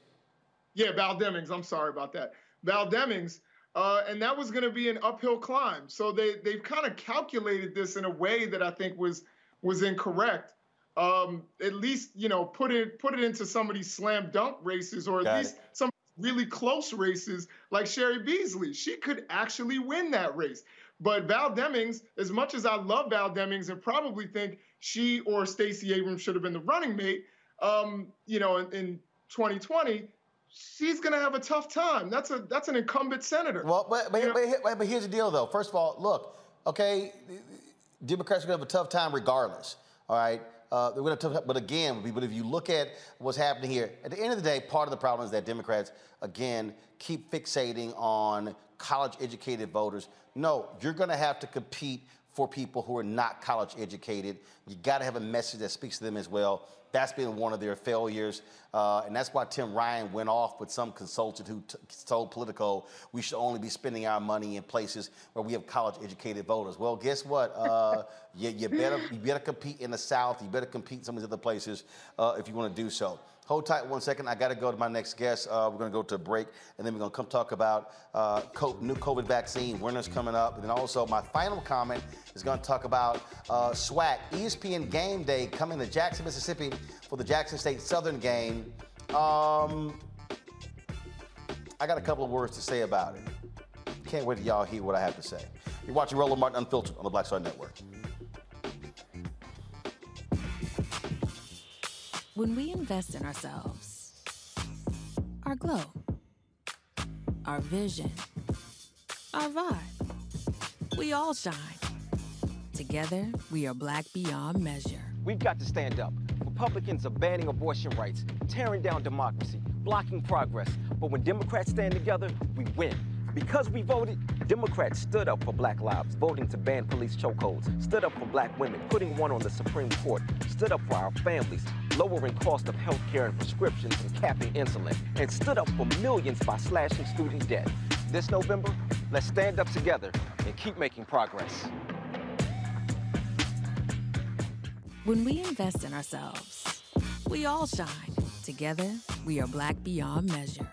yeah, Val Demings. I'm sorry about that. Val Demings. Uh, and that was going to be an uphill climb. So they they've kind of calculated this in a way that I think was was incorrect. Um, at least you know put it put it into some of these slam dunk races, or at Got least it. some really close races like Cheri Beasley. She could actually win that race. But Val Demings, as much as I love Val Demings and probably think she or Stacey Abrams should have been the running mate, um, you know, in, in 2020, she's going to have a tough time. That's a that's an incumbent senator. Well, but but, but, but here's the deal, though. First of all, look, okay, Democrats are going to have a tough time regardless. All right. Uh, they're going to but again, but if you look at what's happening here, at the end of the day, part of the problem is that Democrats again keep fixating on college-educated voters. No, you're going to have to compete for people who are not college educated. You got to have a message that speaks to them as well. That's been one of their failures. Uh, and that's why Tim Ryan went off with some consultant who t- told Politico we should only be spending our money in places where we have college educated voters. Well, guess what? Uh, you, you, better, you better compete in the South. You better compete in some of these other places uh, if you want to do so. Hold tight one second. I got to go to my next guest. Uh, we're going to go to a break, and then we're going to come talk about uh, new COVID vaccine, winter's coming up. And then also, my final comment is going to talk about uh, SWAC, ESPN Game Day, coming to Jackson, Mississippi for the Jackson State Southern game. Um, I got a couple of words to say about it. Can't wait to y'all hear what I have to say. You're watching Roland Martin Unfiltered on the Black Star Network. When we invest in ourselves, our glow, our vision, our vibe, we all shine. Together, we are black beyond measure. We've got to stand up. Republicans are banning abortion rights, tearing down democracy, blocking progress. But when Democrats stand together, we win. Because we voted, Democrats stood up for black lives, voting to ban police chokeholds, stood up for black women, putting one on the Supreme Court, stood up for our families, lowering cost of health care and prescriptions and capping insulin, and stood up for millions by slashing student debt. This November, let's stand up together and keep making progress. When we invest in ourselves, we all shine. Together, we are black beyond measure.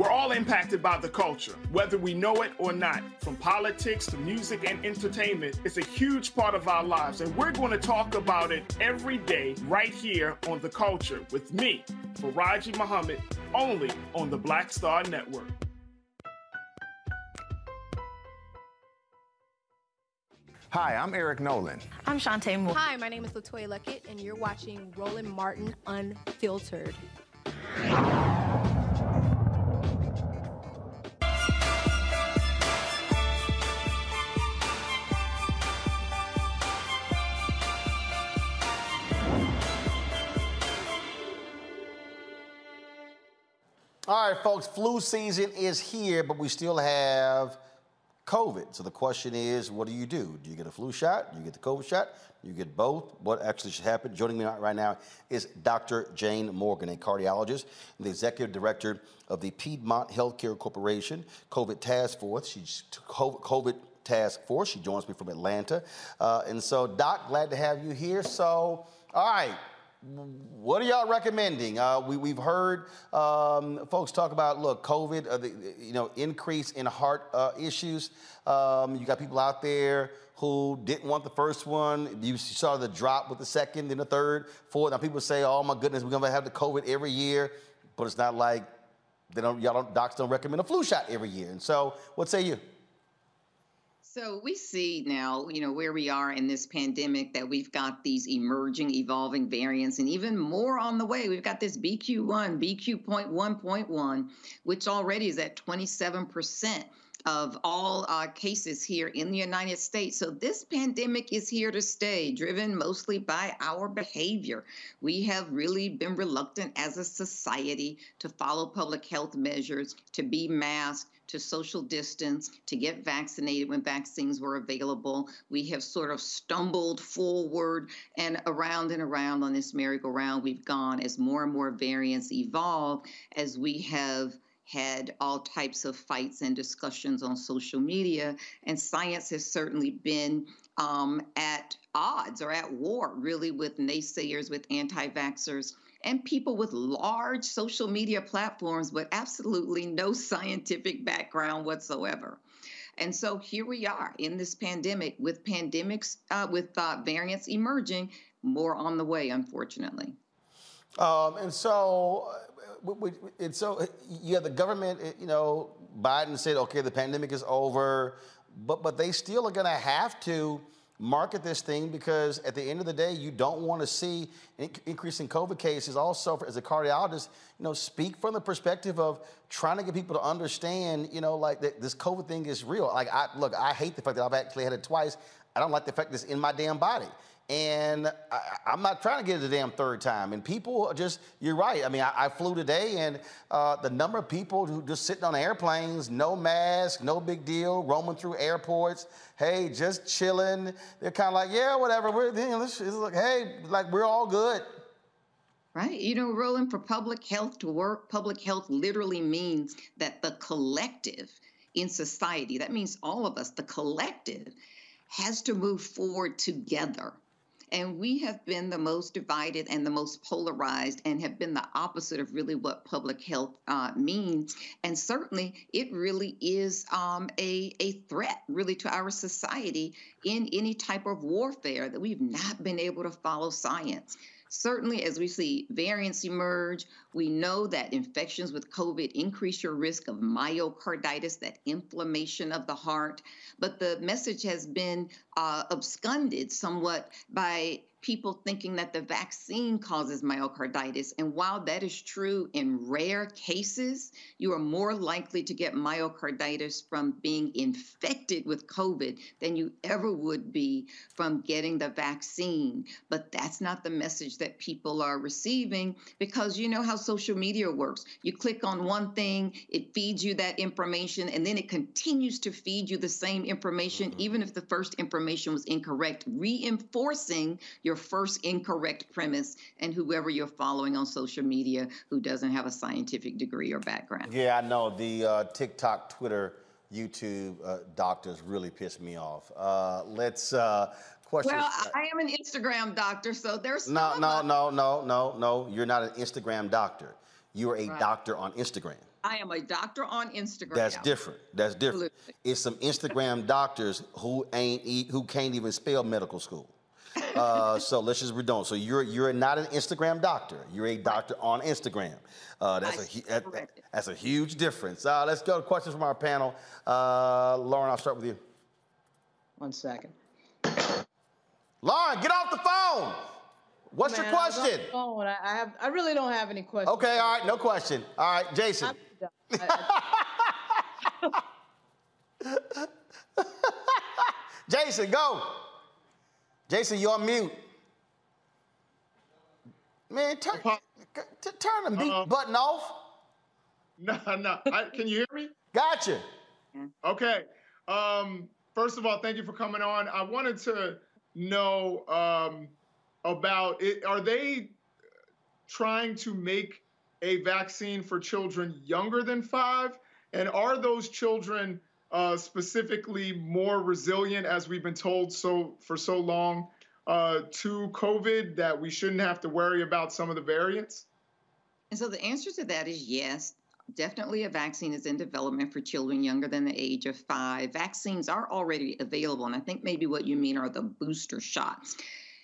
We're all impacted by the culture, whether we know it or not. From politics to music and entertainment, it's a huge part of our lives, and we're going to talk about it every day right here on The Culture with me, Faraji Muhammad, only on the Black Star Network. Hi, I'm Eric Nolan. I'm Shantae Moore. Hi, my name is LeToya Luckett, and you're watching Roland Martin Unfiltered. All right, folks, flu season is here, but we still have COVID. So the question is, what do you do? Do you get a flu shot? Do you get the COVID shot? Do you get both? What actually should happen? Joining me right now is Dr. Jayne Morgan, a cardiologist and the executive director of the Piedmont Healthcare Corporation COVID Task Force. She's COVID Task Force. She joins me from Atlanta. Uh, and so, Doc, glad to have you here. So, all right, what are y'all recommending? Uh, we, have heard um, folks talk about, look, COVID, uh, the, you know, increase in heart uh, issues. Um, you got people out there who didn't want the first one. You saw the drop with the second, then the third, fourth. Now people say, oh my goodness, we're gonna have the COVID every year, but it's not like they don't, y'all don't, docs don't recommend a flu shot every year. And so, what say you? So we see now, you know, where we are in this pandemic that we've got these emerging, evolving variants, and even more on the way. We've got this BQ1, BQ.1.1, which already is at 27% of all uh, cases here in the United States. So this pandemic is here to stay, driven mostly by our behavior. We have really been reluctant as a society to follow public health measures, to be masked, to social distance, to get vaccinated when vaccines were available. We have sort of stumbled forward and around and around on this merry-go-round we've gone as more and more variants evolve, as we have had all types of fights and discussions on social media, and science has certainly been um, at odds or at war, really, with naysayers, with anti vaxxers, and people with large social media platforms, but absolutely no scientific background whatsoever. And so here we are in this pandemic with pandemics, uh, with uh, variants emerging, more on the way, unfortunately. Um, and so and so you have the government, eh, you know, Biden said, okay, the pandemic is over, but but they still are going to have to market this thing because at the end of the day, you don't want to see an increase in COVID cases. Also, as a cardiologist, you know, speak from the perspective of trying to get people to understand, you know, like that this COVID thing is real. Like, I look, I hate the fact that I've actually had it twice. I don't like the fact that it's in my damn body. And I, am not trying to get it a damn third time. And people are just, you're right. I mean, I, I flew today, and uh, the number of people who just sitting on airplanes, no mask, no big deal, roaming through airports, hey, just chilling. They're kind of like, yeah, whatever. We're, you know, it's like, hey, like we're all good. Right. You know, Roland, for public health to work, public health literally means that the collective in society, that means all of us, the collective, has to move forward together and we have been the most divided and the most polarized and have been the opposite of really what public health uh, means. And certainly it really is um, a, a threat, really, to our society in any type of warfare that we've not been able to follow science. Certainly, as we see variants emerge, we know that infections with COVID increase your risk of myocarditis, that inflammation of the heart. But the message has been uh, absconded somewhat by people thinking that the vaccine causes myocarditis. And while that is true in rare cases, you are more likely to get myocarditis from being infected with COVID than you ever would be from getting the vaccine. But that's not the message that people are receiving because you know how social media works. You click on one thing, it feeds you that information, and then it continues to feed you the same information, mm-hmm. even if the first information was incorrect, reinforcing your your first incorrect premise and whoever you're following on social media who doesn't have a scientific degree or background. Yeah, I know. The uh, TikTok, Twitter, YouTube uh, doctors really piss me off. Uh, let's. Uh, question. Well, I am an Instagram doctor, so there's no, no, no, no, no, no. You're not an Instagram doctor. You are a right. doctor on Instagram. I am a doctor on Instagram. That's different. That's different. Absolutely. It's some Instagram doctors who ain't who can't even spell medical school. Uh, so let's just redone. So you're you're not an Instagram doctor. You're a doctor on Instagram. Uh, that's a that, that's a huge difference. Uh, let's go to questions from our panel. Uh, Lauren, I'll start with you. One second. Lauren, get off the phone. What's Man, your question? Phone. I, I, have. I really don't have any questions. Okay. All right. No question. All right, Jason. Jason, go. Jason, you're on mute. Man, turn, turn the mute uh button off. No, no. I, can you hear me? Gotcha. Okay. Um, first of all, thank you for coming on. I wanted to know um, about it. Are they trying to make a vaccine for children younger than five? And are those children uh, specifically more resilient, as we've been told so for so long, uh, to COVID that we shouldn't have to worry about some of the variants? And so the answer to that is yes. Definitely, a vaccine is in development for children younger than the age of five. Vaccines are already available, and I think maybe what you mean are the booster shots.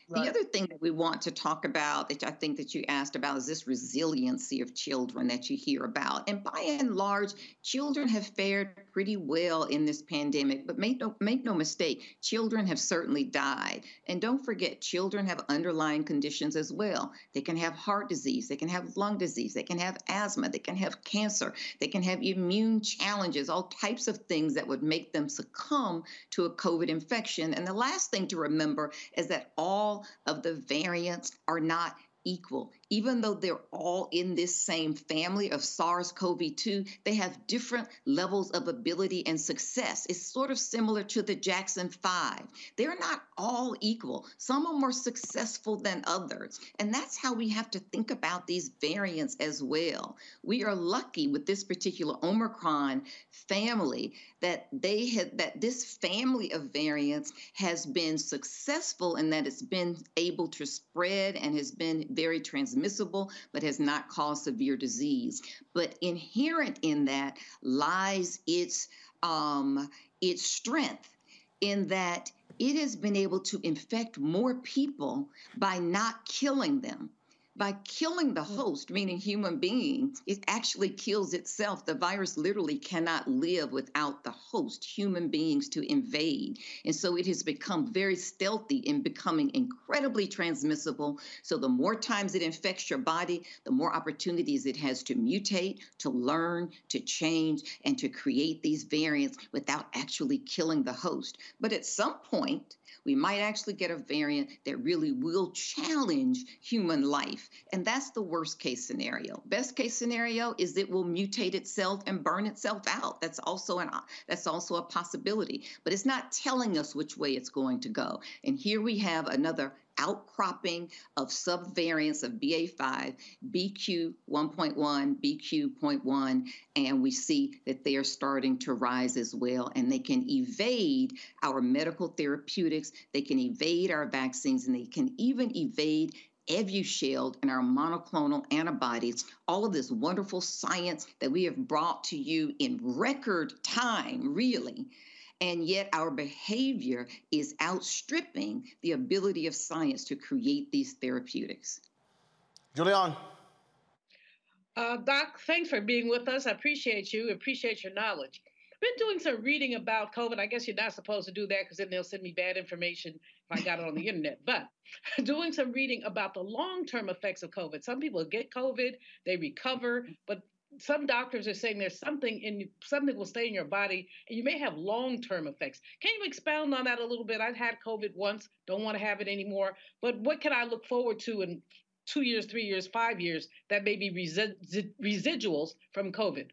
Right. The other thing that we want to talk about that I think that you asked about is this resiliency of children that you hear about. And by and large, children have fared pretty well in this pandemic, but make no make no mistake, children have certainly died. And don't forget, children have underlying conditions as well. They can have heart disease, they can have lung disease, they can have asthma, they can have cancer, they can have immune challenges, all types of things that would make them succumb to a COVID infection. And the last thing to remember is that all of the variants are not equal. Even though they're all in this same family of SARS CoV 2, they have different levels of ability and success. It's sort of similar to the Jackson 5. They're not all equal, some are more successful than others. And that's how we have to think about these variants as well. We are lucky with this particular Omicron family that they had that this family of variants has been successful and that it's been able to spread and has been very transmissible, but has not caused severe disease. But inherent in that lies its um, its strength in that it has been able to infect more people by not killing them by killing the mm. host, meaning human beings, it actually kills itself. The virus literally cannot live without the host, human beings, to invade. And so it has become very stealthy in becoming incredibly transmissible. So the more times it infects your body, the more opportunities it has to mutate, to learn, to change, and to create these variants without actually killing the host. But at some point, we might actually get a variant that really will challenge human life. And that's the worst case scenario. Best case scenario is it will mutate itself and burn itself out. That's also an that's also a possibility. But it's not telling us which way it's going to go. And here we have another outcropping of subvariants of BA5, BQ 1.1, BQ.1, and we see that they are starting to rise as well. And they can evade our medical therapeutics, they can evade our vaccines, and they can even evade Evusheld and our monoclonal antibodies, all of this wonderful science that we have brought to you in record time, really and yet our behavior is outstripping the ability of science to create these therapeutics. Julian. Uh, Doc, thanks for being with us. I appreciate you, appreciate your knowledge. Been doing some reading about COVID. I guess you're not supposed to do that because then they'll send me bad information if I got it on the internet. But doing some reading about the long term effects of COVID. Some people get COVID, they recover, but some doctors are saying there's something in something will stay in your body and you may have long-term effects. Can you expound on that a little bit? I've had COVID once, don't want to have it anymore, but what can I look forward to in two years, three years, five years that may be resi- residuals from COVID?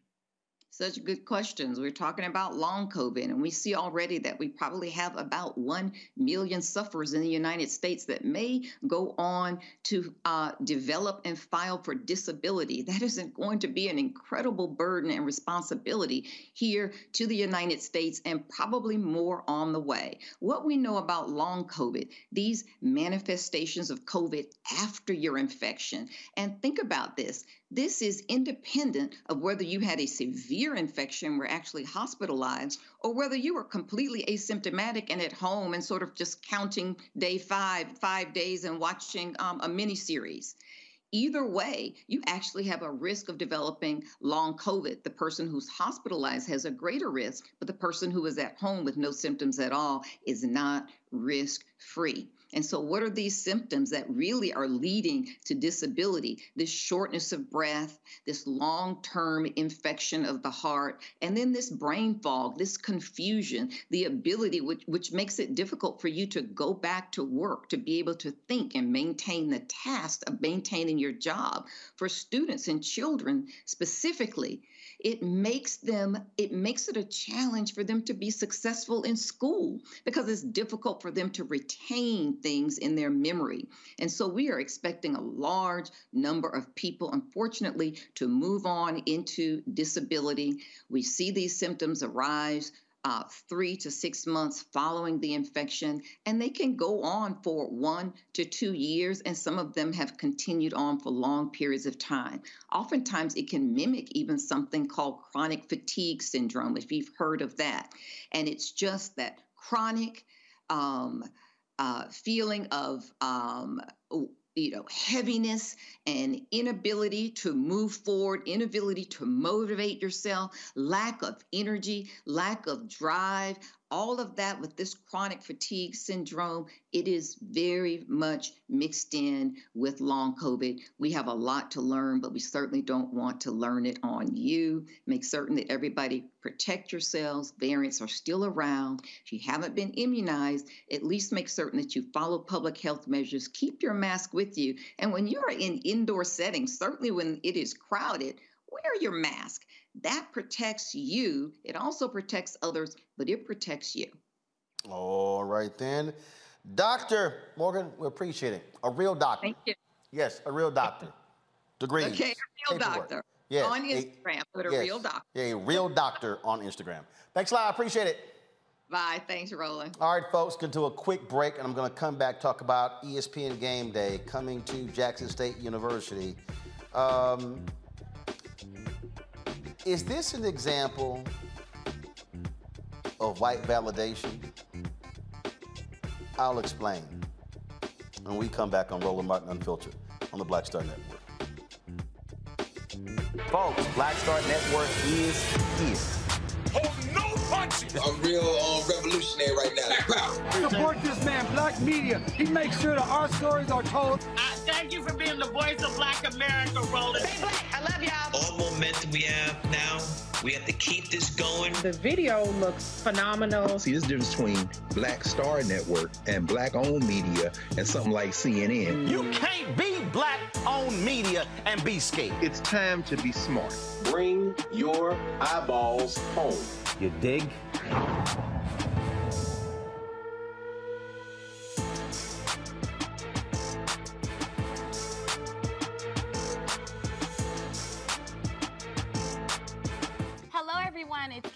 Such good questions. We're talking about long COVID, and we see already that we probably have about 1 million sufferers in the United States that may go on to uh, develop and file for disability. That isn't going to be an incredible burden and responsibility here to the United States, and probably more on the way. What we know about long COVID, these manifestations of COVID after your infection, and think about this this is independent of whether you had a severe infection, were actually hospitalized, or whether you were completely asymptomatic and at home and sort of just counting day five, five days and watching um, a mini series. Either way, you actually have a risk of developing long COVID. The person who's hospitalized has a greater risk, but the person who is at home with no symptoms at all is not risk free. And so, what are these symptoms that really are leading to disability? This shortness of breath, this long term infection of the heart, and then this brain fog, this confusion, the ability which, which makes it difficult for you to go back to work, to be able to think and maintain the task of maintaining your job. For students and children specifically, it makes them it makes it a challenge for them to be successful in school because it's difficult for them to retain things in their memory. And so we are expecting a large number of people unfortunately to move on into disability. We see these symptoms arise uh, three to six months following the infection, and they can go on for one to two years, and some of them have continued on for long periods of time. Oftentimes, it can mimic even something called chronic fatigue syndrome, if you've heard of that. And it's just that chronic um, uh, feeling of um, you know, heaviness and inability to move forward, inability to motivate yourself, lack of energy, lack of drive, all of that with this chronic fatigue syndrome, it is very much mixed in with long COVID. We have a lot to learn, but we certainly don't want to learn it on you. Make certain that everybody protect yourselves. Variants are still around. If you haven't been immunized, at least make certain that you follow public health measures. Keep your mask with you. And when you're in indoor settings, certainly when it is crowded, wear your mask. That protects you. It also protects others, but it protects you. All right, then. Dr. Morgan, we appreciate it. A real doctor. Thank you. Yes, a real doctor. Degrees. Okay, a real paperwork. doctor. Yes, On a- Instagram, but a yes. real doctor. Yeah, a real doctor on Instagram. Thanks a lot. I appreciate it. Bye. Thanks, Roland. All right, folks, going to do a quick break, and I'm going to come back talk about ESPN Game Day coming to Jackson State University. Um, is this an example of white validation? I'll explain when we come back on Roland Martin Unfiltered on the Black Star Network. Folks, Black Star Network is here. I'm real um, revolutionary right now. Support this man, Black Media. He makes sure that our stories are told. Thank you for being the voice of Black America, Roland. Stay black. I love y'all. all momentum we have now, we have to keep this going. The video looks phenomenal. See, there's a difference between Black Star Network and black owned media and something like CNN. You can't be black owned media and be scared. It's time to be smart. Bring your eyeballs home. You dig?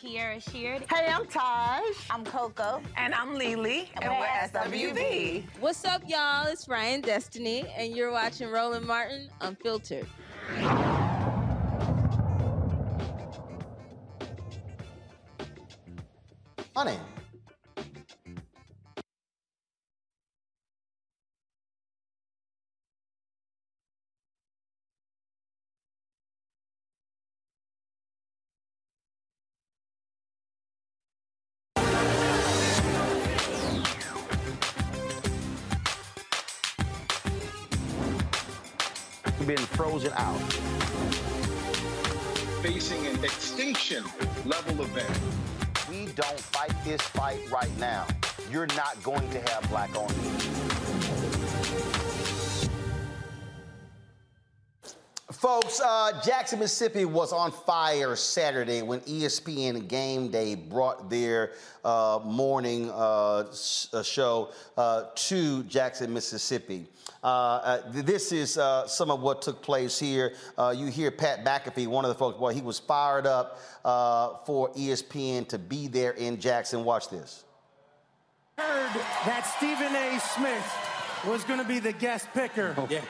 Everyone. It's Kiara Sheard. Hey, I'm Taj. I'm Coko. And I'm Lily. And, we're SWV. What's up, y'all? It's Ryan Destiny, and you're watching Roland Martin Unfiltered. Honey. Been frozen out. Facing an extinction level event. We don't fight this fight right now. You're not going to have black owned Folks, uh, Jackson, Mississippi was on fire Saturday when ESPN Game Day brought their uh, morning uh, uh, show uh, to Jackson, Mississippi. Uh, uh, this is uh, some of what took place here. Uh, you hear Pat McAfee, one of the folks, boy, he was fired up uh, for ESPN to be there in Jackson. Watch this. Heard that Stephen A. Smith was going to be the guest picker. Yeah, yeah.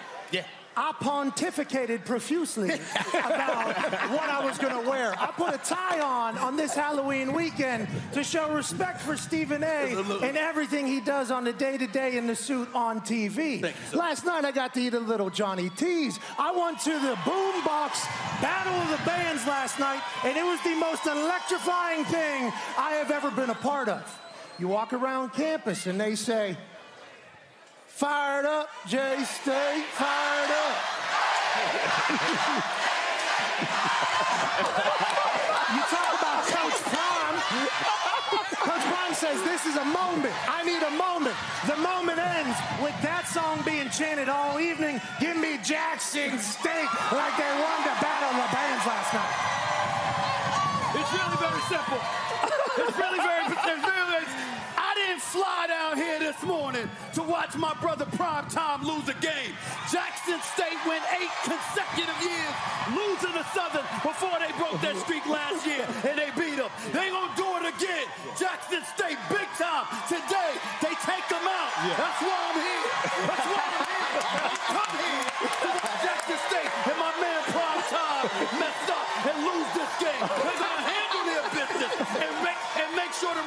I pontificated profusely about what I was going to wear. I put a tie on on this Halloween weekend to show respect for Stephen A. and everything he does on the day to day in the suit on TV. Last night I got to eat a little Johnny T's. I went to the Boombox Battle of the Bands last night, and it was the most electrifying thing I have ever been a part of. You walk around campus and they say, Fired up, J State, fired up. you talk about Coach Prime. Coach Prime says this is a moment. I need a moment. The moment ends with that song being chanted all evening. Give me Jackson State like they won the battle of the bands last night. It's really very simple. Fly down here this morning to watch my brother Prime Time lose a game. Jackson State went eight consecutive years losing to Southern before they broke that streak last year, and they beat them. They gonna do it again. Jackson State, big time. Today, they take them out. That's why I'm here. That's why I'm here. I come here to watch Jackson State and my man Prime Time mess up and lose this game. They're gonna handle their business and make and make sure to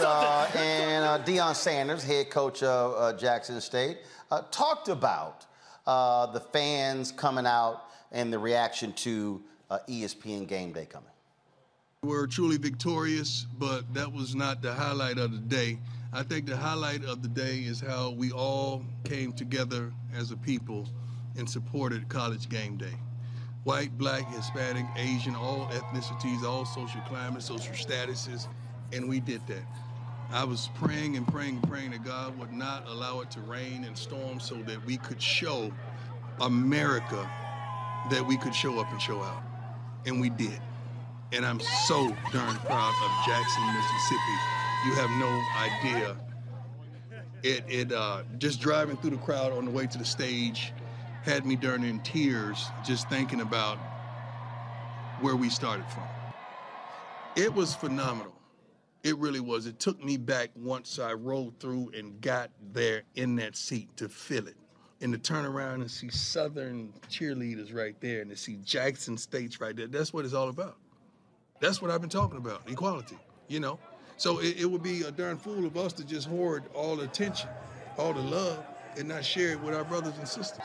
Uh, and uh, Deion Sanders, head coach of uh, Jackson State, uh, talked about uh, the fans coming out and the reaction to uh, ESPN Game Day coming. We're truly victorious, but that was not the highlight of the day. I think the highlight of the day is how we all came together as a people and supported college game day. White, black, Hispanic, Asian, all ethnicities, all social climates, social statuses, and we did that. I was praying and praying and praying that God would not allow it to rain and storm so that we could show America that we could show up and show out. And we did. And I'm so darn proud of Jackson, Mississippi. You have no idea. It, it uh, just driving through the crowd on the way to the stage had me darn in tears just thinking about where we started from. It was phenomenal. It really was. It took me back once I rolled through and got there in that seat to feel it. And to turn around and see Southern cheerleaders right there and to see Jackson States right there. That's what it's all about. That's what I've been talking about equality, you know? So it, it would be a darn fool of us to just hoard all the attention, all the love, and not share it with our brothers and sisters.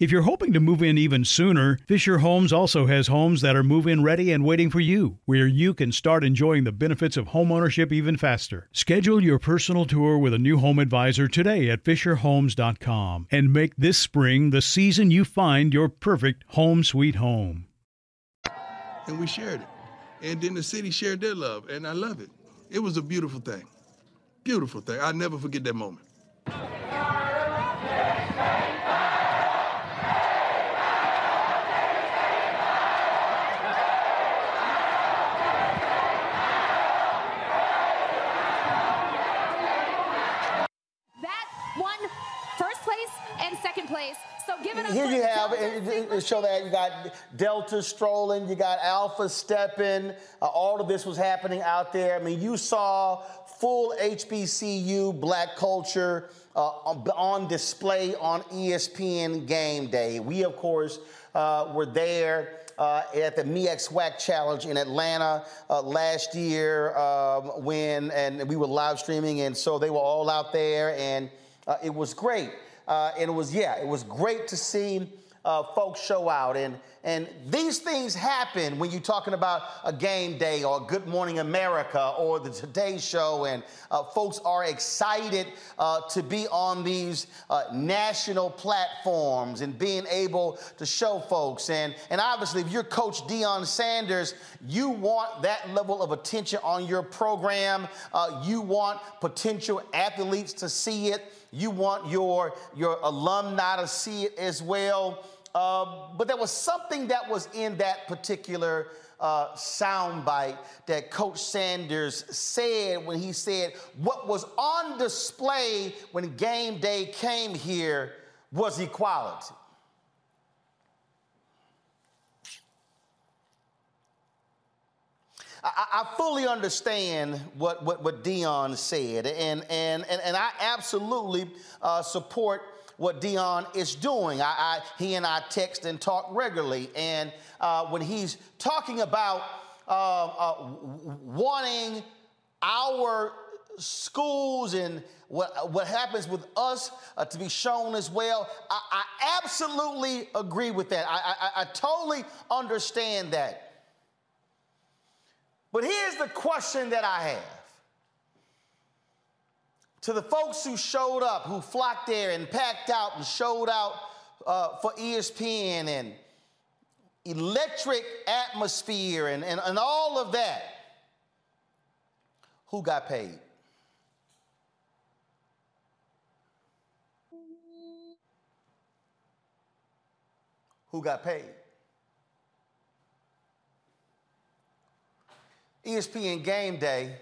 If you're hoping to move in even sooner, Fisher Homes also has homes that are move in ready and waiting for you, where you can start enjoying the benefits of homeownership even faster. Schedule your personal tour with a new home advisor today at FisherHomes.com and make this spring the season you find your perfect home sweet home. And we shared it. And then the city shared their love, and I love it. It was a beautiful thing. Beautiful thing. I'll never forget that moment. Here you have it, show that you got Delta strolling, you got Alpha stepping. Uh, all of this was happening out there. I mean, you saw full HBCU black culture uh, on, display on ESPN Game Day. We, of course, uh, were there. Uh, at the MEAC SWAC Challenge in Atlanta uh, last year um, when, and we were live streaming, and so they were all out there, and uh, it was great. Uh, and it was, yeah, it was great to see uh, folks show out. And, and these things happen when you're talking about a game day or Good Morning America or the Today Show, and uh, folks are excited uh, to be on these uh, national platforms and being able to show folks. And, and obviously, if you're Coach Deion Sanders, you want that level of attention on your program. Uh, you want potential athletes to see it. You want your, your alumni to see it as well. Uh, but there was something that was in that particular uh, soundbite that Coach Sanders said when he said what was on display when game day came here was equality. I, I fully understand what, what, what Deion said, and, and, and, and I absolutely uh, support what Deion is doing. I, I, he and I text and talk regularly, and uh, when he's talking about uh, uh wanting our schools and what, what happens with us uh, to be shown as well, I, I absolutely agree with that. I, I, I totally understand that. But here's the question that I have to the folks who showed up, who flocked there and packed out and showed out uh, for ESPN and electric atmosphere and, and, and all of that. Who got paid? Who got paid? ESPN Game Day,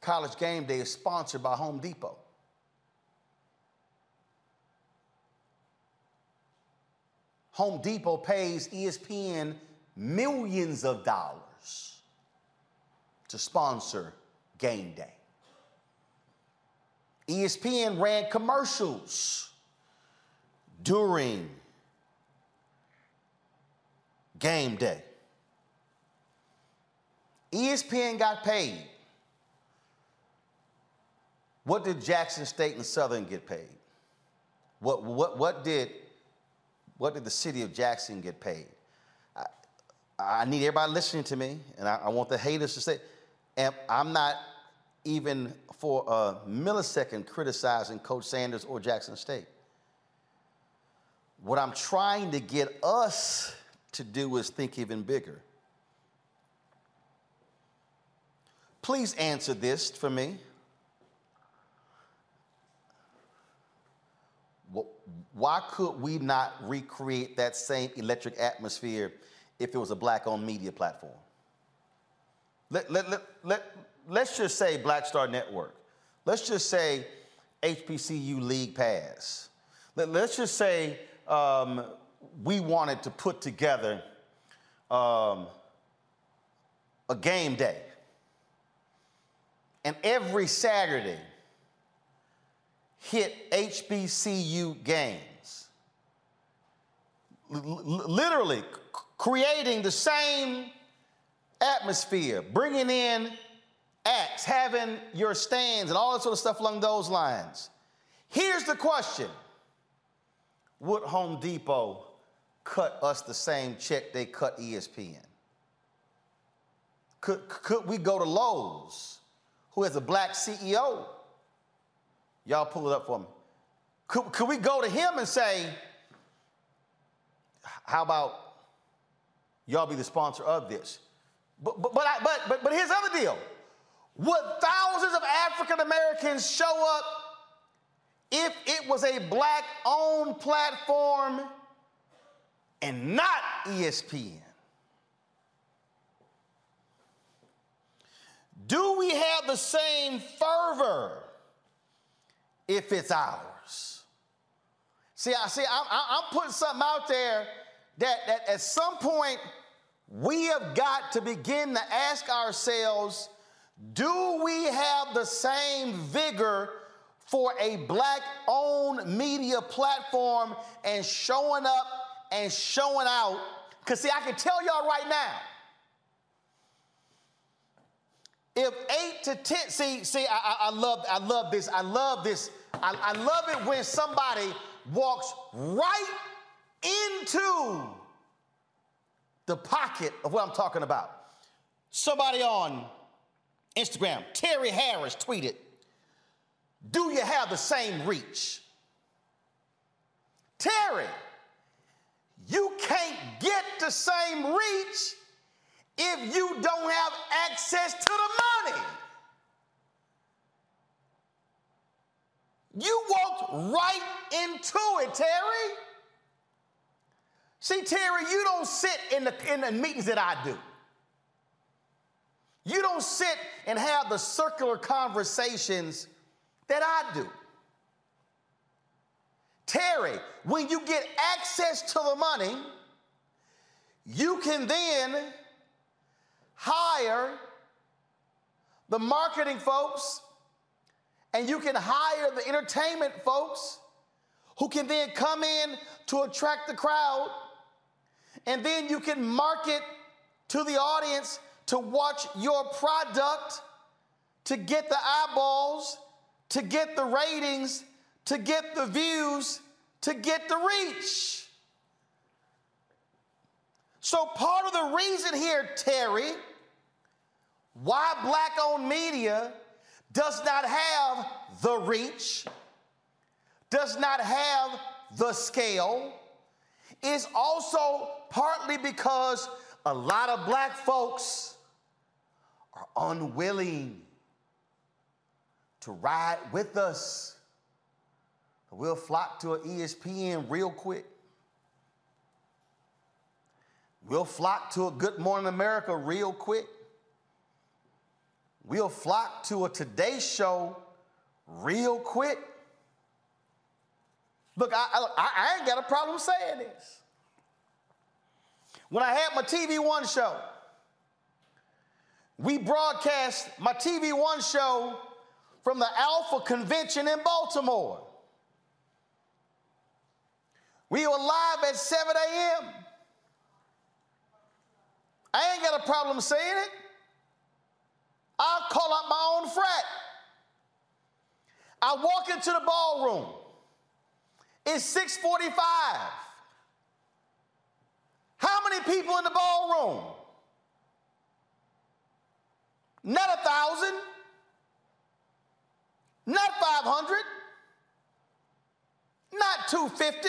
College Game Day, is sponsored by Home Depot. Home Depot pays ESPN millions of dollars to sponsor Game Day. ESPN ran commercials during Game Day. ESPN got paid. What did Jackson State and Southern get paid? What, what, what, did, what did the city of Jackson get paid? I, I need everybody listening to me, and I, I want the haters to say, and I'm not even for a millisecond criticizing Coach Sanders or Jackson State. What I'm trying to get us to do is think even bigger. Please answer this for me. Why could we not recreate that same electric atmosphere if it was a black owned media platform? Let, let, let, let, let's just say Black Star Network. Let's just say HBCU League Pass. Let, us just say um, we wanted to put together um, a game day and every Saturday hit HBCU games. L- literally creating the same atmosphere, bringing in acts, having your stands, and all that sort of stuff along those lines. Here's the question Would Home Depot cut us the same check they cut ESPN? Could, could we go to Lowe's? Who has a black CEO. Y'all pull it up for me. Could, could we go to him and say, how about y'all be the sponsor of this? But, but, but, I, but, but, but here's the other deal. Would thousands of African Americans show up if it was a black owned platform and not ESPN? Do we have the same fervor if it's ours? See, I see, I'm, I'm putting something out there that, that at some point we have got to begin to ask ourselves do we have the same vigor for a black owned media platform and showing up and showing out? Because, see, I can tell y'all right now. If eight to ten, see, see, I, I, I love, I love this. I love this. I, I love it when somebody walks right into the pocket of what I'm talking about. Somebody on Instagram, Terry Harris tweeted, Do you have the same reach? Terry, you can't get the same reach if you don't have access to the money. You walked right into it, Terry. See, Terry, you don't sit in the, in the meetings that I do. You don't sit and have the circular conversations that I do. Terry, when you get access to the money, you can then hire the marketing folks and you can hire the entertainment folks who can then come in to attract the crowd and then you can market to the audience to watch your product to get the eyeballs, to get the ratings, to get the views, to get the reach. So, part of the reason here, Terry, why black owned media does not have the reach, does not have the scale, is also partly because a lot of black folks are unwilling to ride with us. We'll flock to an ESPN real quick. We'll flock to a Good Morning America real quick. We'll flock to a Today Show real quick. Look, I, I, I ain't got a problem saying this. When I had my TV One show, we broadcast my TV One show from the Alpha Convention in Baltimore. We were live at 7 a.m. I ain't got a problem saying it. I'll call out my own frat. I walk into the ballroom. It's 645. How many people in the ballroom? Not a thousand, not 500, not 250,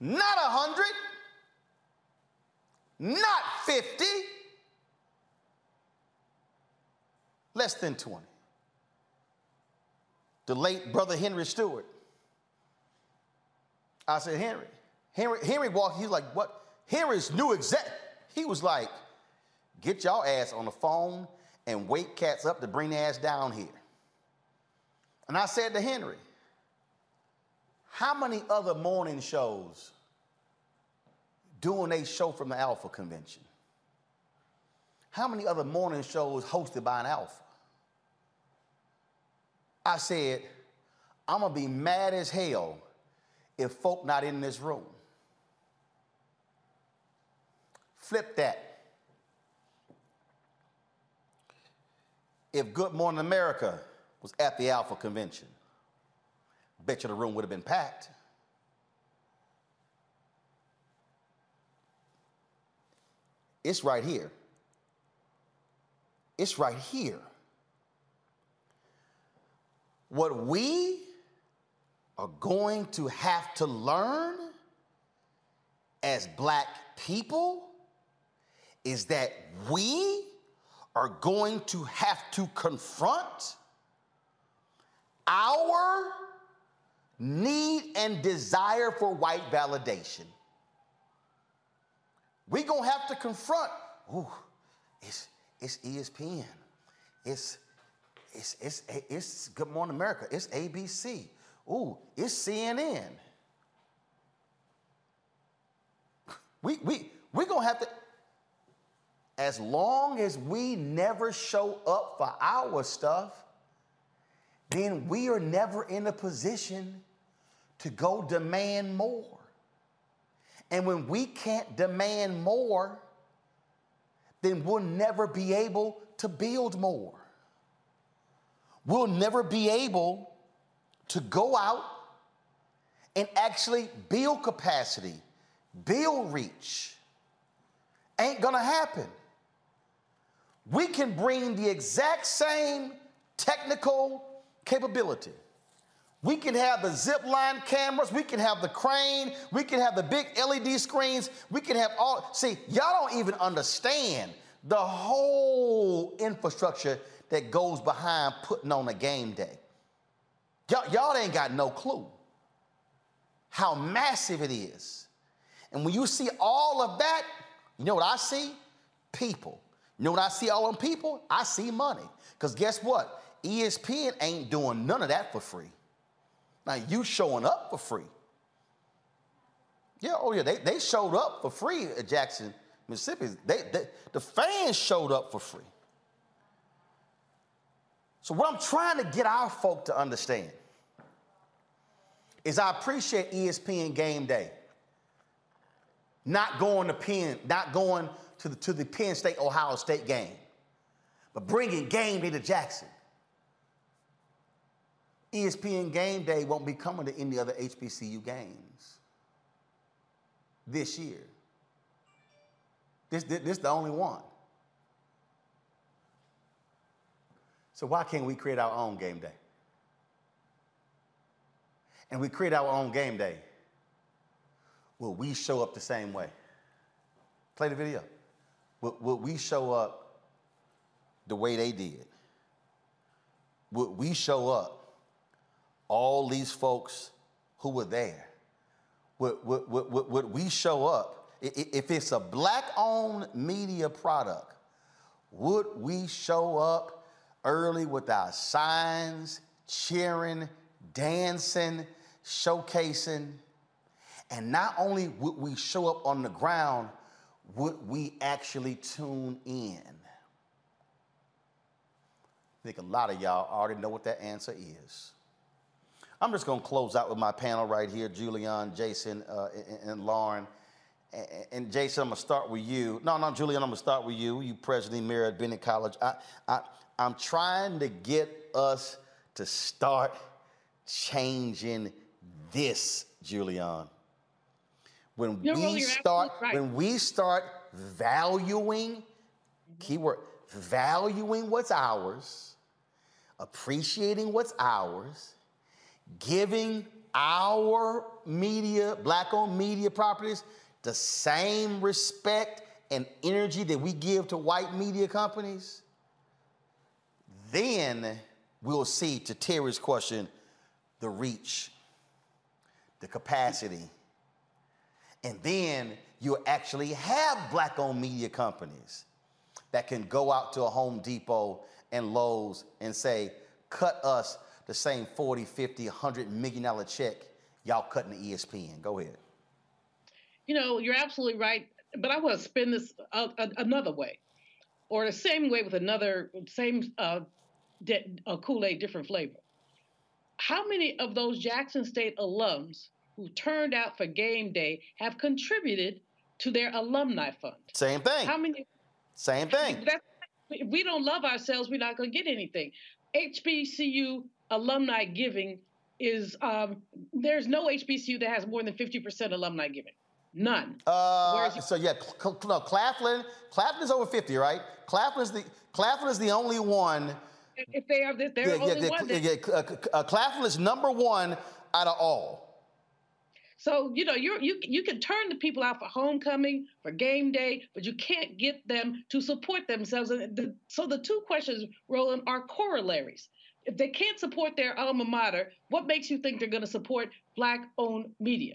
not a 100, not 50, less than 20. The late brother Henry Stewart. I said, Henry. Henry, Henry walked, he's like, what? Henry's new exec. He was like, Get y'all ass on the phone and wake cats up to bring their ass down here. And I said to Henry, how many other morning shows doing a show from the Alpha Convention? How many other morning shows hosted by an Alpha? I said, I'm gonna be mad as hell if folk not in this room. Flip that. if Good Morning America was at the Alpha Convention. Bet you the room would have been packed. It's right here. It's right here. What we are going to have to learn as black people is that we are going to have to confront our need and desire for white validation. We're going to have to confront, ooh, it's, it's ESPN. It's, it's, it's, it's Good Morning America. It's ABC. Ooh, it's CNN. We we we're gonna have to. As long as we never show up for our stuff, then we are never in a position to go demand more. And when we can't demand more, then we'll never be able to build more. We'll never be able to go out and actually build capacity, build reach. Ain't gonna happen. We can bring the exact same technical capability. We can have the zip line cameras, we can have the crane, we can have the big LED screens, we can have all. See, y'all don't even understand the whole infrastructure that goes behind putting on a game day. Y'all, y'all ain't got no clue how massive it is. And when you see all of that, you know what I see? People. You know what I see all them people? I see money. Because guess what? ESPN ain't doing none of that for free. Now you showing up for free. Yeah, oh yeah, they, they showed up for free at Jackson, Mississippi. They, they, the fans showed up for free. So what I'm trying to get our folk to understand is I appreciate ESPN game day. Not going to Penn, not going to the, to the Penn State Ohio State game, but bringing game day to Jackson. ESPN Game Day won't be coming to any other HBCU games this year. This, this, this is the only one. So why can't we create our own game day? And we create our own game day. Will we show up the same way? Play the video. Will, will we show up the way they did? Will we show up all these folks who were there? Would, would, would, would we show up? If it's a black owned media product, would we show up early with our signs, cheering, dancing, showcasing? And not only would we show up on the ground, would we actually tune in? I think a lot of y'all already know what that answer is. I'm just going to close out with my panel right here Julianne, Jason, uh, and, and, Lauren. And, and, Jason, I'm going to start with you. No, no, Julianne, I'm going to start with you. You president emerita at Bennett College. I, I, I'm trying to get us to start changing this, Julianne. When we start, right. when we start valuing, keyword, valuing what's ours, appreciating what's ours, giving our media, black owned media properties, the same respect and energy that we give to white media companies, then we'll see, to Terry's question, the reach, the capacity. And then you'll actually have black owned media companies that can go out to a Home Depot and Lowe's and say, cut us the same 40, 50, 100 million dollar check y'all cutting the ESPN. Go ahead. You know, you're absolutely right, but I want to spin this uh, another way, or the same way with another same uh, de- uh, Kool-Aid, different flavor. How many of those Jackson State alums who turned out for game day have contributed to their alumni fund? Same thing. How many? Same thing. if we don't love ourselves, we're not going to get anything. HBCU alumni giving is um, there's no HBCU that has more than 50% alumni giving. None. Uh, so yeah, cl- no, Claflin. Claflin is over 50, right? Claflin is the Claflin is the only one. If they are, they're yeah, only yeah, one. Yeah, yeah, uh, uh, Claflin is number one out of all. So you know you you you can turn the people out for homecoming, for game day, but you can't get them to support themselves. And the, so the two questions, Roland, are corollaries if they can't support their alma mater, what makes you think they're going to support black-owned media?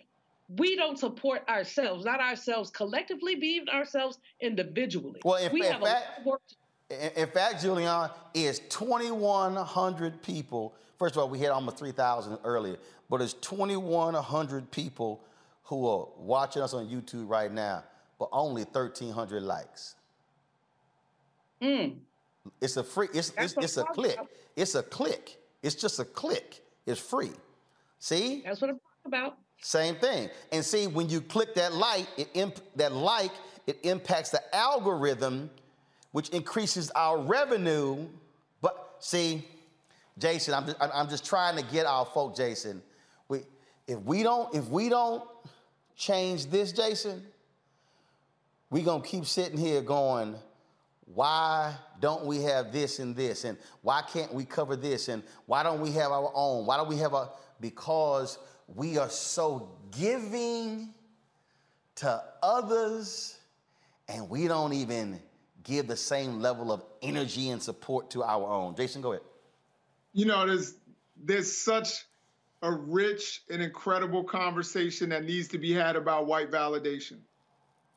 We don't support ourselves, not ourselves collectively, but even ourselves individually. Well, in, we in fact, a work. In, in fact, Julianne, is 2,100 people. First of all, we had almost 3,000 earlier, but it's 2,100 people who are watching us on YouTube right now, but only 1,300 likes. Mm. It's a free. It's it's, it's a click. It's a click. It's just a click. It's free. See? That's what I'm talking about. Same thing. And see, when you click that like, it imp- that like, it impacts the algorithm, which increases our revenue. But see, Jason, I'm just, I'm just trying to get our folk, Jason. We, if we don't, if we don't change this, Jason, we gonna keep sitting here going, why don't we have this and this? And why can't we cover this? And why don't we have our own? Why don't we have a, because we are so giving to others and we don't even give the same level of energy and support to our own. Jason, go ahead. You know, there's there's such a rich and incredible conversation that needs to be had about white validation.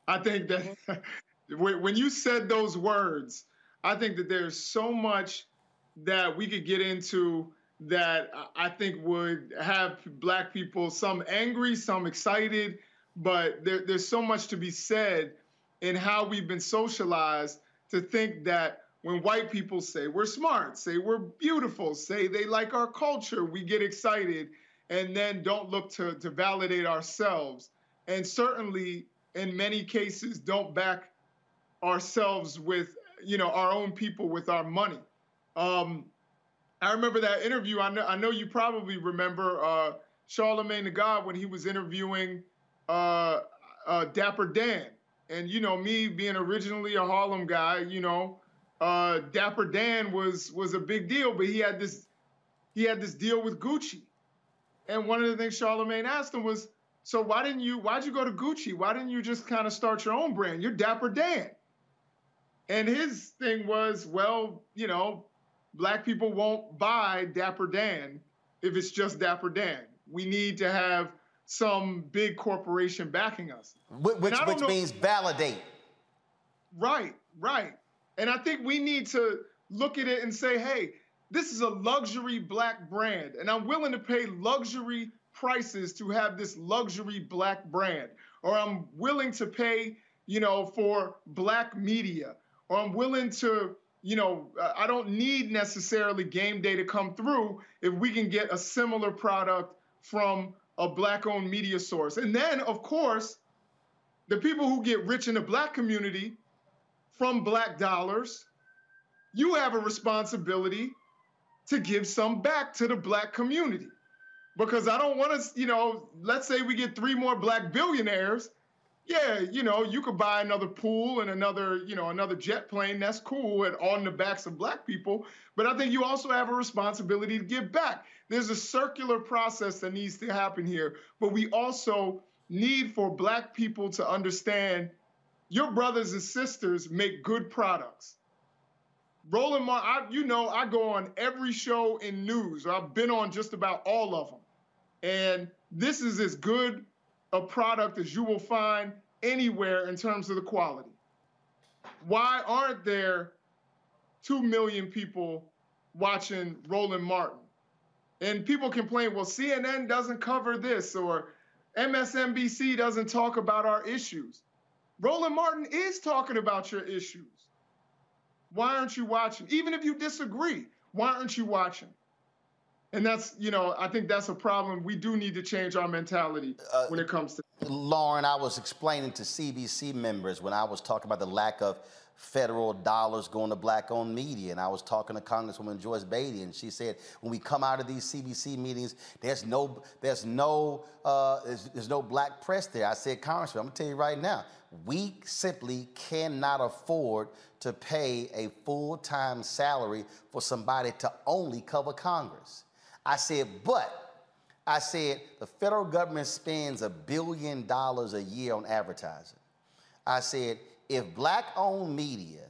I think that mm-hmm. when you said those words, I think that there's so much that we could get into that I think would have black people some angry, some excited, but there, there's so much to be said in how we've been socialized to think that when white people say we're smart, say we're beautiful, say they like our culture, we get excited and then don't look to, to validate ourselves. And certainly in many cases don't back ourselves with, you know, our own people with our money. Um, I remember that interview. I know, I know you probably remember uh, Charlemagne the God when he was interviewing uh, uh, Dapper Dan. And, you know, me being originally a Harlem guy, you know, uh, Dapper Dan was was a big deal, but he had this he had this deal with Gucci. And one of the things Charlemagne asked him was, so why didn't you why'd you go to Gucci? Why didn't you just kind of start your own brand? You're Dapper Dan. And his thing was, well, you know, black people won't buy Dapper Dan if it's just Dapper Dan. We need to have some big corporation backing us. Which, which, which means validate. Right, right. And I think we need to look at it and say, hey, this is a luxury black brand, and I'm willing to pay luxury prices to have this luxury black brand. Or I'm willing to pay, you know, for black media. Or I'm willing to you know, I don't need necessarily game day to come through if we can get a similar product from a black owned media source. And then, of course, the people who get rich in the black community from black dollars, you have a responsibility to give some back to the black community. Because I don't want to, you know, let's say we get three more black billionaires yeah, you know, you could buy another pool and another, you know, another jet plane. That's cool and on the backs of black people. But I think you also have a responsibility to give back. There's a circular process that needs to happen here. But we also need for black people to understand your brothers and sisters make good products. Roland Martin, I, you know, I go on every show in news. I've been on just about all of them. And this is as good a product as you will find anywhere in terms of the quality. Why aren't there 2 million people watching Roland Martin? And people complain, well, CNN doesn't cover this or MSNBC doesn't talk about our issues. Roland Martin is talking about your issues. Why aren't you watching? Even if you disagree, why aren't you watching? And that's you know i think that's a problem. We do need to change our mentality uh, when it comes to lauren i was explaining to cbc members when i was talking about the lack of federal dollars going to black owned media and i was talking to congresswoman joyce beatty and she said when we come out of these cbc meetings there's no there's no uh, there's, there's no black press there. I said congressman i'm going to tell you right now we simply cannot afford to pay a full-time salary for somebody to only cover congress I said, but I said the federal government spends a billion dollars a year on advertising. I said, if black owned media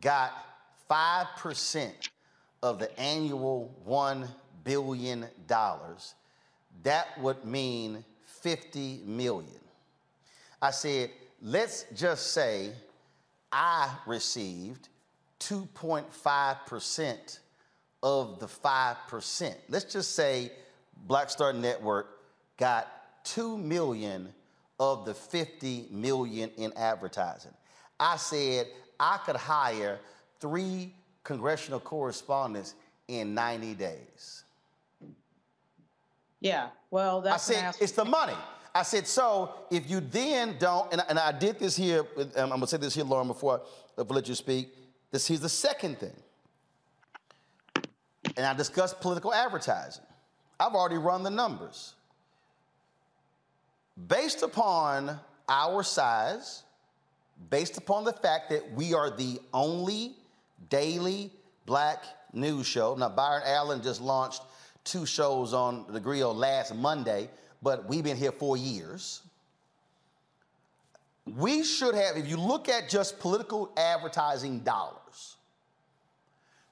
got 5% of the annual $1 billion, that would mean 50 million. I said, let's just say I received 2.5% of the 5%. Let's just say Black Star Network got 2 million of the 50 million in advertising. I said I could hire three congressional correspondents in 90 days. Yeah, well, that's I said it's the money. I said so. If you then don't, and, and I did this here. um, I'm gonna say this here, Lauren, before I let you speak. This here's the second thing, and I discussed political advertising. I've already run the numbers. Based upon our size, based upon the fact that we are the only daily black news show. Now, Byron Allen just launched two shows on the Grio last Monday, but we've been here four years. We should have, if you look at just political advertising dollars,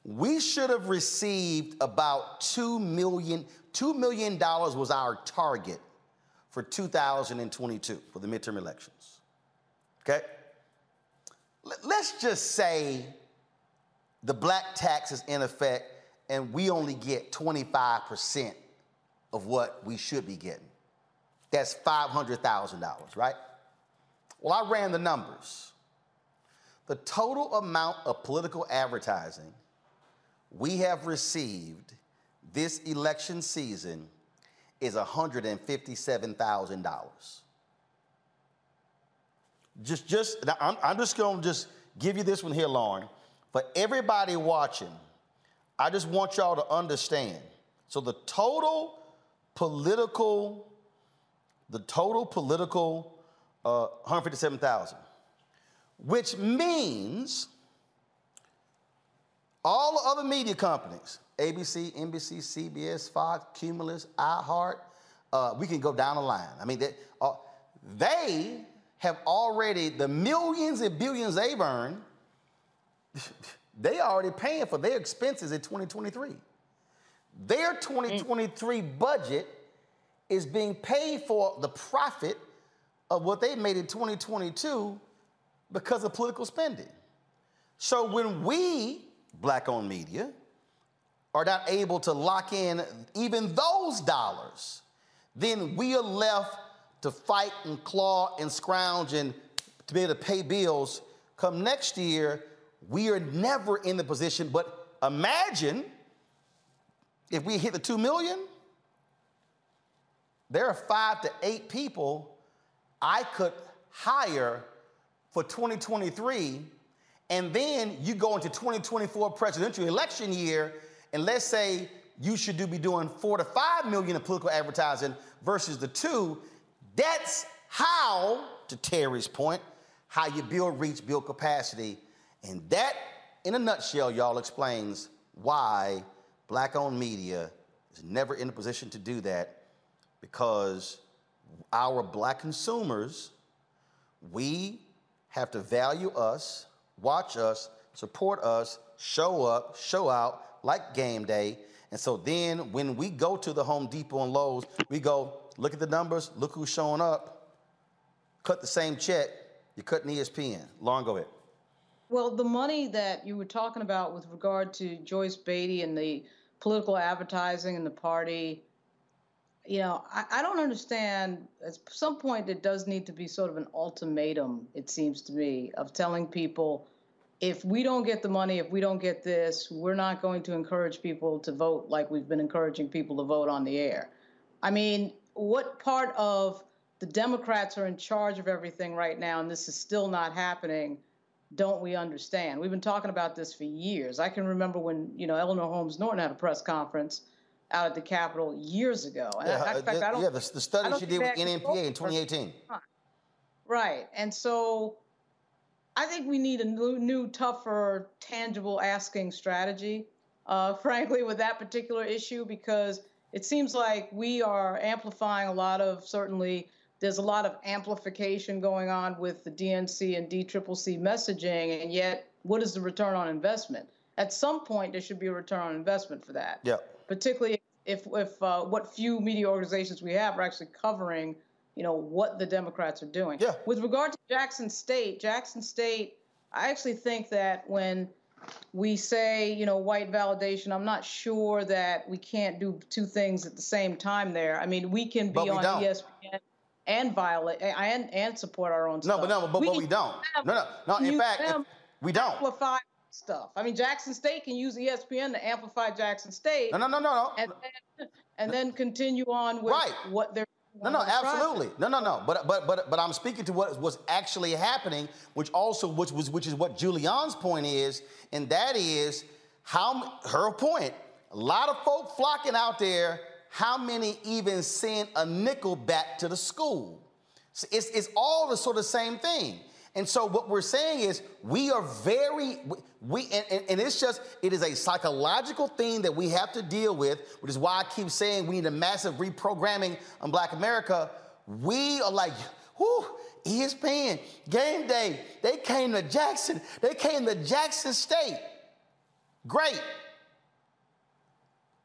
we should have received about $2 million. $2 million was our target for 2022 for the midterm elections. Okay? Let's just say the black tax is in effect and we only get 25% of what we should be getting. That's $500,000, right? Well, I ran the numbers. The total amount of political advertising we have received this election season is $157,000. Just, just, I'm, I'm just going to just give you this one here, Lauren. For everybody watching, I just want y'all to understand. So the total political, the total political, uh, 157,000, which means all the other media companies, ABC, NBC, CBS, Fox, Cumulus, iHeart, uh, we can go down the line. I mean, they, uh, they have already, the millions and billions they've earned, they are already paying for their expenses in 2023. Their 2023 budget is being paid for the profit of what they made in 2022 because of political spending. So when we, black owned media, are not able to lock in even those dollars, then we are left to fight and claw and scrounge and to be able to pay bills. Come next year, we are never in the position, but imagine if we hit the 2 million, there are five to eight people I could hire for 2023. And then you go into 2024 presidential election year, and let's say you should do, be doing four to five million in political advertising versus the two. That's how, to Terry's point, how you build reach, build capacity. And that, in a nutshell, y'all explains why black owned media is never in a position to do that because our black consumers, we have to value us, watch us, support us, show up, show out like game day. And so then when we go to the Home Depot and Lowe's, we go, look at the numbers, look who's showing up, cut the same check, you're cutting ESPN. Long go ahead. Well, the money that you were talking about with regard to Joyce Beatty and the political advertising and the party, you know, I, I don't understand. At some point, it does need to be sort of an ultimatum, it seems to me, of telling people if we don't get the money, if we don't get this, we're not going to encourage people to vote like we've been encouraging people to vote on the air. I mean, what part of the Democrats are in charge of everything right now, and this is still not happening? don't we understand? We've been talking about this for years. I can remember when, you know, Eleanor Holmes Norton had a press conference out at the Capitol years ago. And Yeah, I, in fact, uh, I don't, yeah, the, the study she did with actually in voted for it. 2018. Right. And so I think we need a new, new tougher, tangible asking strategy, uh, frankly, with that particular issue, because it seems like we are amplifying a lot of certainly. There's a lot of amplification going on with the DNC and DCCC messaging, and yet, what is the return on investment? At some point, there should be a return on investment for that Yeah. particularly if if uh, what few media organizations we have are actually covering, you know, what the Democrats are doing. Yeah. With regard to Jackson State, Jackson State, I actually think that when we say, you know, white validation. I'm not sure that we can't do two things at the same time there. I mean, we can be we on don't. ESPN and violate and and support our own No, stuff. but no, but, but we don't. No, no, no. In fact, we don't. amplify stuff. I mean, Jackson State can use ESPN to amplify Jackson State. No, no, no, no, no. And then, and then continue on with Right. what they're. No, no, on the project. absolutely. No, no, no. But but but but I'm speaking to what was actually happening, which also which was which is what Julianne's point is, and that is how her point. A lot of folk flocking out there. How many even send a nickel back to the school? So it's it's all the sort of same thing. And so what we're saying is we are very we, and, and, and it's just it is a psychological thing that we have to deal with, which is why I keep saying we need a massive reprogramming on Black America. We are like, whoo, ESPN, game day, they came to Jackson, they came to Jackson State. Great.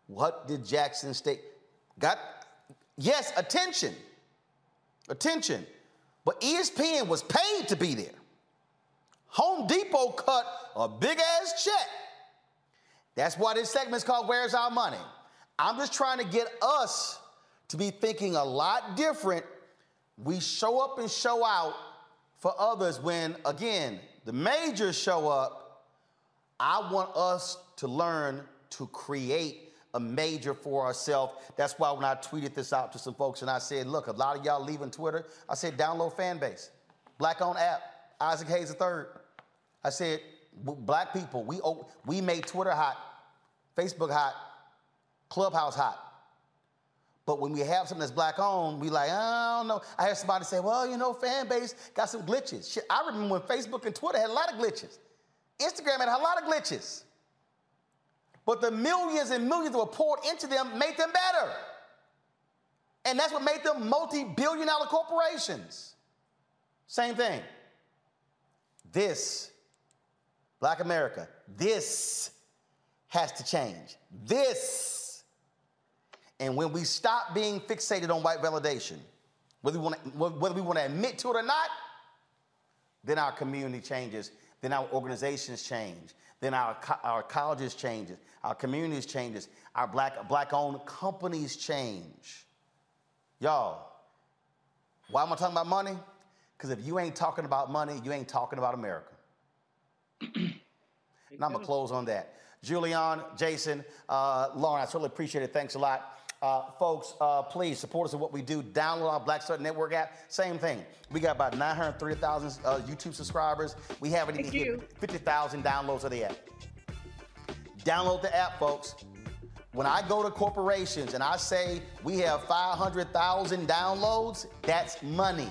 What did Jackson State got? Yes, attention. Attention. But ESPN was paid to be there. Home Depot cut a big ass check. That's why this segment is called Where's Our Money? I'm just trying to get us to be thinking a lot different. We show up and show out for others when, again, the majors show up. I want us to learn to create a major for ourselves. That's why when I tweeted this out to some folks and I said, look, a lot of y'all leaving Twitter, I said, download Fanbase, black on app, Isaac Hayes III. I said, black people, we, we made Twitter hot, Facebook hot, Clubhouse hot. But when we have something that's black owned, we like, I don't know. I heard somebody say, well, you know, Fanbase got some glitches. Shit, I remember when Facebook and Twitter had a lot of glitches. Instagram had a lot of glitches. But the millions and millions that were poured into them made them better. And that's what made them multi-billion dollar corporations. Same thing. This, Black America, this has to change. This. And when we stop being fixated on white validation, whether we want to, whether we want to admit to it or not, then our community changes, then our organizations change, then our, co- our colleges changes, our communities changes, our black black owned companies change. Y'all, why am I talking about money? Because if you ain't talking about money, you ain't talking about America. and I'm gonna close on that. Julianne, Jason, uh, Lauren, I certainly appreciate it. Thanks a lot. Uh, folks, uh, please support us in what we do. Download our Black Star Network app. Same thing. We got about 930,000 uh, YouTube subscribers. We haven't even hit 50,000 downloads of the app. Download the app, folks. When I go to corporations and I say we have 500,000 downloads, that's money.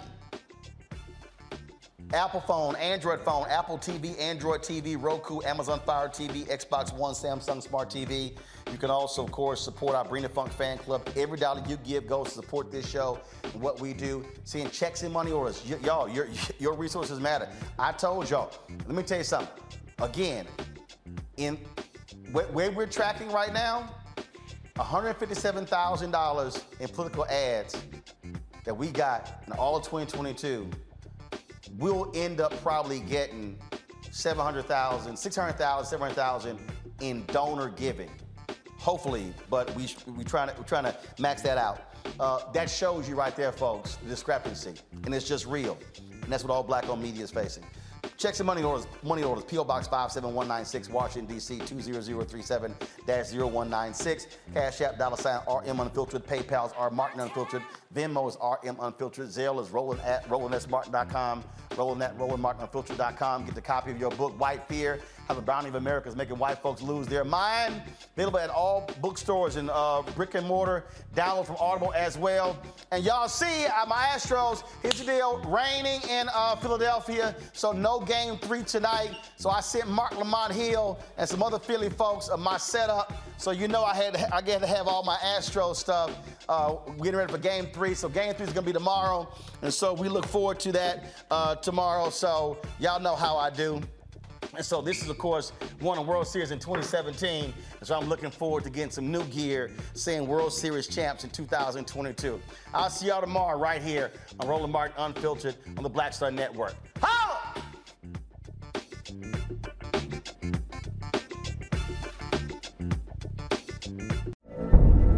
Apple phone, Android phone, Apple TV, Android TV, Roku, Amazon Fire TV, Xbox One, Samsung Smart TV. You can also, of course, support our Bring the Funk fan club. Every dollar you give goes to support this show and what we do. Seeing checks and money orders. Y- y'all, your, your resources matter. I told y'all. Let me tell you something. Again, in where, where we're tracking right now, $157,000 in political ads that we got in all of 2022 we'll end up probably getting 700,000, 600,000, 700,000 in donor giving. Hopefully, but we we trying to we're trying to max that out. Uh, that shows you right there, folks, the discrepancy, and it's just real, and that's what all black-owned media is facing. Checks and money orders, money orders, PO Box 57196, Washington, D.C. 20037-0196. Cash App, dollar sign RM Unfiltered. PayPal's R Martin Unfiltered. Venmo is RM Unfiltered. Zelle is Roland at rolandsmartin.com. Roland at rolandmartinunfiltered.com. Get the copy of your book, White Fear, How the Browning of America is Making White Folks Lose Their Mind. Available at all bookstores and uh, brick and mortar. Download from Audible as well. And y'all see uh, my Astros, here's the deal, raining in uh, Philadelphia, so no game three tonight. So I sent Marc Lamont Hill and some other Philly folks of my setup. So you know I had I get to have all my Astro stuff uh, getting ready for game three. So game three is gonna be tomorrow. And so we look forward to that uh, tomorrow. So y'all know how I do. And so this is, of course, won a World Series in 2017. And so I'm looking forward to getting some new gear, seeing World Series champs in 2022. I'll see y'all tomorrow right here on Roland Martin Unfiltered on the Black Star Network. Holla!